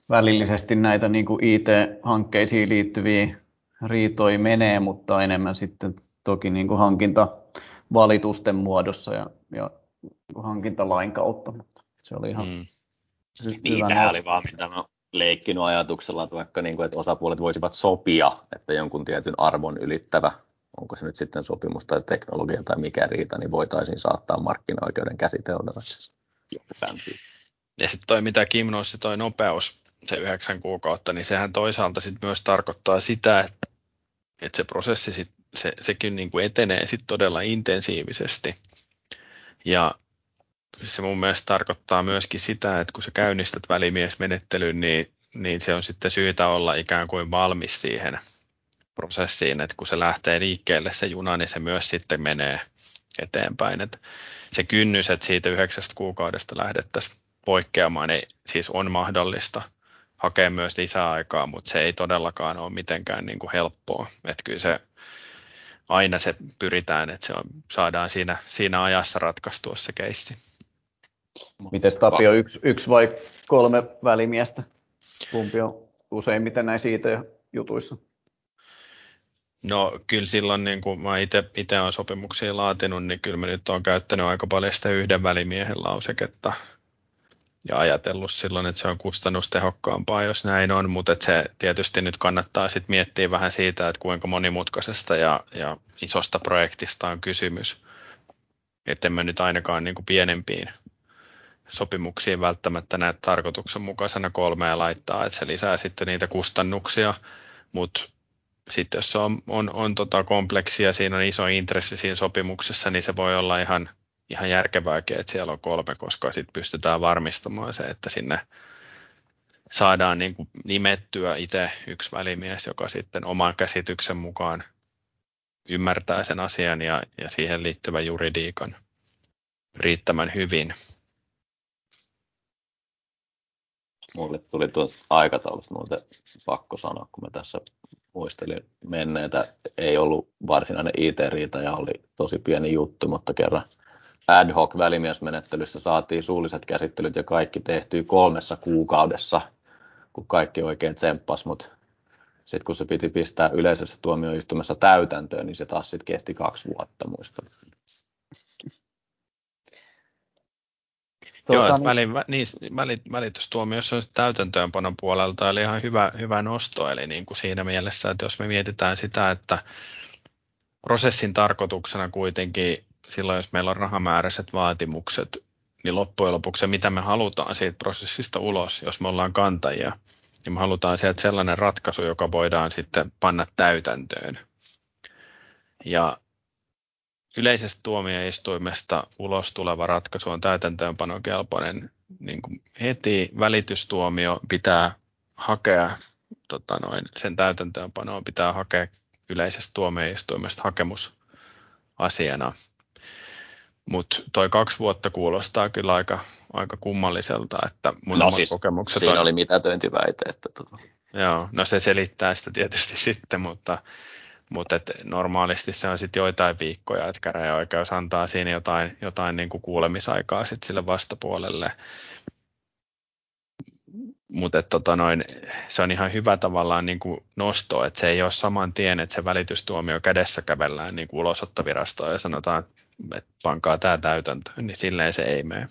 Speaker 2: välillisesti näitä niin kuin IT-hankkeisiin liittyviä riitoja menee, mutta enemmän sitten toki niin kuin hankintavalitusten muodossa ja, ja hankintalain kautta, mutta se oli ihan mm.
Speaker 1: niin, tämä oli vaan mitä mä leikkinyt ajatuksella, että vaikka niin kuin, että osapuolet voisivat sopia, että jonkun tietyn arvon ylittävä, onko se nyt sitten sopimus tai teknologia tai mikä riita, niin voitaisiin saattaa markkinaoikeuden käsiteltäväksi.
Speaker 4: Ja sitten toi, mitä Kim nosti, toi nopeus, se yhdeksän kuukautta, niin sehän toisaalta sit myös tarkoittaa sitä, että, että se prosessi sit, se, sekin niin kuin etenee sit todella intensiivisesti. Ja se mun mielestä tarkoittaa myöskin sitä, että kun sä käynnistät välimiesmenettelyn, niin, niin se on sitten syytä olla ikään kuin valmis siihen prosessiin, että kun se lähtee liikkeelle se juna, niin se myös sitten menee eteenpäin. Että se kynnys, että siitä yhdeksästä kuukaudesta lähdettäisiin poikkeamaan, niin siis on mahdollista hakea myös lisää aikaa, mutta se ei todellakaan ole mitenkään niin kuin helppoa. Että kyllä se aina se pyritään, että se on, saadaan siinä, siinä ajassa ratkaistua se keissi.
Speaker 2: Miten Tapio, yksi, yksi vai kolme välimiestä? Kumpi on useimmiten näissä IT-jutuissa?
Speaker 4: No kyllä silloin, niin kun mä itse olen sopimuksia laatinut, niin kyllä mä nyt olen käyttänyt aika paljon sitä yhden välimiehen lauseketta ja ajatellut silloin, että se on kustannustehokkaampaa, jos näin on, mutta se tietysti nyt kannattaa sitten miettiä vähän siitä, että kuinka monimutkaisesta ja, ja isosta projektista on kysymys. Että mä nyt ainakaan niin kuin pienempiin sopimuksiin välttämättä näet tarkoituksenmukaisena kolmea laittaa, että se lisää sitten niitä kustannuksia, mutta sitten jos on, on, on tota kompleksia, siinä on iso intressi siinä sopimuksessa, niin se voi olla ihan, ihan järkevääkin, että siellä on kolme, koska sitten pystytään varmistamaan se, että sinne saadaan niin kuin nimettyä itse yksi välimies, joka sitten oman käsityksen mukaan ymmärtää sen asian ja, ja siihen liittyvän juridiikan riittävän hyvin.
Speaker 1: Mulle tuli tuosta aikataulusta muuten pakko sanoa, kun mä tässä muistelin menneitä. Ei ollut varsinainen IT-riita ja oli tosi pieni juttu, mutta kerran ad hoc välimiesmenettelyssä saatiin suulliset käsittelyt ja kaikki tehtyy kolmessa kuukaudessa, kun kaikki oikein tsemppas, mutta sitten kun se piti pistää yleisessä tuomioistuimessa täytäntöön, niin se taas sitten kesti kaksi vuotta, muistan.
Speaker 4: Tuota, Joo, niin, väli, niin, väli, välitystuomiossa on täytäntöönpanon puolelta eli ihan hyvä, hyvä nosto, eli niin kuin siinä mielessä, että jos me mietitään sitä, että prosessin tarkoituksena kuitenkin silloin, jos meillä on rahamääräiset vaatimukset, niin loppujen lopuksi se, mitä me halutaan siitä prosessista ulos, jos me ollaan kantajia, niin me halutaan sieltä sellainen ratkaisu, joka voidaan sitten panna täytäntöön. Ja yleisestä tuomioistuimesta ulos tuleva ratkaisu on täytäntöönpanokelpoinen niin kuin heti. Välitystuomio pitää hakea, tota noin, sen täytäntöönpanoon pitää hakea yleisestä tuomioistuimesta hakemus asiana. Mutta toi kaksi vuotta kuulostaa kyllä aika, aika kummalliselta, että mun no siis, kokemukset
Speaker 1: siinä on... oli mitätöintiväite. Että tota.
Speaker 4: Joo, no se selittää sitä tietysti (laughs) sitten, mutta mutta et normaalisti se on sitten joitain viikkoja, että käräjäoikeus antaa siinä jotain, jotain niin kuin kuulemisaikaa sit sille vastapuolelle. Mutta tota se on ihan hyvä tavallaan niin kuin nosto, että se ei ole saman tien, että se välitystuomio kädessä kävellään niin kuin ulosottovirastoon ja sanotaan, että pankaa tämä täytäntöön, niin silleen se ei mene.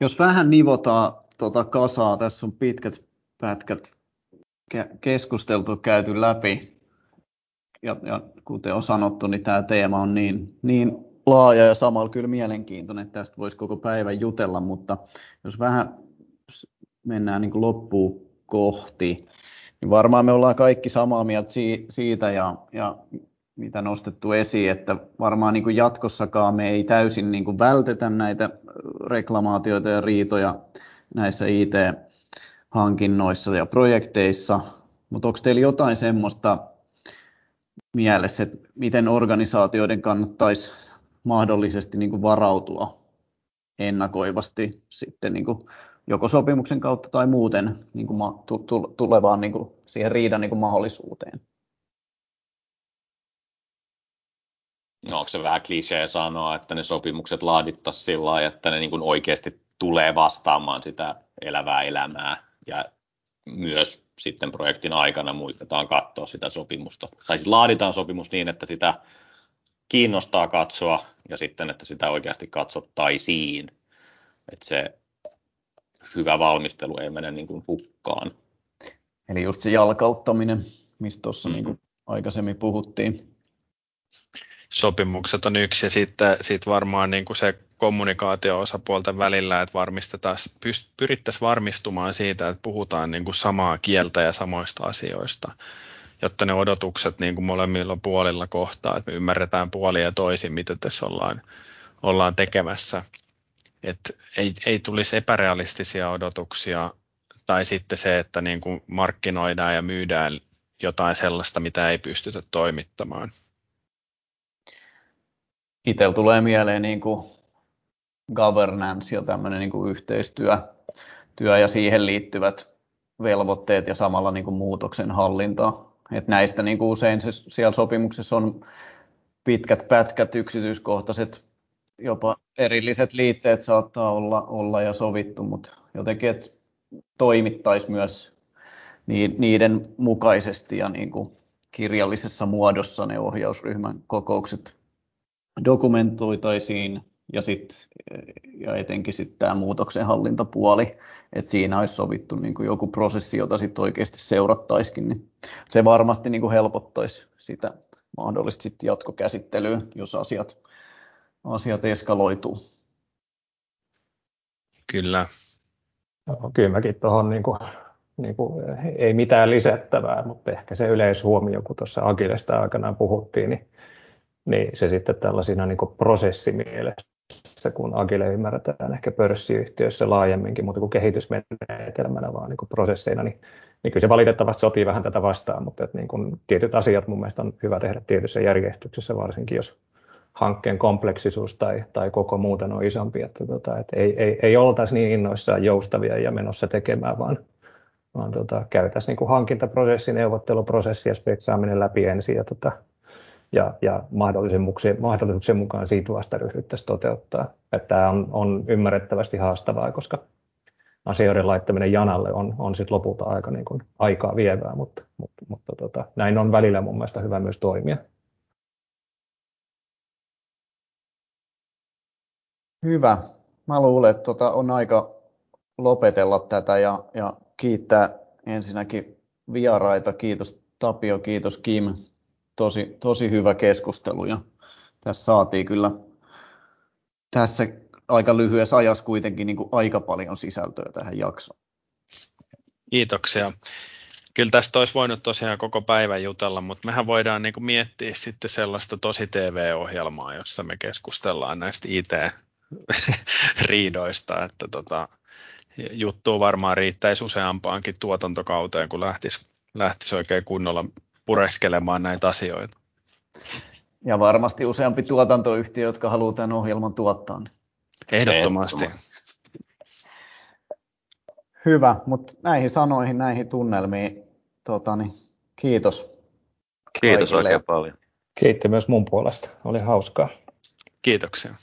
Speaker 2: Jos vähän nivotaan tota kasaa, tässä on pitkät pätkät keskusteltu, käyty läpi. Ja, ja kuten on sanottu, niin tämä teema on niin, niin laaja ja samalla kyllä mielenkiintoinen, että tästä voisi koko päivän jutella, mutta jos vähän mennään niin loppuun kohti, niin varmaan me ollaan kaikki samaa mieltä siitä ja, ja mitä nostettu esiin, että varmaan niin kuin jatkossakaan me ei täysin niin kuin vältetä näitä reklamaatioita ja riitoja näissä IT hankinnoissa ja projekteissa, mutta onko teillä jotain semmoista mielessä, että miten organisaatioiden kannattaisi mahdollisesti niin kuin varautua ennakoivasti sitten niin kuin joko sopimuksen kautta tai muuten niin kuin tulevaan niin kuin siihen riidan niin kuin mahdollisuuteen?
Speaker 1: No onko se vähän klisee sanoa, että ne sopimukset laadittaisiin sillä lailla, että ne niin kuin oikeasti tulee vastaamaan sitä elävää elämää ja myös sitten projektin aikana muistetaan katsoa sitä sopimusta. Tai siis laaditaan sopimus niin, että sitä kiinnostaa katsoa ja sitten, että sitä oikeasti katsottaisiin. Että se hyvä valmistelu ei mene niin kuin hukkaan.
Speaker 2: Eli just se jalkauttaminen, mistä tuossa mm-hmm. niin aikaisemmin puhuttiin.
Speaker 4: Sopimukset on yksi ja sitten sit varmaan niin kuin se kommunikaatio osapuolten välillä, että varmistetaan, pyrittäisiin varmistumaan siitä, että puhutaan niin kuin samaa kieltä ja samoista asioista, jotta ne odotukset niin kuin molemmilla puolilla kohtaa, että me ymmärretään puolia ja toisin, mitä tässä ollaan, ollaan tekemässä. että ei, ei tulisi epärealistisia odotuksia tai sitten se, että niin kuin markkinoidaan ja myydään jotain sellaista, mitä ei pystytä toimittamaan.
Speaker 2: Itsellä tulee mieleen niin kuin governance ja tämmöinen niin kuin yhteistyö työ ja siihen liittyvät velvoitteet ja samalla niin kuin muutoksen hallinta. Et näistä niin kuin usein se, siellä sopimuksessa on pitkät pätkät, yksityiskohtaiset, jopa erilliset liitteet saattaa olla, olla ja sovittu, mutta jotenkin, että toimittaisi myös niiden mukaisesti ja niin kuin kirjallisessa muodossa ne ohjausryhmän kokoukset dokumentoitaisiin ja, sit, ja etenkin sitten tämä muutoksenhallintapuoli, että siinä olisi sovittu niin kuin joku prosessi, jota sitten oikeasti seurattaisikin, niin se varmasti niin kuin helpottaisi sitä mahdollisesti sit jatkokäsittelyä, jos asiat, asiat eskaloituu.
Speaker 4: Kyllä.
Speaker 3: No, kyllä mäkin tuohon niin kuin, niin kuin, ei mitään lisättävää, mutta ehkä se yleishuomio, kun tuossa Agilesta aikanaan puhuttiin, niin, niin se sitten tällaisina niin prosessimielessä kun Agile ymmärretään ehkä pörssiyhtiöissä laajemminkin, mutta kuin kehitysmenetelmänä, vaan niin prosesseina, niin, niin kyllä se valitettavasti sopii vähän tätä vastaan, mutta että niin kuin tietyt asiat mun mielestä on hyvä tehdä tietyssä järjestyksessä, varsinkin jos hankkeen kompleksisuus tai, tai koko muuten on isompi, että, tota, että ei, ei, ei oltaisi niin innoissaan joustavia ja menossa tekemään, vaan, vaan tota, käytäisiin niin hankintaprosessi, neuvotteluprosessi ja speksaaminen läpi ensin ja tota, ja, ja mahdollisuuksien, mahdollisuuksien mukaan siitä vasta ryhdyttäisiin toteuttaa. Että tämä on, on ymmärrettävästi haastavaa, koska asioiden laittaminen janalle on, on sit lopulta aika niin kuin, aikaa vievää, mutta, mutta, mutta tota, näin on välillä mun mielestä hyvä myös toimia.
Speaker 2: Hyvä. Mä luulen, että tota on aika lopetella tätä ja, ja kiittää ensinnäkin vieraita. Kiitos Tapio, kiitos Kim tosi, tosi hyvä keskustelu ja tässä saatiin kyllä tässä aika lyhyessä ajassa kuitenkin niin kuin aika paljon sisältöä tähän jaksoon.
Speaker 4: Kiitoksia. Kyllä tästä olisi voinut tosiaan koko päivän jutella, mutta mehän voidaan niin kuin miettiä sitten sellaista tosi TV-ohjelmaa, jossa me keskustellaan näistä IT-riidoista, että tota, juttu varmaan riittäisi useampaankin tuotantokauteen, kun lähtisi, lähtisi oikein kunnolla pureskelemaan näitä asioita.
Speaker 2: Ja varmasti useampi tuotantoyhtiö, jotka haluaa tämän ohjelman tuottaa. Niin.
Speaker 4: Ehdottomasti.
Speaker 2: Hyvä, mutta näihin sanoihin, näihin tunnelmiin, tota, niin, kiitos.
Speaker 1: Kiitos kaikille. oikein paljon.
Speaker 3: Kiitti myös mun puolesta, oli hauskaa.
Speaker 4: Kiitoksia.